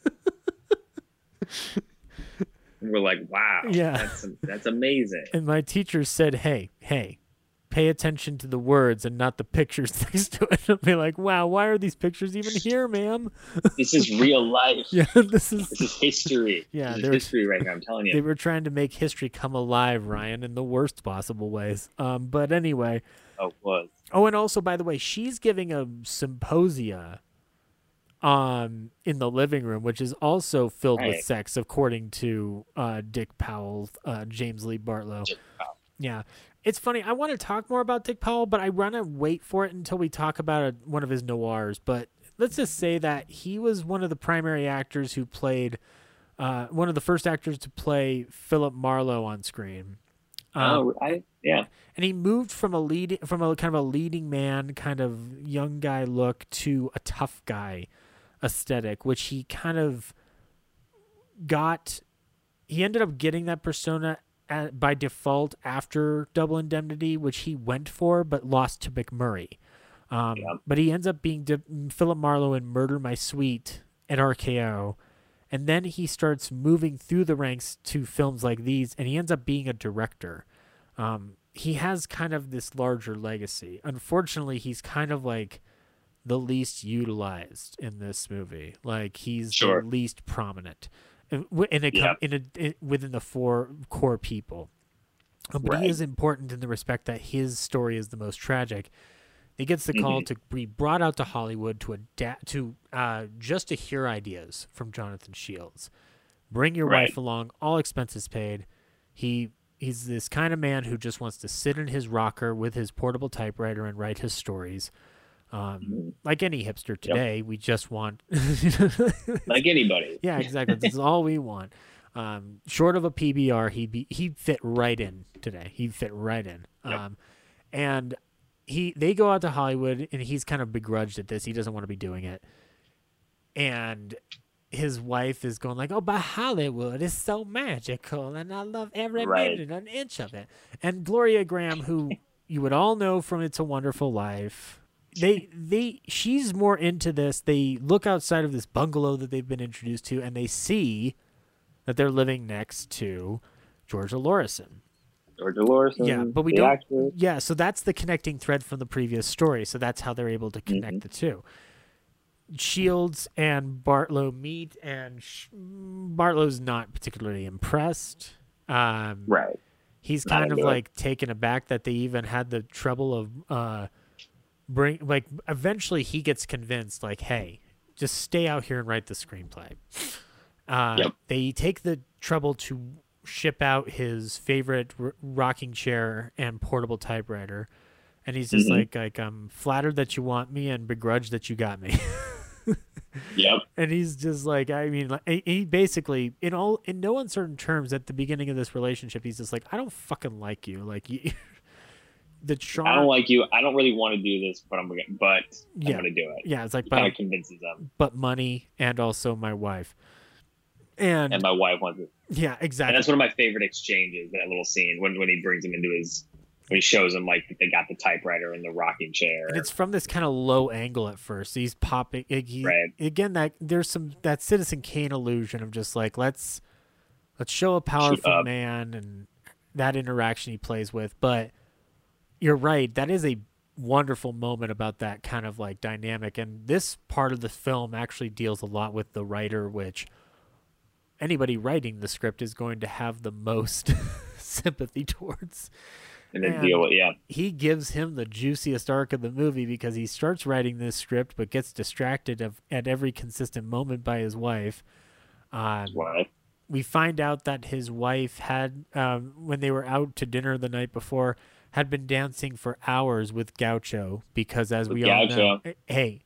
and we're like, wow, Yeah. that's that's amazing. And my teacher said, "Hey, hey, pay attention to the words and not the pictures next to it." I'll be like, "Wow, why are these pictures even here, ma'am?" This is real life. yeah, this is. This is history. Yeah, this is history right now. I'm telling you, They were trying to make history come alive, Ryan, in the worst possible ways. Um, but anyway, Oh, was. oh, and also, by the way, she's giving a symposia, um, in the living room, which is also filled with sex, according to uh, Dick Powell, uh, James Lee Bartlow. Yeah. It's funny. I want to talk more about Dick Powell, but I want to wait for it until we talk about a, one of his noirs. But let's just say that he was one of the primary actors who played, uh, one of the first actors to play Philip Marlowe on screen. Um, oh, I yeah. and he moved from a lead from a kind of a leading man kind of young guy look to a tough guy aesthetic which he kind of got he ended up getting that persona at, by default after double indemnity which he went for but lost to MacMurray um, Yeah. but he ends up being De- philip marlowe in murder my sweet at rko and then he starts moving through the ranks to films like these and he ends up being a director um, he has kind of this larger legacy. Unfortunately, he's kind of like the least utilized in this movie. Like he's Sure. the least prominent, in, in a, Yeah. in a in, within the four core people. Uh, But he is important in the respect that his story is the most tragic. He gets the call Mhm. to be brought out to Hollywood to adapt to uh, just to hear ideas from Jonathan Shields. Bring your Right. wife along, all expenses paid. He he's this kind of man who just wants to sit in his rocker with his portable typewriter and write his stories. Um, like any hipster today, we just want Like anybody. yeah, exactly. this is all we want. Um, short of a PBR, he'd be he'd fit right in today. He'd fit right in. Um, and he they go out to Hollywood, and he's kind of begrudged at this. He doesn't want to be doing it. And his wife is going like, "Oh, but Hollywood is so magical, and I love every Right. minute, an inch of it." And Gloria Grahame, who you would all know from It's a Wonderful Life, they they she's more into this. They look outside of this bungalow that they've been introduced to, and they see that they're living next to Georgia Lorrison. Georgia Lorrison. Yeah, but we don't. actress. Yeah, so that's the connecting thread from the previous story. So that's how they're able to connect Mm-hmm. the two. Shields and Bartlow meet, and Sh- Bartlow's not particularly impressed. Um, Right. He's Not kind of it. like taken aback that they even had the trouble of uh, bring like. Eventually, he gets convinced, like, "Hey, just stay out here and write the screenplay." Uh, Yep. They take the trouble to ship out his favorite r- rocking chair and portable typewriter, and he's just Mhm. like, "Like I'm flattered that you want me and begrudged that you got me." Yep. and he's just like i mean like, he basically in all in no uncertain terms at the beginning of this relationship he's just like i don't fucking like you like you, the charm I don't like you. I don't really want to do this, but I'm gonna. But Yeah. I'm gonna do it. yeah it's like Kind but, of convinces them, but money and also my wife and, and my wife wants it. yeah exactly. And that's one of my favorite exchanges. That little scene when when he brings him into his when he shows him like they got the typewriter and the rocking chair. and it's from this kind of low angle at first he's popping he, Right. again that there's some that citizen kane illusion of just like let's let's show a powerful man and that interaction he plays with but you're right that is a wonderful moment about that kind of like dynamic and this part of the film actually deals a lot with the writer which anybody writing the script is going to have the most sympathy towards and then and- deal with yeah. he gives him the juiciest arc of the movie because he starts writing this script but gets distracted of, at every consistent moment by his wife. Um, Wife. we find out that his wife had, um, when they were out to dinner the night before, had been dancing for hours with Gaucho because, as With we all know, hey,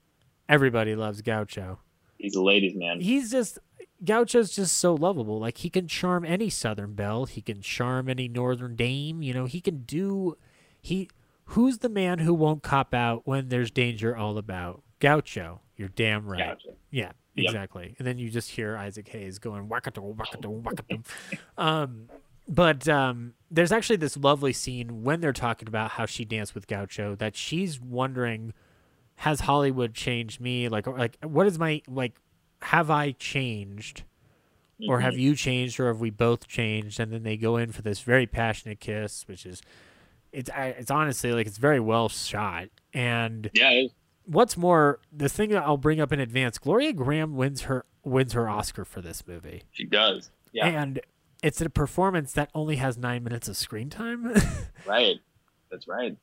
everybody loves Gaucho. He's a ladies' man. He's just Gaucho's just so lovable. Like he can charm any Southern belle, he can charm any Northern dame. You know, he can do. He who's the man who won't cop out when there's danger all about? Gaucho. You're damn right. Gaucho. Yeah, Yep. exactly. And then you just hear Isaac Hayes going wackadoom, wackadoom, wackadoom. um, but um, there's actually this lovely scene when they're talking about how she danced with Gaucho that she's wondering, has Hollywood changed me? Like, like, what is my like? Have I changed, or have you changed, or have we both changed? And then they go in for this very passionate kiss, which is, it's it's honestly like it's very well shot and Yeah, what's more, the thing that I'll bring up in advance, Gloria Grahame wins her wins her Oscar for this movie, she does. Yeah, and it's a performance that only has nine minutes of screen time. right. That's right.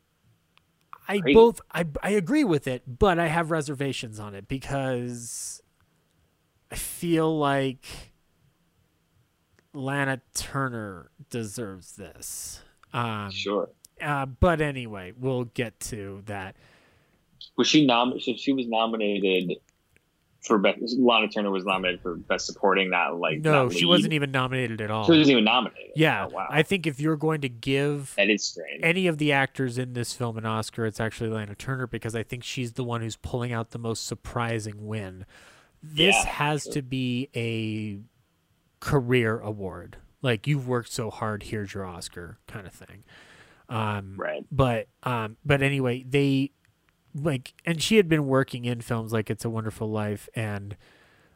I Great. both I I agree with it, but I have reservations on it because I feel like Lana Turner deserves this. Um, Sure. uh, but anyway, we'll get to that. Was she nom? So she was nominated for best. Lana Turner was nominated for best supporting. Not like No, not she lead. wasn't even nominated at all. She wasn't even nominated. Yeah, Oh, wow. I think if you're going to give that is strange. any of the actors in this film an Oscar, it's actually Lana Turner because I think she's the one who's pulling out the most surprising win. This Yeah, has to be a career award. Like you've worked so hard, here's your Oscar kind of thing. Um, Right. But um, but anyway, they like, and she had been working in films like It's a Wonderful Life and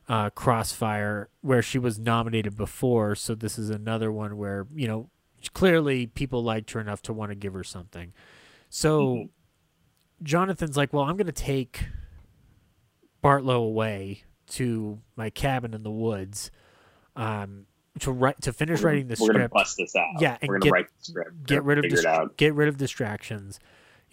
uh, Crossfire, where she was nominated before. So this is another one where you know clearly people liked her enough to want to give her something. So Jonathan's like, well, I'm going to take Bartlow away to my cabin in the woods um, to write to finish writing the script. We're gonna bust this out. Yeah, and we're get- write the script. Get rid of figure it distra- out. get rid of distractions.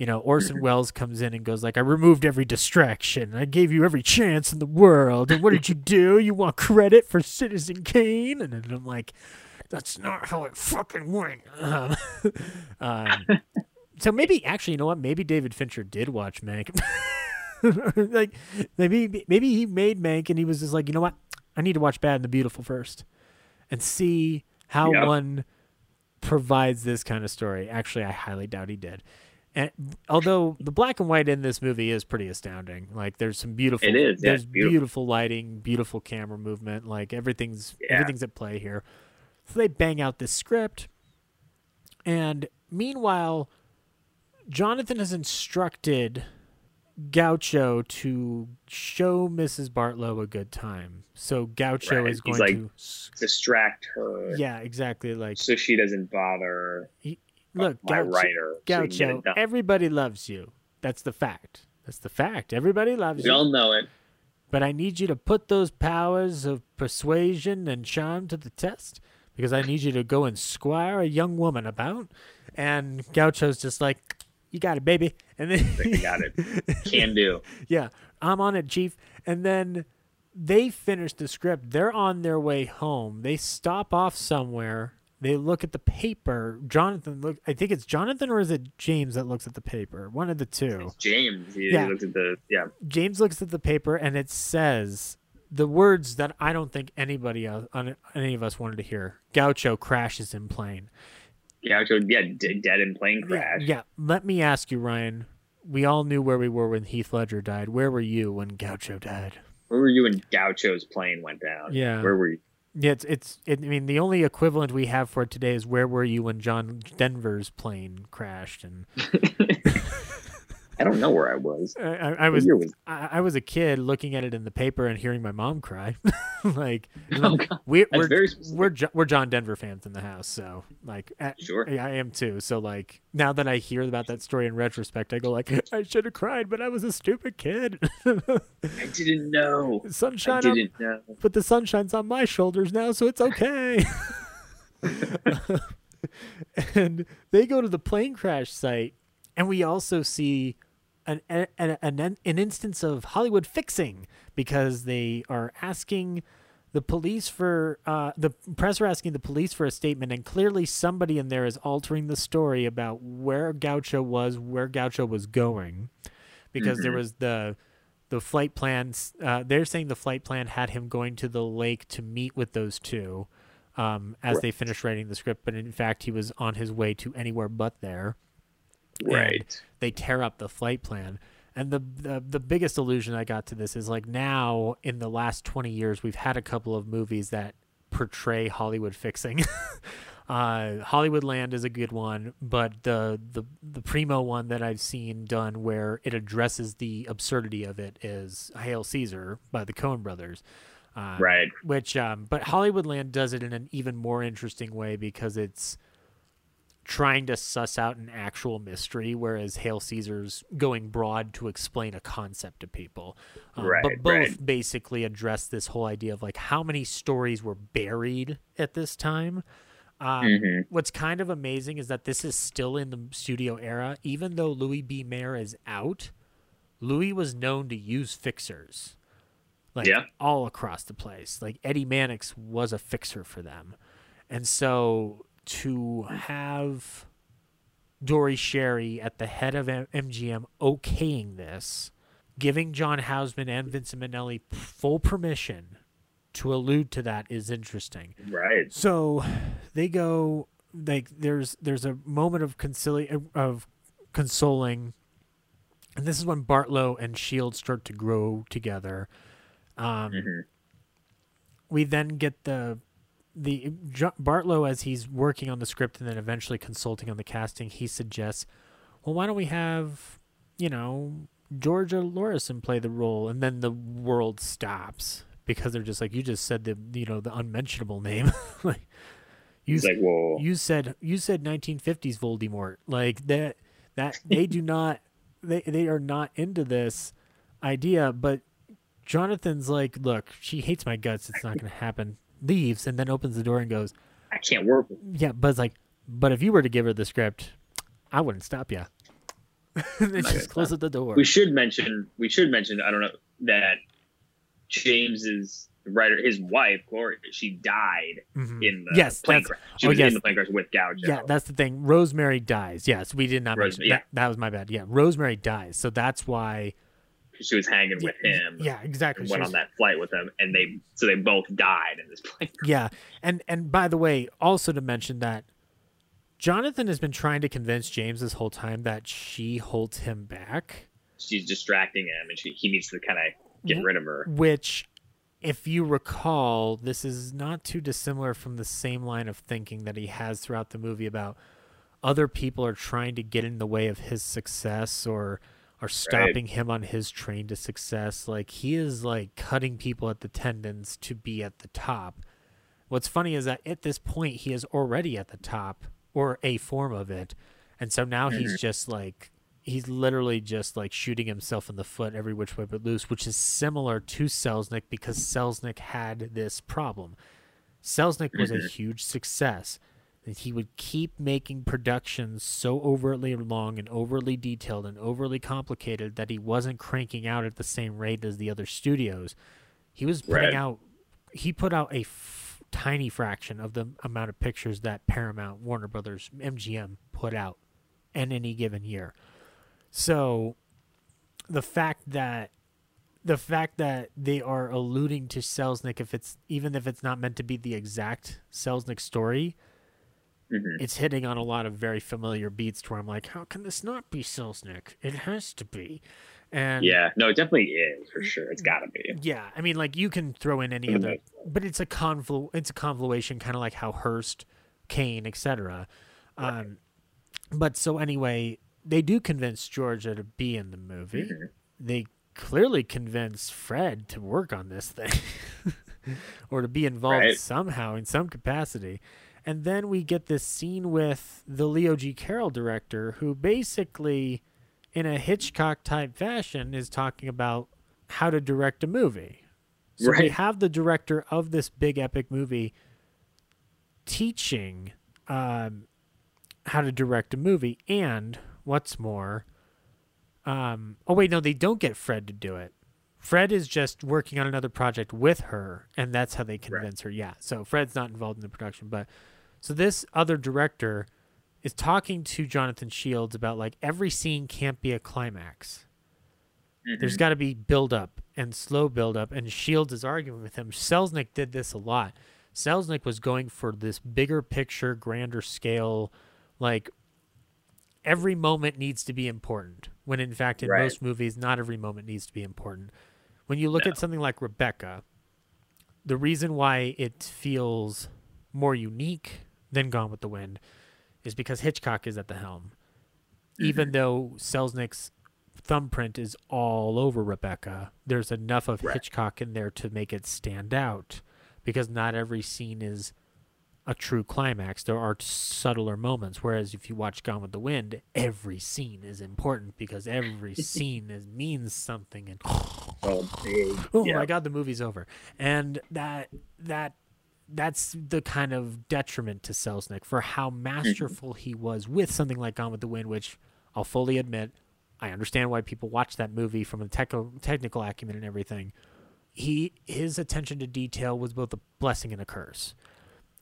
You know, Orson Welles comes in and goes like, "I removed every distraction. I gave you every chance in the world. And what did you do? You want credit for Citizen Kane?" And then I'm like, "That's not how it fucking went." Um, um, so maybe actually, you know what? Maybe David Fincher did watch Mank. like maybe maybe he made Mank and he was just like, you know what? I need to watch Bad and the Beautiful first, and see how one provides this kind of story. Actually, I highly doubt he did. And although the black and white in this movie is pretty astounding, like there's some beautiful, It is, yeah, there's beautiful. beautiful lighting, beautiful camera movement, like everything's Yeah. everything's at play here. So they bang out this script, and meanwhile, Jonathan has instructed Gaucho to show Mrs. Bartlow a good time. So Gaucho Right. is He's going like, to, distract her yeah, exactly. Like, so she doesn't bother look, my Gaucho, writer. so we Gaucho, done. everybody loves you. That's the fact. That's the fact. Everybody loves we you. all know it. But I need you to put those powers of persuasion and charm to the test because I need you to go and squire a young woman about. And Gaucho's just like, you got it, baby. And then I got it. Can do. yeah, I'm on it, Chief. And then they finish the script. They're on their way home. They stop off somewhere. They look at the paper. Jonathan look. I think it's Jonathan or is it James that looks at the paper? One of the two. James. He, Yeah. he looks at the yeah. James looks at the paper and it says the words that I don't think anybody else, any of us wanted to hear. Gaucho crashes in plane. Yeah, so yeah, d- dead in plane Yeah, crash. yeah. Let me ask you, Ryan. We all knew where we were when Heath Ledger died. Where were you when Gaucho died? Where were you when Gaucho's plane went down? Yeah. Where were you? Yeah, it's it's. It, I mean, the only equivalent we have for it today is where were you when John Denver's plane crashed? And I don't know where I was. I, I, was, was- I, I was a kid looking at it in the paper and hearing my mom cry. like Oh, God. we're we're, we're we're John Denver fans in the house, so like at- Sure. I am too. So like now that I hear about that story in retrospect, I go like I should have cried, but I was a stupid kid. I didn't know. Sunshine, on, didn't know. but the sunshine's on my shoulders now, so it's okay. and they go to the plane crash site, and we also see an an, an, an an instance of Hollywood fixing because they are asking the police for uh, the press are asking the police for a statement, and clearly somebody in there is altering the story about where Gaucho was, where Gaucho was going, because there Mhm. was the the flight plans. Uh, they're saying the flight plan had him going to the lake to meet with those two um, as they finished writing the script, but in fact he was on his way to anywhere but there. Right. they tear up the flight plan. And the, the the biggest illusion I got to this is like now in the last twenty years we've had a couple of movies that portray Hollywood fixing. uh, Hollywoodland is a good one, but the the the primo one that I've seen done where it addresses the absurdity of it is Hail Caesar by the Coen Brothers. Uh, Right. Which, um, but Hollywoodland does it in an even more interesting way because it's trying to suss out an actual mystery, whereas Hail Caesar's going broad to explain a concept to people. Um, Right, But both right. basically address this whole idea of like how many stories were buried at this time. Um, Mhm. What's kind of amazing is that this is still in the studio era, even though Louis B. Mayer is out. Louis was known to use fixers, like Yeah. all across the place. Like Eddie Mannix was a fixer for them, and so to have Dore Schary at the head of M- MGM okaying this, giving John Houseman and Vincent Minnelli full permission to allude to that is interesting. Right. So they go like there's there's a moment of concili- of consoling and this is when Bartlow and Shield start to grow together. Um, Mhm. We then get the the Bartlow as he's working on the script and then eventually consulting on the casting. He suggests, well, why don't we have you know Georgia Lorrison play the role, and then the world stops because they're just like you just said the you know the unmentionable name, like you He's like, well, you said you said 1950s Voldemort. Like that that they do not they they are not into this idea but Jonathan's like look she hates my guts. It's not going to happen leaves and then opens the door and goes I can't work yeah Bud's like but if you were to give her the script I wouldn't stop you they just close the door. We should mention. We should mention. I don't know that James's writer, his wife Gloria, she died Mhm. in the Yes, plane crash. She oh, was yes. in the plane crash with Gouge. Yeah, that's the thing. Rosemary dies. Yes, we did not Rose- mention yeah. that. That was my bad. Yeah, Rosemary dies. So that's why. She was hanging with him. Yeah, exactly. Went was- on that flight with him, and they so they both died in this plane. Yeah, and and by the way, also to mention that Jonathan has been trying to convince James this whole time that she holds him back, She's distracting him, and she, he needs to kind of get rid of her. which, if you recall, this is not too dissimilar from the same line of thinking that he has throughout the movie about other people are trying to get in the way of his success or are stopping him on his train to success. Like he is like cutting people at the tendons to be at the top. What's funny is that at this point he is already at the top or a form of it. And so now he's Mhm. just like he's literally just like shooting himself in the foot every which way but loose, which is similar to Selznick because Selznick had this problem. Selznick was a Mhm. huge success. And he would keep making productions so overtly long and overly detailed and overly complicated that he wasn't cranking out at the same rate as the other studios. He was putting Right. out he put out a f- tiny fraction of the amount of pictures that Paramount, Warner Brothers, MGM put out in any given year. So the fact that the fact that they are alluding to Selznick if it's even if it's not meant to be the exact Selznick story, Mhm. it's hitting on a lot of very familiar beats to where I'm like, how can this not be Selznick? It has to be. And Yeah, no, it definitely is for sure. It's got to be. yeah, I mean, like you can throw in any other, but it's a conflu, it's a convolution, kind of like how Hearst, Kane, etc. Um, but so anyway, they do convince Georgia to be in the movie. Mm-hmm. They clearly convince Fred to work on this thing, or to be involved Right. somehow in some capacity. And then we get this scene with the Leo G. Carroll director, who basically, in a Hitchcock type fashion, is talking about how to direct a movie. So we have the director of this big epic movie teaching um, how to direct a movie, and what's more, um, oh wait, no, they don't get Fred to do it. Fred is just working on another project with her, and that's how they convince her. Yeah, so Fred's not involved in the production, but so this other director is talking to Jonathan Shields about like every scene can't be a climax. There's mm-hmm. got to be build up and slow build up, and Shields is arguing with him. Selznick did this a lot. Selznick was going for this bigger picture, grander scale, like every moment needs to be important. When in fact, in Right. most movies, not every moment needs to be important. When you look at something like Rebecca, the reason why it feels more unique than Gone with the Wind is because Hitchcock is at the helm. Mm-hmm. Even though Selznick's thumbprint is all over Rebecca, there's enough of Hitchcock in there to make it stand out because not every scene is a true climax. There are subtler moments. Whereas if you watch Gone with the Wind, every scene is important because every scene is means something. And Oh, oh yeah. my god, the movie's over. And that that that's the kind of detriment to Selznick for how mm-hmm. masterful he was with something like Gone with the Wind, which I'll fully admit, I understand why people watch that movie from a tech- technical acumen and everything. He his attention to detail was both a blessing and a curse.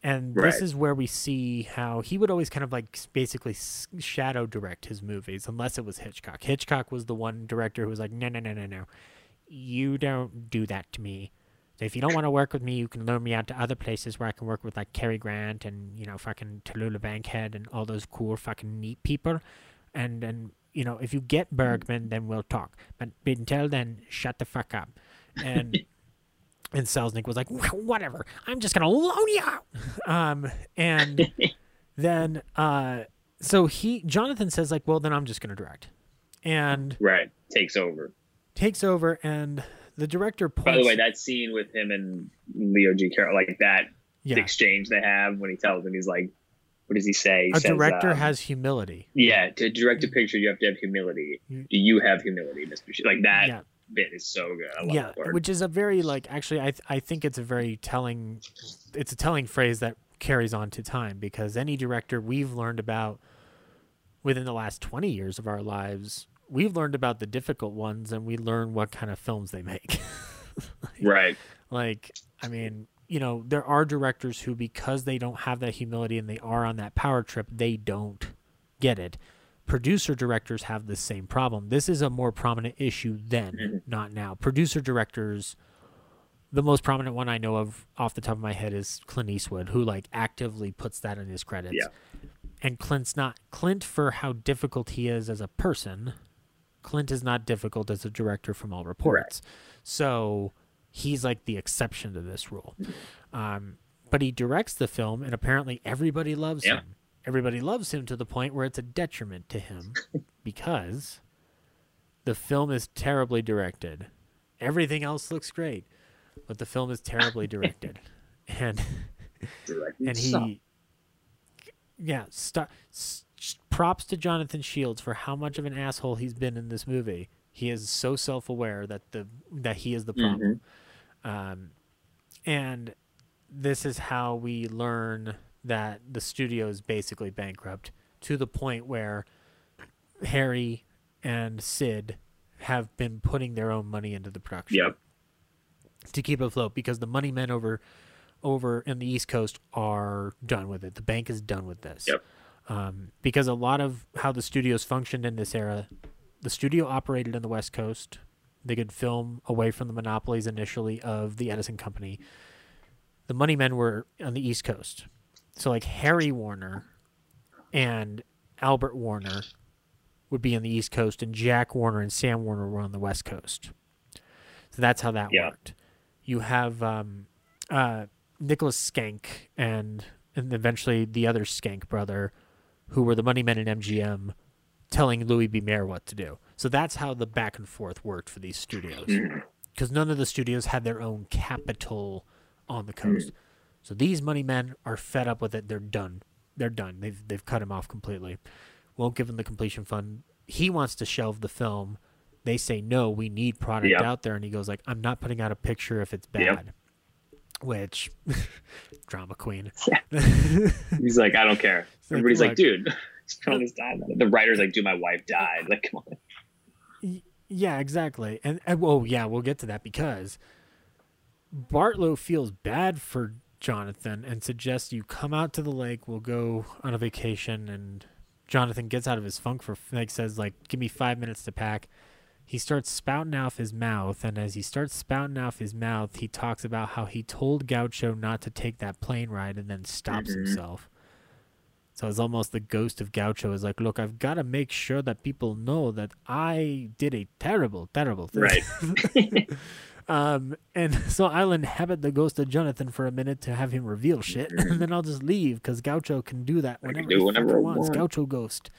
And this is where we see how he would always kind of like basically shadow direct his movies, unless it was Hitchcock. Hitchcock was the one director who was like, no, no, no, no, no, you don't do that to me. So if you don't want to work with me, you can loan me out to other places where I can work with like Cary Grant and you know fucking Tallulah Bankhead and all those cool fucking neat people. And and you know if you get Bergman, then we'll talk. But until then, shut the fuck up. And and Selznick was like, "Wh- whatever, I'm just gonna loan you out. Um, and then uh, so he Jonathan says like, well then I'm just gonna direct, and Right. Takes over. takes over and the director points By the way, that scene with him and Leo G. Carroll, like that Yeah. exchange they have when he tells him, he's like, what does he say? He a says, director um, has humility. Yeah, to direct a picture, you have to have humility. Do you have humility, Mr. Sh-? Like that Yeah. bit is so good. I love yeah, which is a very like actually I th- I think it's a very telling it's a telling phrase that carries on to time because any director we've learned about within the last 20 years of our lives, we've learned about the difficult ones and we learn what kind of films they make. right. Like, I mean, you know, there are directors who, because they don't have that humility and they are on that power trip, they don't get it. Producer directors have the same problem. This is a more prominent issue then, Mm-hmm. not now. Producer directors, the most prominent one I know of off the top of my head is Clint Eastwood, who like actively puts that in his credits. Yeah. And Clint's not Clint for how difficult he is as a person. Clint is not difficult as a director from all reports. So he's like the exception to this rule. Um, but he directs the film, and apparently everybody loves Yeah. him. Everybody loves him to the point where it's a detriment to him because the film is terribly directed. Everything else looks great, but the film is terribly directed. and and he yeah st- props to jonathan shields for how much of an asshole he's been in this movie he is so self-aware that the that he is the problem um, and this is how we learn that the studio is basically bankrupt to the point where harry and sid have been putting their own money into the production Yep. to keep afloat because the money men over over in the East Coast are done with it. The bank is done with this. Yep. Um, because a lot of how the studios functioned in this era, the studio operated in the West Coast. They could film away from the monopolies initially of the Edison Company. The money men were on the East Coast. So like Harry Warner and Albert Warner would be on the East Coast and Jack Warner and Sam Warner were on the West Coast. So that's how that Yeah. worked. You have um, uh, Nicholas Schenck and and eventually the other Schenck brother, who were the money men in MGM, telling Louis B. Mayer what to do. So that's how the back and forth worked for these studios, mm. because none of the studios had their own capital on the coast. Mm. So these money men are fed up with it. They're done. They're done. They've they've cut him off completely. Won't give him the completion fund. He wants to shelve the film. They say no. We need product Yep. out there, and he goes like, "I'm not putting out a picture if it's bad." Yep. Which drama queen. He's like, I don't care. like, Everybody's like, look. dude, spend all this time. on it." The writer's like, dude, my wife died. Like, come on. Yeah, exactly. And, and oh yeah, we'll get to that because Bartlow feels bad for Jonathan and suggests you come out to the lake. We'll go on a vacation. And Jonathan gets out of his funk for like says like, "Give me five minutes to pack." He starts spouting off his mouth, and as he starts spouting off his mouth, he talks about how he told Gaucho not to take that plane ride, and then stops Mhm. himself. So it's almost the ghost of Gaucho is like, look, I've got to make sure that people know that I did a terrible, terrible thing. Right. um, and so I'll inhabit the ghost of Jonathan for a minute to have him reveal shit, and then I'll just leave because Gaucho can do that whenever do he whenever I wants. want. Gaucho Ghost.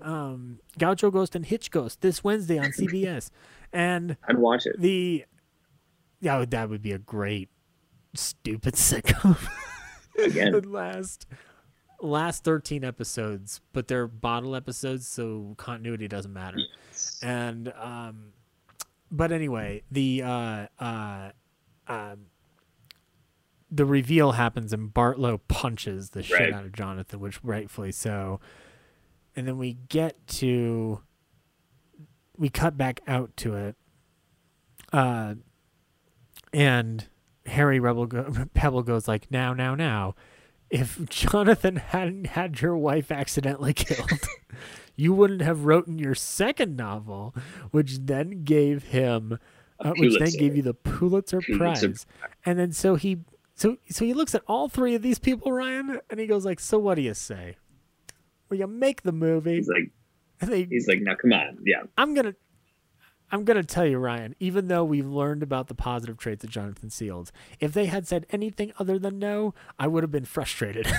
Um, Gaucho Ghost and Hitch Ghost this Wednesday on CBS, and I'd watch it. the yeah, that would be a great stupid sitcom. Again. the last last 13 episodes, but they're bottle episodes, so continuity doesn't matter. And um but anyway, the uh uh um the reveal happens and Bartlow punches the shit out of Jonathan, which rightfully so. And then we get to we cut back out to it. Uh and Harry Rebel go, Pebbel goes like, "Now, now, now, if Jonathan hadn't had your wife accidentally killed, you wouldn't have written your second novel, which then gave him, uh, which then gave you the Pulitzer, Pulitzer Prize." And then so he, so so he looks at all three of these people, Ryan, and he goes like, "So what do you say? Well, you make the movie." He's like, they, he's like, now come on, yeah. I'm gonna I'm gonna tell you, Ryan, even though we've learned about the positive traits of Jonathan Shields, if they had said anything other than no, I would have been frustrated.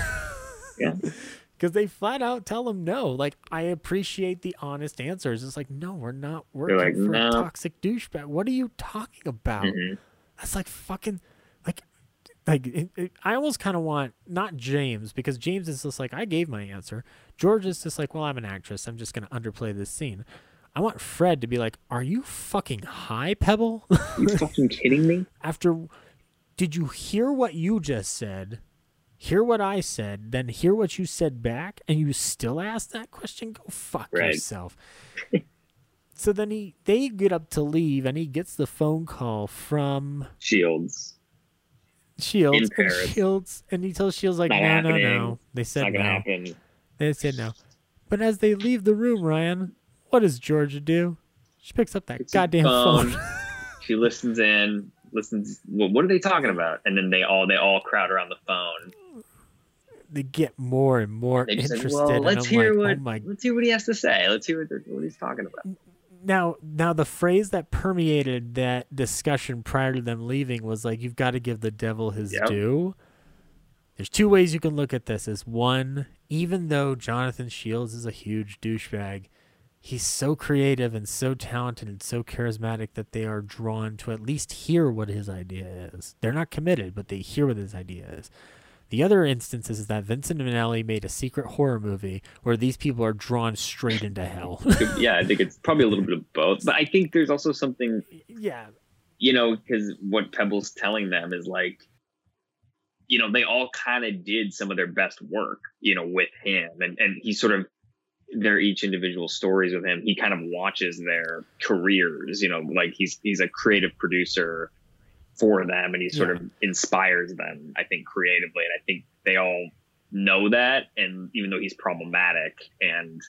Yeah. Because they flat out tell him no. Like, I appreciate the honest answers. It's like, no, we're not working like, for "No." a toxic douchebag. What are you talking about? Mhm. That's like fucking like it, it, I almost kind of want not James because James is just like I gave my answer. George is just like, well, I'm an actress. I'm just gonna underplay this scene. I want Fred to be like, "Are you fucking high, Pebbel? You fucking kidding me? After, did you hear what you just said? hear what I said, then hear what you said back, and you still ask that question? Go fuck Right. yourself. so then he they get up to leave, and he gets the phone call from Shields. Shields. And Shields, and he tells Shields like, Not no, no, happening. no. They said not no. happen. They said no. But as they leave the room, Ryan, what does Georgia do? She picks up that It's goddamn phone. she listens in, listens. What, what are they talking about? And then they all they all crowd around the phone. they get more and more They just interested. "Well, let's I'm hear like, what oh my let's hear what he has to say. Let's hear what, what he's talking about." Now now the phrase that permeated that discussion prior to them leaving was like you've got to give the devil his Yep. due. There's two ways you can look at this is one even though jonathan shields is a huge douchebag he's so creative and so talented and so charismatic that they are drawn to at least hear what his idea is. They're not committed but they hear what his idea is the other instance is that Vincent Minnelli made a secret horror movie where these people are drawn straight into hell. yeah, I think it's probably a little bit of both, but I think there's also something yeah, you know, because what Pebbel's telling them is like, you know, they all kind of did some of their best work, you know, with him, and and he sort of their each individual stories with him. He kind of watches their careers, you know, like he's he's a creative producer for them, and he sort Yeah. of inspires them, I think, creatively, and I think they all know that, and even though he's problematic and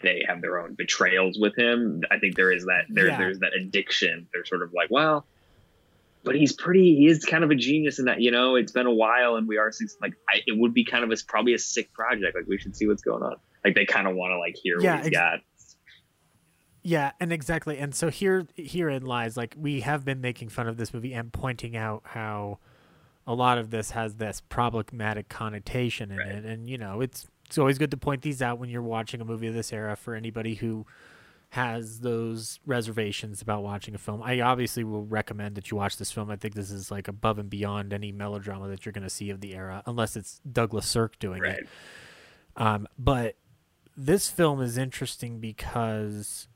they have their own betrayals with him. I think there is that there, Yeah. there's that addiction. They're sort of like, well, but he's pretty. He is kind of a genius in that. You know, it's been a while, and we are six- like, I, it would be kind of a probably a sick project. Like we should see what's going on. Like they kind of want to like hear Yeah, what he's ex- got. Yeah, and exactly. And so here herein lies like we have been making fun of this movie and pointing out how a lot of this has this problematic connotation in it. And you know, it's it's always good to point these out when you're watching a movie of this era for anybody who has those reservations about watching a film. I obviously will recommend that you watch this film. I think this is like above and beyond any melodrama that you're going to see of the era unless it's Douglas Sirk doing Right. it. Um, but this film is interesting because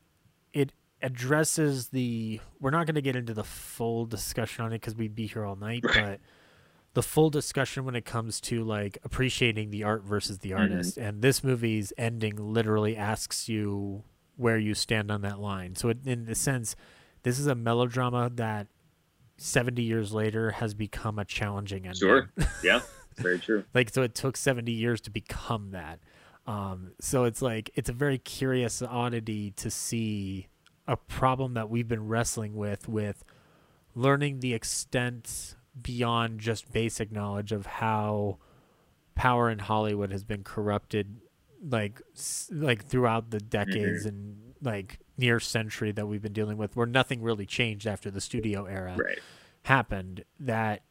addresses the. We're not going to get into the full discussion on it because we'd be here all night, but the full discussion when it comes to like appreciating the art versus the artist. And this movie's ending literally asks you where you stand on that line. So, it, in the sense, this is a melodrama that 70 years later has become a challenging ending. Sure. Yeah. Very true. like so it took 70 years to become that um so it's like it's a very curious oddity to see a problem that we've been wrestling with with learning the extent beyond just basic knowledge of how power in Hollywood has been corrupted like like throughout the decades mm-hmm. and like near century that we've been dealing with where nothing really changed after the studio era Right. happened that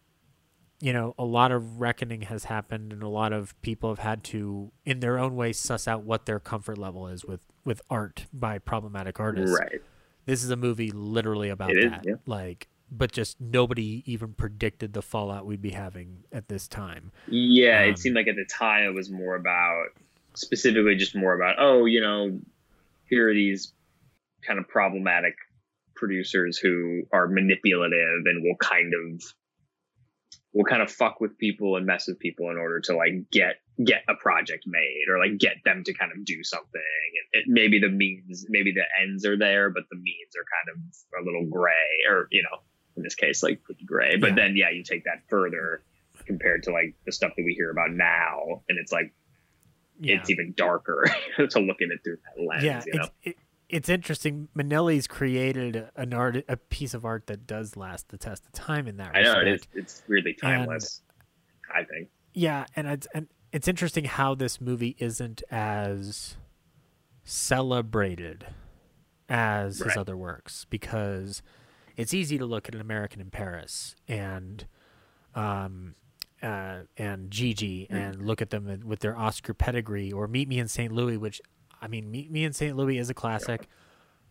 you know a lot of reckoning has happened and a lot of people have had to in their own way suss out what their comfort level is with with art by problematic artists Right. this is a movie literally about It is, that yeah. like but just nobody even predicted the fallout we'd be having at this time Yeah, Um, it seemed like at the time it was more about specifically just more about oh, you know, here are these kind of problematic producers who are manipulative and will kind of will kind of fuck with people and mess with people in order to like get get a project made or like get them to kind of do something. And it, maybe the means maybe the ends are there but the means are kind of a little gray or you know in this case like pretty gray. But Yeah. then yeah you take that further compared to like the stuff that we hear about now and it's like yeah. it's even darker to look at it through that lens yeah you know? it, it's interesting Minnelli's created an art a piece of art that does last the test of time in that i know it is respect. it's weirdly timeless i think Yeah, and it's and it's interesting how this movie isn't as celebrated as his other works because it's easy to look at an American in Paris and um uh, and Gigi and look at them with their Oscar pedigree or Meet Me in St. Louis, which I mean, Meet Me in St. Louis is a classic.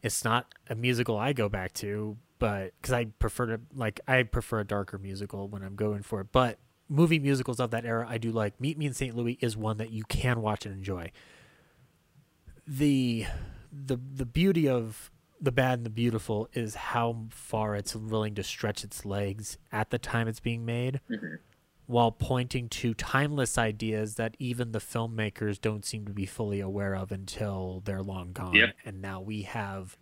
It's not a musical I go back to, but because I prefer to like I prefer a darker musical when I'm going for it. But movie musicals of that era, I do like. Meet Me in St. Louis is one that you can watch and enjoy. The the the beauty of the bad and the beautiful is how far it's willing to stretch its legs at the time it's being made. Mm-hmm. While pointing to timeless ideas that even the filmmakers don't seem to be fully aware of until they're long gone. Yep. And now we have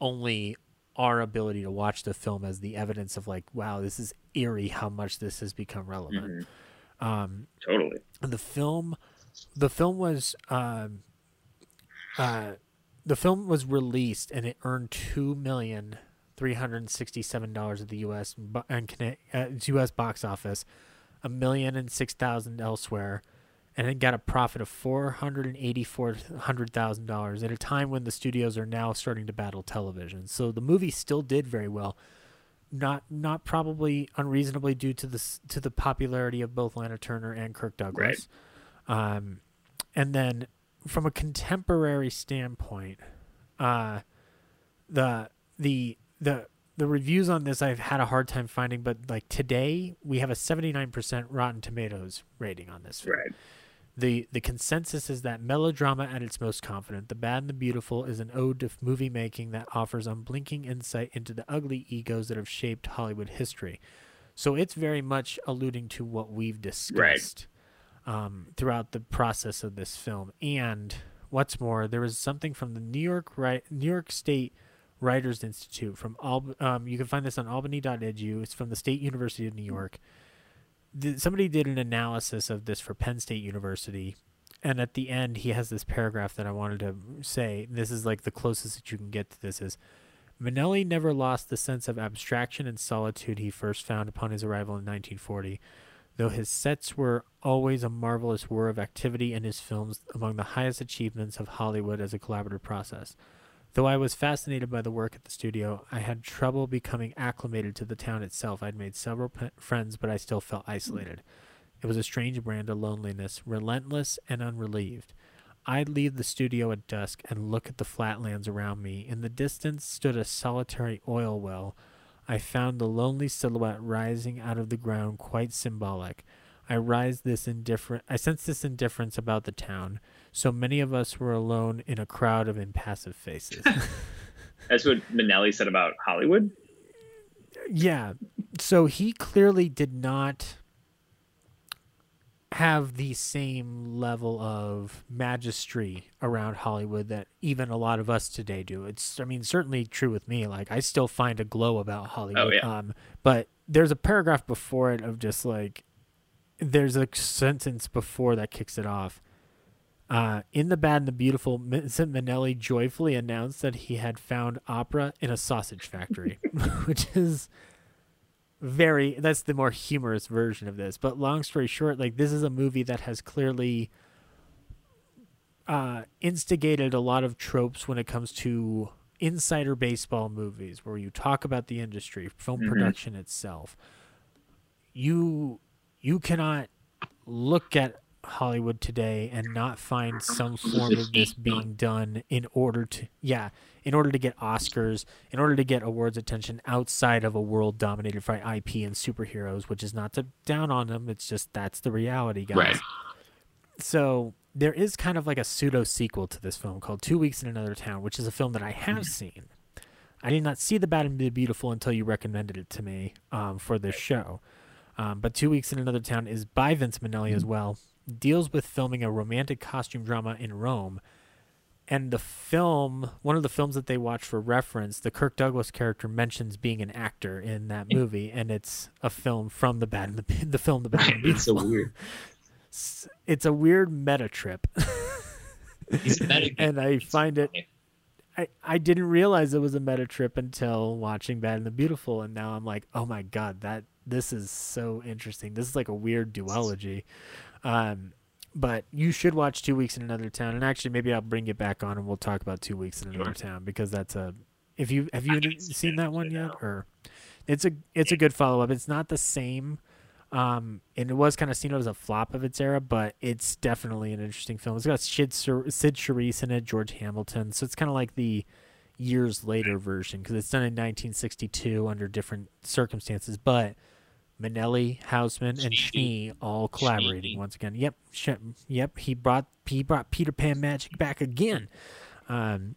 only our ability to watch the film as the evidence of like, wow, this is eerie how much this has become relevant. Um, Totally. the film the film was um uh the film was released and it earned two million three hundred and sixty seven dollars at the U.S. and uh, U.S. box office, a million and six thousand elsewhere, and it got a profit of four hundred and eighty four hundred thousand dollars at a time when the studios are now starting to battle television. So the movie still did very well not not probably unreasonably due to the to the popularity of both Lana Turner and Kirk Douglas. Right. Um, and then from a contemporary standpoint, uh, the the the the reviews on this I've had a hard time finding, but like today we have a seventy nine percent Rotten Tomatoes rating on this film. Right. The the consensus is that melodrama at its most confident, The Bad and the Beautiful is an ode to movie making that offers unblinking insight into the ugly egos that have shaped Hollywood history. So it's very much alluding to what we've discussed um, throughout the process of this film. And what's more, there was something from the New York right New York State Writers Institute from Al- um, you can find this on albany.edu. It's from the State University of New York th- somebody did an analysis of this for Penn State University, and at the end he has this paragraph that I wanted to say. This is like the closest that you can get to this is Minnelli never lost the sense of abstraction and solitude he first found upon his arrival in 1940. Though his sets were always a marvelous whir of activity and his films among the highest achievements of Hollywood as a collaborative process. Though I was fascinated by the work at the studio, I had trouble becoming acclimated to the town itself. I'd made several friends, but I still felt isolated. It was a strange brand of loneliness, relentless and unrelieved. I'd leave the studio at dusk and look at the flatlands around me. In the distance stood a solitary oil well. I found the lonely silhouette rising out of the ground quite symbolic. I rise this indifferent I sensed this indifference about the town. So many of us were alone in a crowd of impassive faces. That's what Minnelli said about Hollywood. yeah. So he clearly did not have the same level of magistry around Hollywood that even a lot of us today do. It's I mean certainly true with me. Like I still find a glow about Hollywood. Oh, yeah. Um but there's a paragraph before it of just like there's a sentence before that kicks it off. Uh, in the Bad and the Beautiful, Vincent Minnelli joyfully announced that he had found opera in a sausage factory, which is very that's the more humorous version of this. But long story short, like this is a movie that has clearly uh, instigated a lot of tropes when it comes to insider baseball movies, where you talk about the industry, film Mhm. production itself. You you cannot look at Hollywood today and not find some form of this being done in order to yeah, in order to get Oscars, in order to get awards attention outside of a world dominated by IP and superheroes, which is not to down on them, it's just that's the reality, guys. Right. So there is kind of like a pseudo sequel to this film called Two Weeks in Another Town, which is a film that I have seen. I did not see The Bad and the Beautiful until you recommended it to me um, for this show. Um, but Two Weeks in Another Town is by Vince Minnelli as well. Deals with filming a romantic costume drama in Rome. And the film, one of the films that they watch for reference, the Kirk Douglas character mentions being an actor in that hmm. movie, and it's a film from the Bad and the, the film The Bad and It's so Beautiful. weird. It's a weird meta trip. He's and I find it I, I didn't realize it was a meta trip until watching Bad and the Beautiful, and now I'm like, oh my god, that this is so interesting. This is like a weird duology. Um, but you should watch Two Weeks in Another Town, and actually, maybe I'll bring it back on, and we'll talk about Two Weeks in Another Town because that's a. If you have you seen that one yet, or it's a it's a good follow up. It's not the same. Um, and it was kind of seen as a flop of its era, but it's definitely an interesting film. It's got Cyd, Cyd Charisse in it, George Hamilton, so it's kind of like the years later version because it's done in 1962 under different circumstances. But Minnelli, Houseman, and Schnee all collaborating once again. Yep, sh- yep. He brought he brought Peter Pan magic back again. Um,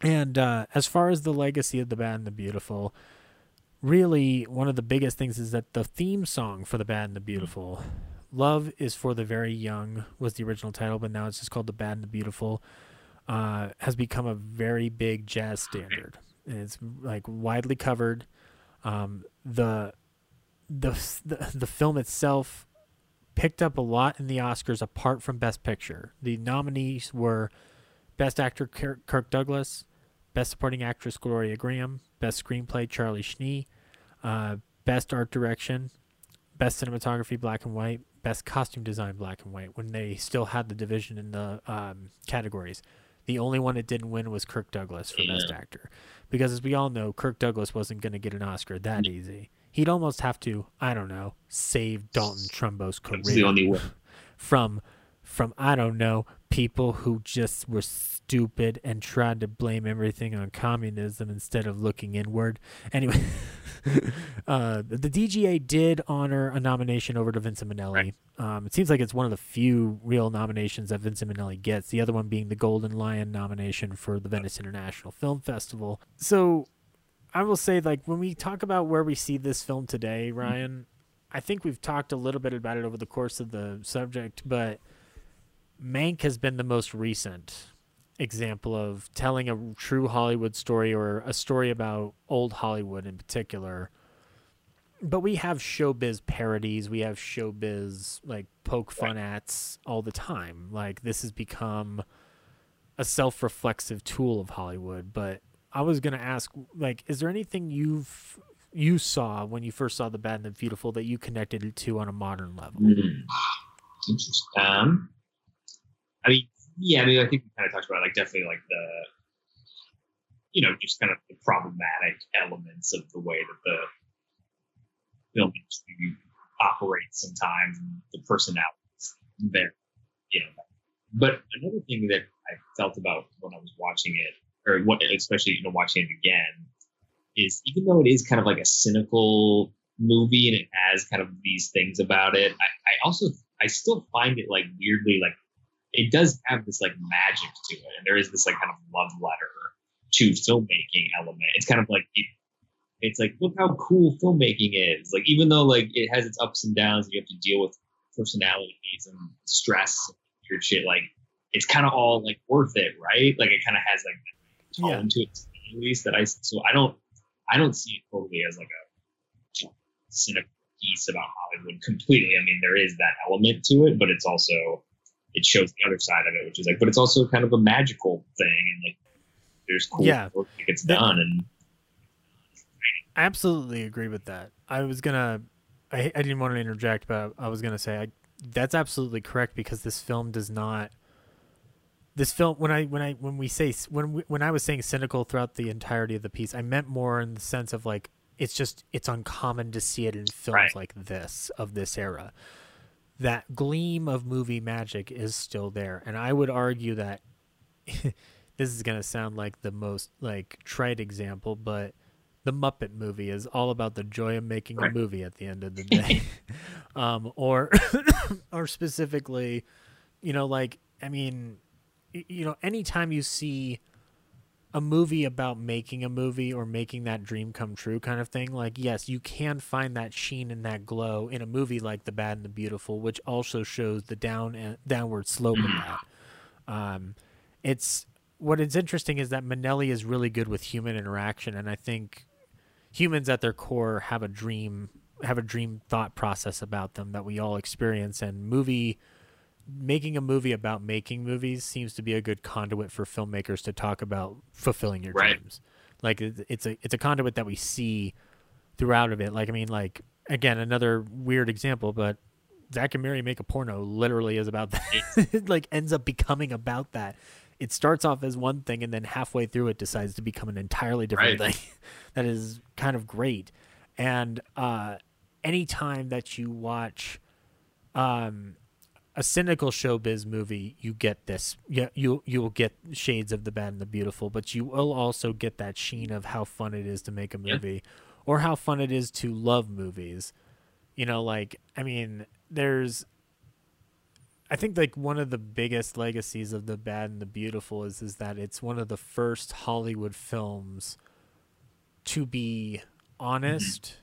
and uh, as far as the legacy of the Bad and the Beautiful, really one of the biggest things is that the theme song for The Bad and the Beautiful, Love is for the Very Young was the original title, but now it's just called The Bad and the Beautiful, uh, has become a very big jazz standard. And it's like widely covered. Um, the, the the the film itself picked up a lot in the Oscars apart from Best Picture. The nominees were Best Actor Kirk Douglas, Best Supporting Actress Gloria Grahame, Best Screenplay Charlie Schnee, uh, Best Art Direction, Best Cinematography Black and White, Best Costume Design Black and White. When they still had the division in the um, categories, the only one that didn't win was Kirk Douglas for yeah. Best Actor, because as we all know, Kirk Douglas wasn't going to get an Oscar that easy. He'd almost have to, I don't know, save Dalton Trumbo's career. The only way. From, from I don't know, people who just were stupid and tried to blame everything on communism instead of looking inward. Anyway, uh, the DGA did honor a nomination over to Vincent Minnelli. Right. Um, it seems like it's one of the few real nominations that Vincent Minnelli gets. The other one being the Golden Lion nomination for the Venice International Film Festival. So, I will say, like when we talk about where we see this film today, mm-hmm. Ryan, I think we've talked a little bit about it over the course of the subject, but Mank has been the most recent example of telling a true Hollywood story or a story about old Hollywood in particular. But we have showbiz parodies, we have showbiz like poke fun ats all the time. Like this has become a self-reflexive tool of Hollywood, but I was to ask like is there anything you've you saw when you first saw The Bad and the Beautiful that you connected it to on a modern level? Mm. Interesting. Um, I mean, yeah, I mean, I think we kind of talked about like definitely like the, you know, just kind of the problematic elements of the way that the film industry operates sometimes and the personalities there, you know. But another thing that I felt about when I was watching it, or what, especially you know watching it again, is even though it is kind of like a cynical movie and it has kind of these things about it, I, I also I still find it like weirdly like it does have this like magic to it, and there is this like kind of love letter to filmmaking element. It's kind of like it, it's like look how cool filmmaking is. Like even though like it has its ups and downs, and you have to deal with personalities and stress and weird shit. Like it's kind of all like worth it, right? Like it kind of has like tone yeah. to it at least that I so I don't I don't see it totally as like a cynical piece about Hollywood completely. I mean, there is that element to it, but it's also it shows the other side of it, which is like, but it's also kind of a magical thing, and like there's cool yeah. work that gets done, and I absolutely agree with that. I was gonna, I, I didn't want to interject, but I was gonna say I, that's absolutely correct because this film does not. This film, when I when I when we say when we, when I was saying cynical throughout the entirety of the piece, I meant more in the sense of like it's just it's uncommon to see it in films right. like this of this era that gleam of movie magic is still there. And I would argue that this is going to sound like the most like trite example, but the Muppet movie is all about the joy of making a movie at the end of the day. um, or or specifically, you know, like I mean, you know, anytime you see a movie about making a movie or making that dream come true kind of thing like yes you can find that sheen and that glow in a movie like the bad and the beautiful which also shows the down and downward slope of that. Um, it's what is interesting is that Minnelli is really good with human interaction and I think humans at their core have a dream have a dream thought process about them that we all experience and movie making a movie about making movies seems to be a good conduit for filmmakers to talk about fulfilling your right. dreams. Like it's a it's a conduit that we see throughout of it. Like I mean, like again, another weird example, but Zack and Miri make a porno literally is about that. it like ends up becoming about that. It starts off as one thing and then halfway through it decides to become an entirely different right. thing. that is kind of great. And uh anytime that you watch um a cynical showbiz movie, you get this. Yeah, you you will get shades of the bad and the beautiful, but you will also get that sheen of how fun it is to make a movie, yeah. or how fun it is to love movies. You know, like I mean, there's. I think like one of the biggest legacies of the bad and the beautiful is is that it's one of the first Hollywood films to be mm-hmm. honest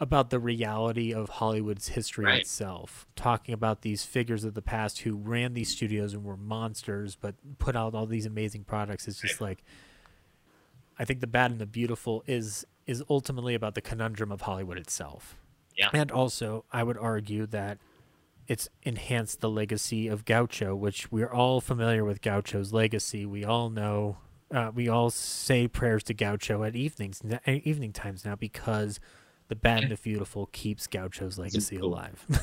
about the reality of Hollywood's history Right. itself, talking about these figures of the past who ran these studios and were monsters, but put out all these amazing products. It's just like, I think the bad and the beautiful is is ultimately about the conundrum of Hollywood itself. Yeah. And also, I would argue that it's enhanced the legacy of Gaucho, which we're all familiar with Gaucho's legacy. We all know, uh, we all say prayers to Gaucho at evenings, evening times now because the bad and the beautiful keeps Gaucho's legacy cool. alive.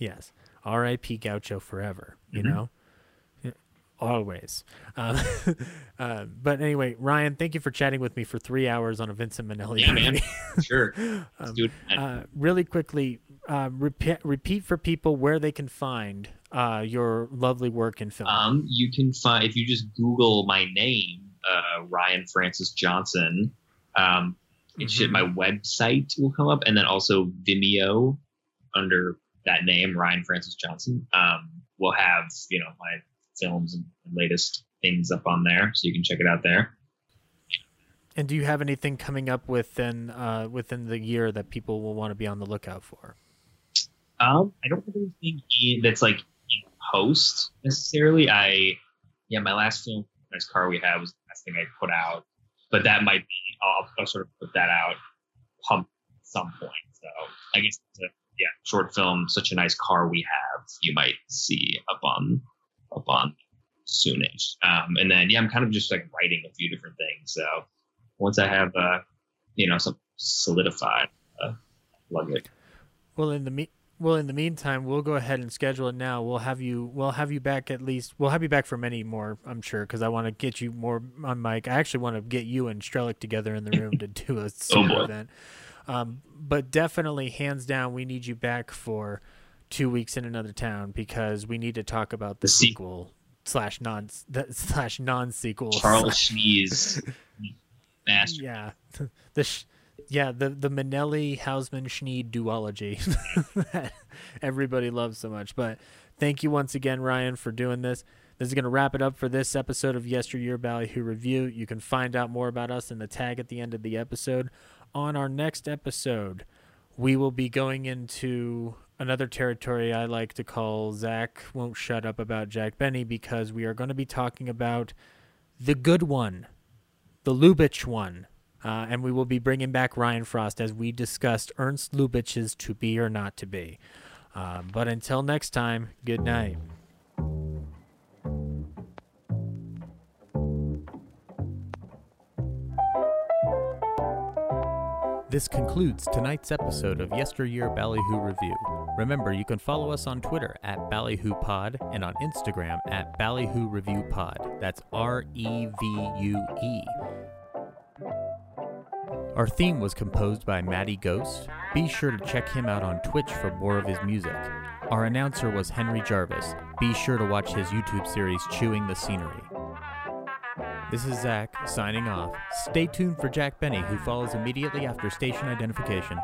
Yes, R.I.P. Gaucho forever. You Mhm. know, always. Um, uh, but anyway, Ryan, thank you for chatting with me for three hours on a Vincent Minnelli Yeah, man. Sure. Let's Um, do it. man. uh, really quickly, uh, repeat, repeat for people where they can find uh, your lovely work in film. Um, you can find if you just Google my name, uh, Ryan Francis Johnson. It should my website will come up, and then also Vimeo under that name, Ryan Francis Johnson. Um, will have you know my films and latest things up on there, so you can check it out there. and do you have anything coming up within uh, within the year that people will want to be on the lookout for? Um, I don't have anything that's like in post necessarily. I, yeah, my last film, nice car we had was the last thing I put out, but that might be. I'll, I'll sort of put that out pump at some point. So I guess a, yeah, short film, such a nice car we have. You might see up on up on soonish. Um, and then yeah, I'm kind of just like writing a few different things. So once I have uh, you know, some solidified, uh. Well, in the me- well, in the meantime, we'll go ahead and schedule it now. We'll have you. We'll have you back at least. We'll have you back for many more. I'm sure because I want to get you more on mic. I actually want to get you and Strelick together in the room to do a boy. event. Um, but definitely, hands down, we need you back for two weeks in another town because we need to talk about the, The sequel slash non slash non sequel. Charles Schnee's master. Yeah, the sh- yeah the the Minnelli Houseman Schneed duology that everybody loves so much. But thank you once again, Ryan, for doing this. This is going to wrap it up for this episode of Yesteryear Ballyhoo Review. You can find out more about us in the tag at the end of the episode. On our next episode, we will be going into another territory I like to call Zach won't shut up about Jack Benny because we are going to be talking about the good one, the Lubitsch one. Uh, and we will be bringing back Ryan Frost as we discussed Ernst Lubitsch's To Be or Not to Be. Um, but until next time, good night. This concludes tonight's episode of Yesteryear Ballyhoo Review. Remember, you can follow us on Twitter at Ballyhoo Pod and on Instagram at Ballyhoo Review Pod. That's R E V U E. Our theme was composed by Matty Ghost. Be sure to check him out on Twitch for more of his music. Our announcer was Henry Jarvis. Be sure to watch his YouTube series Chewing the Scenery. This is Zach signing off. Stay tuned for Jack Benny, who follows immediately after station identification.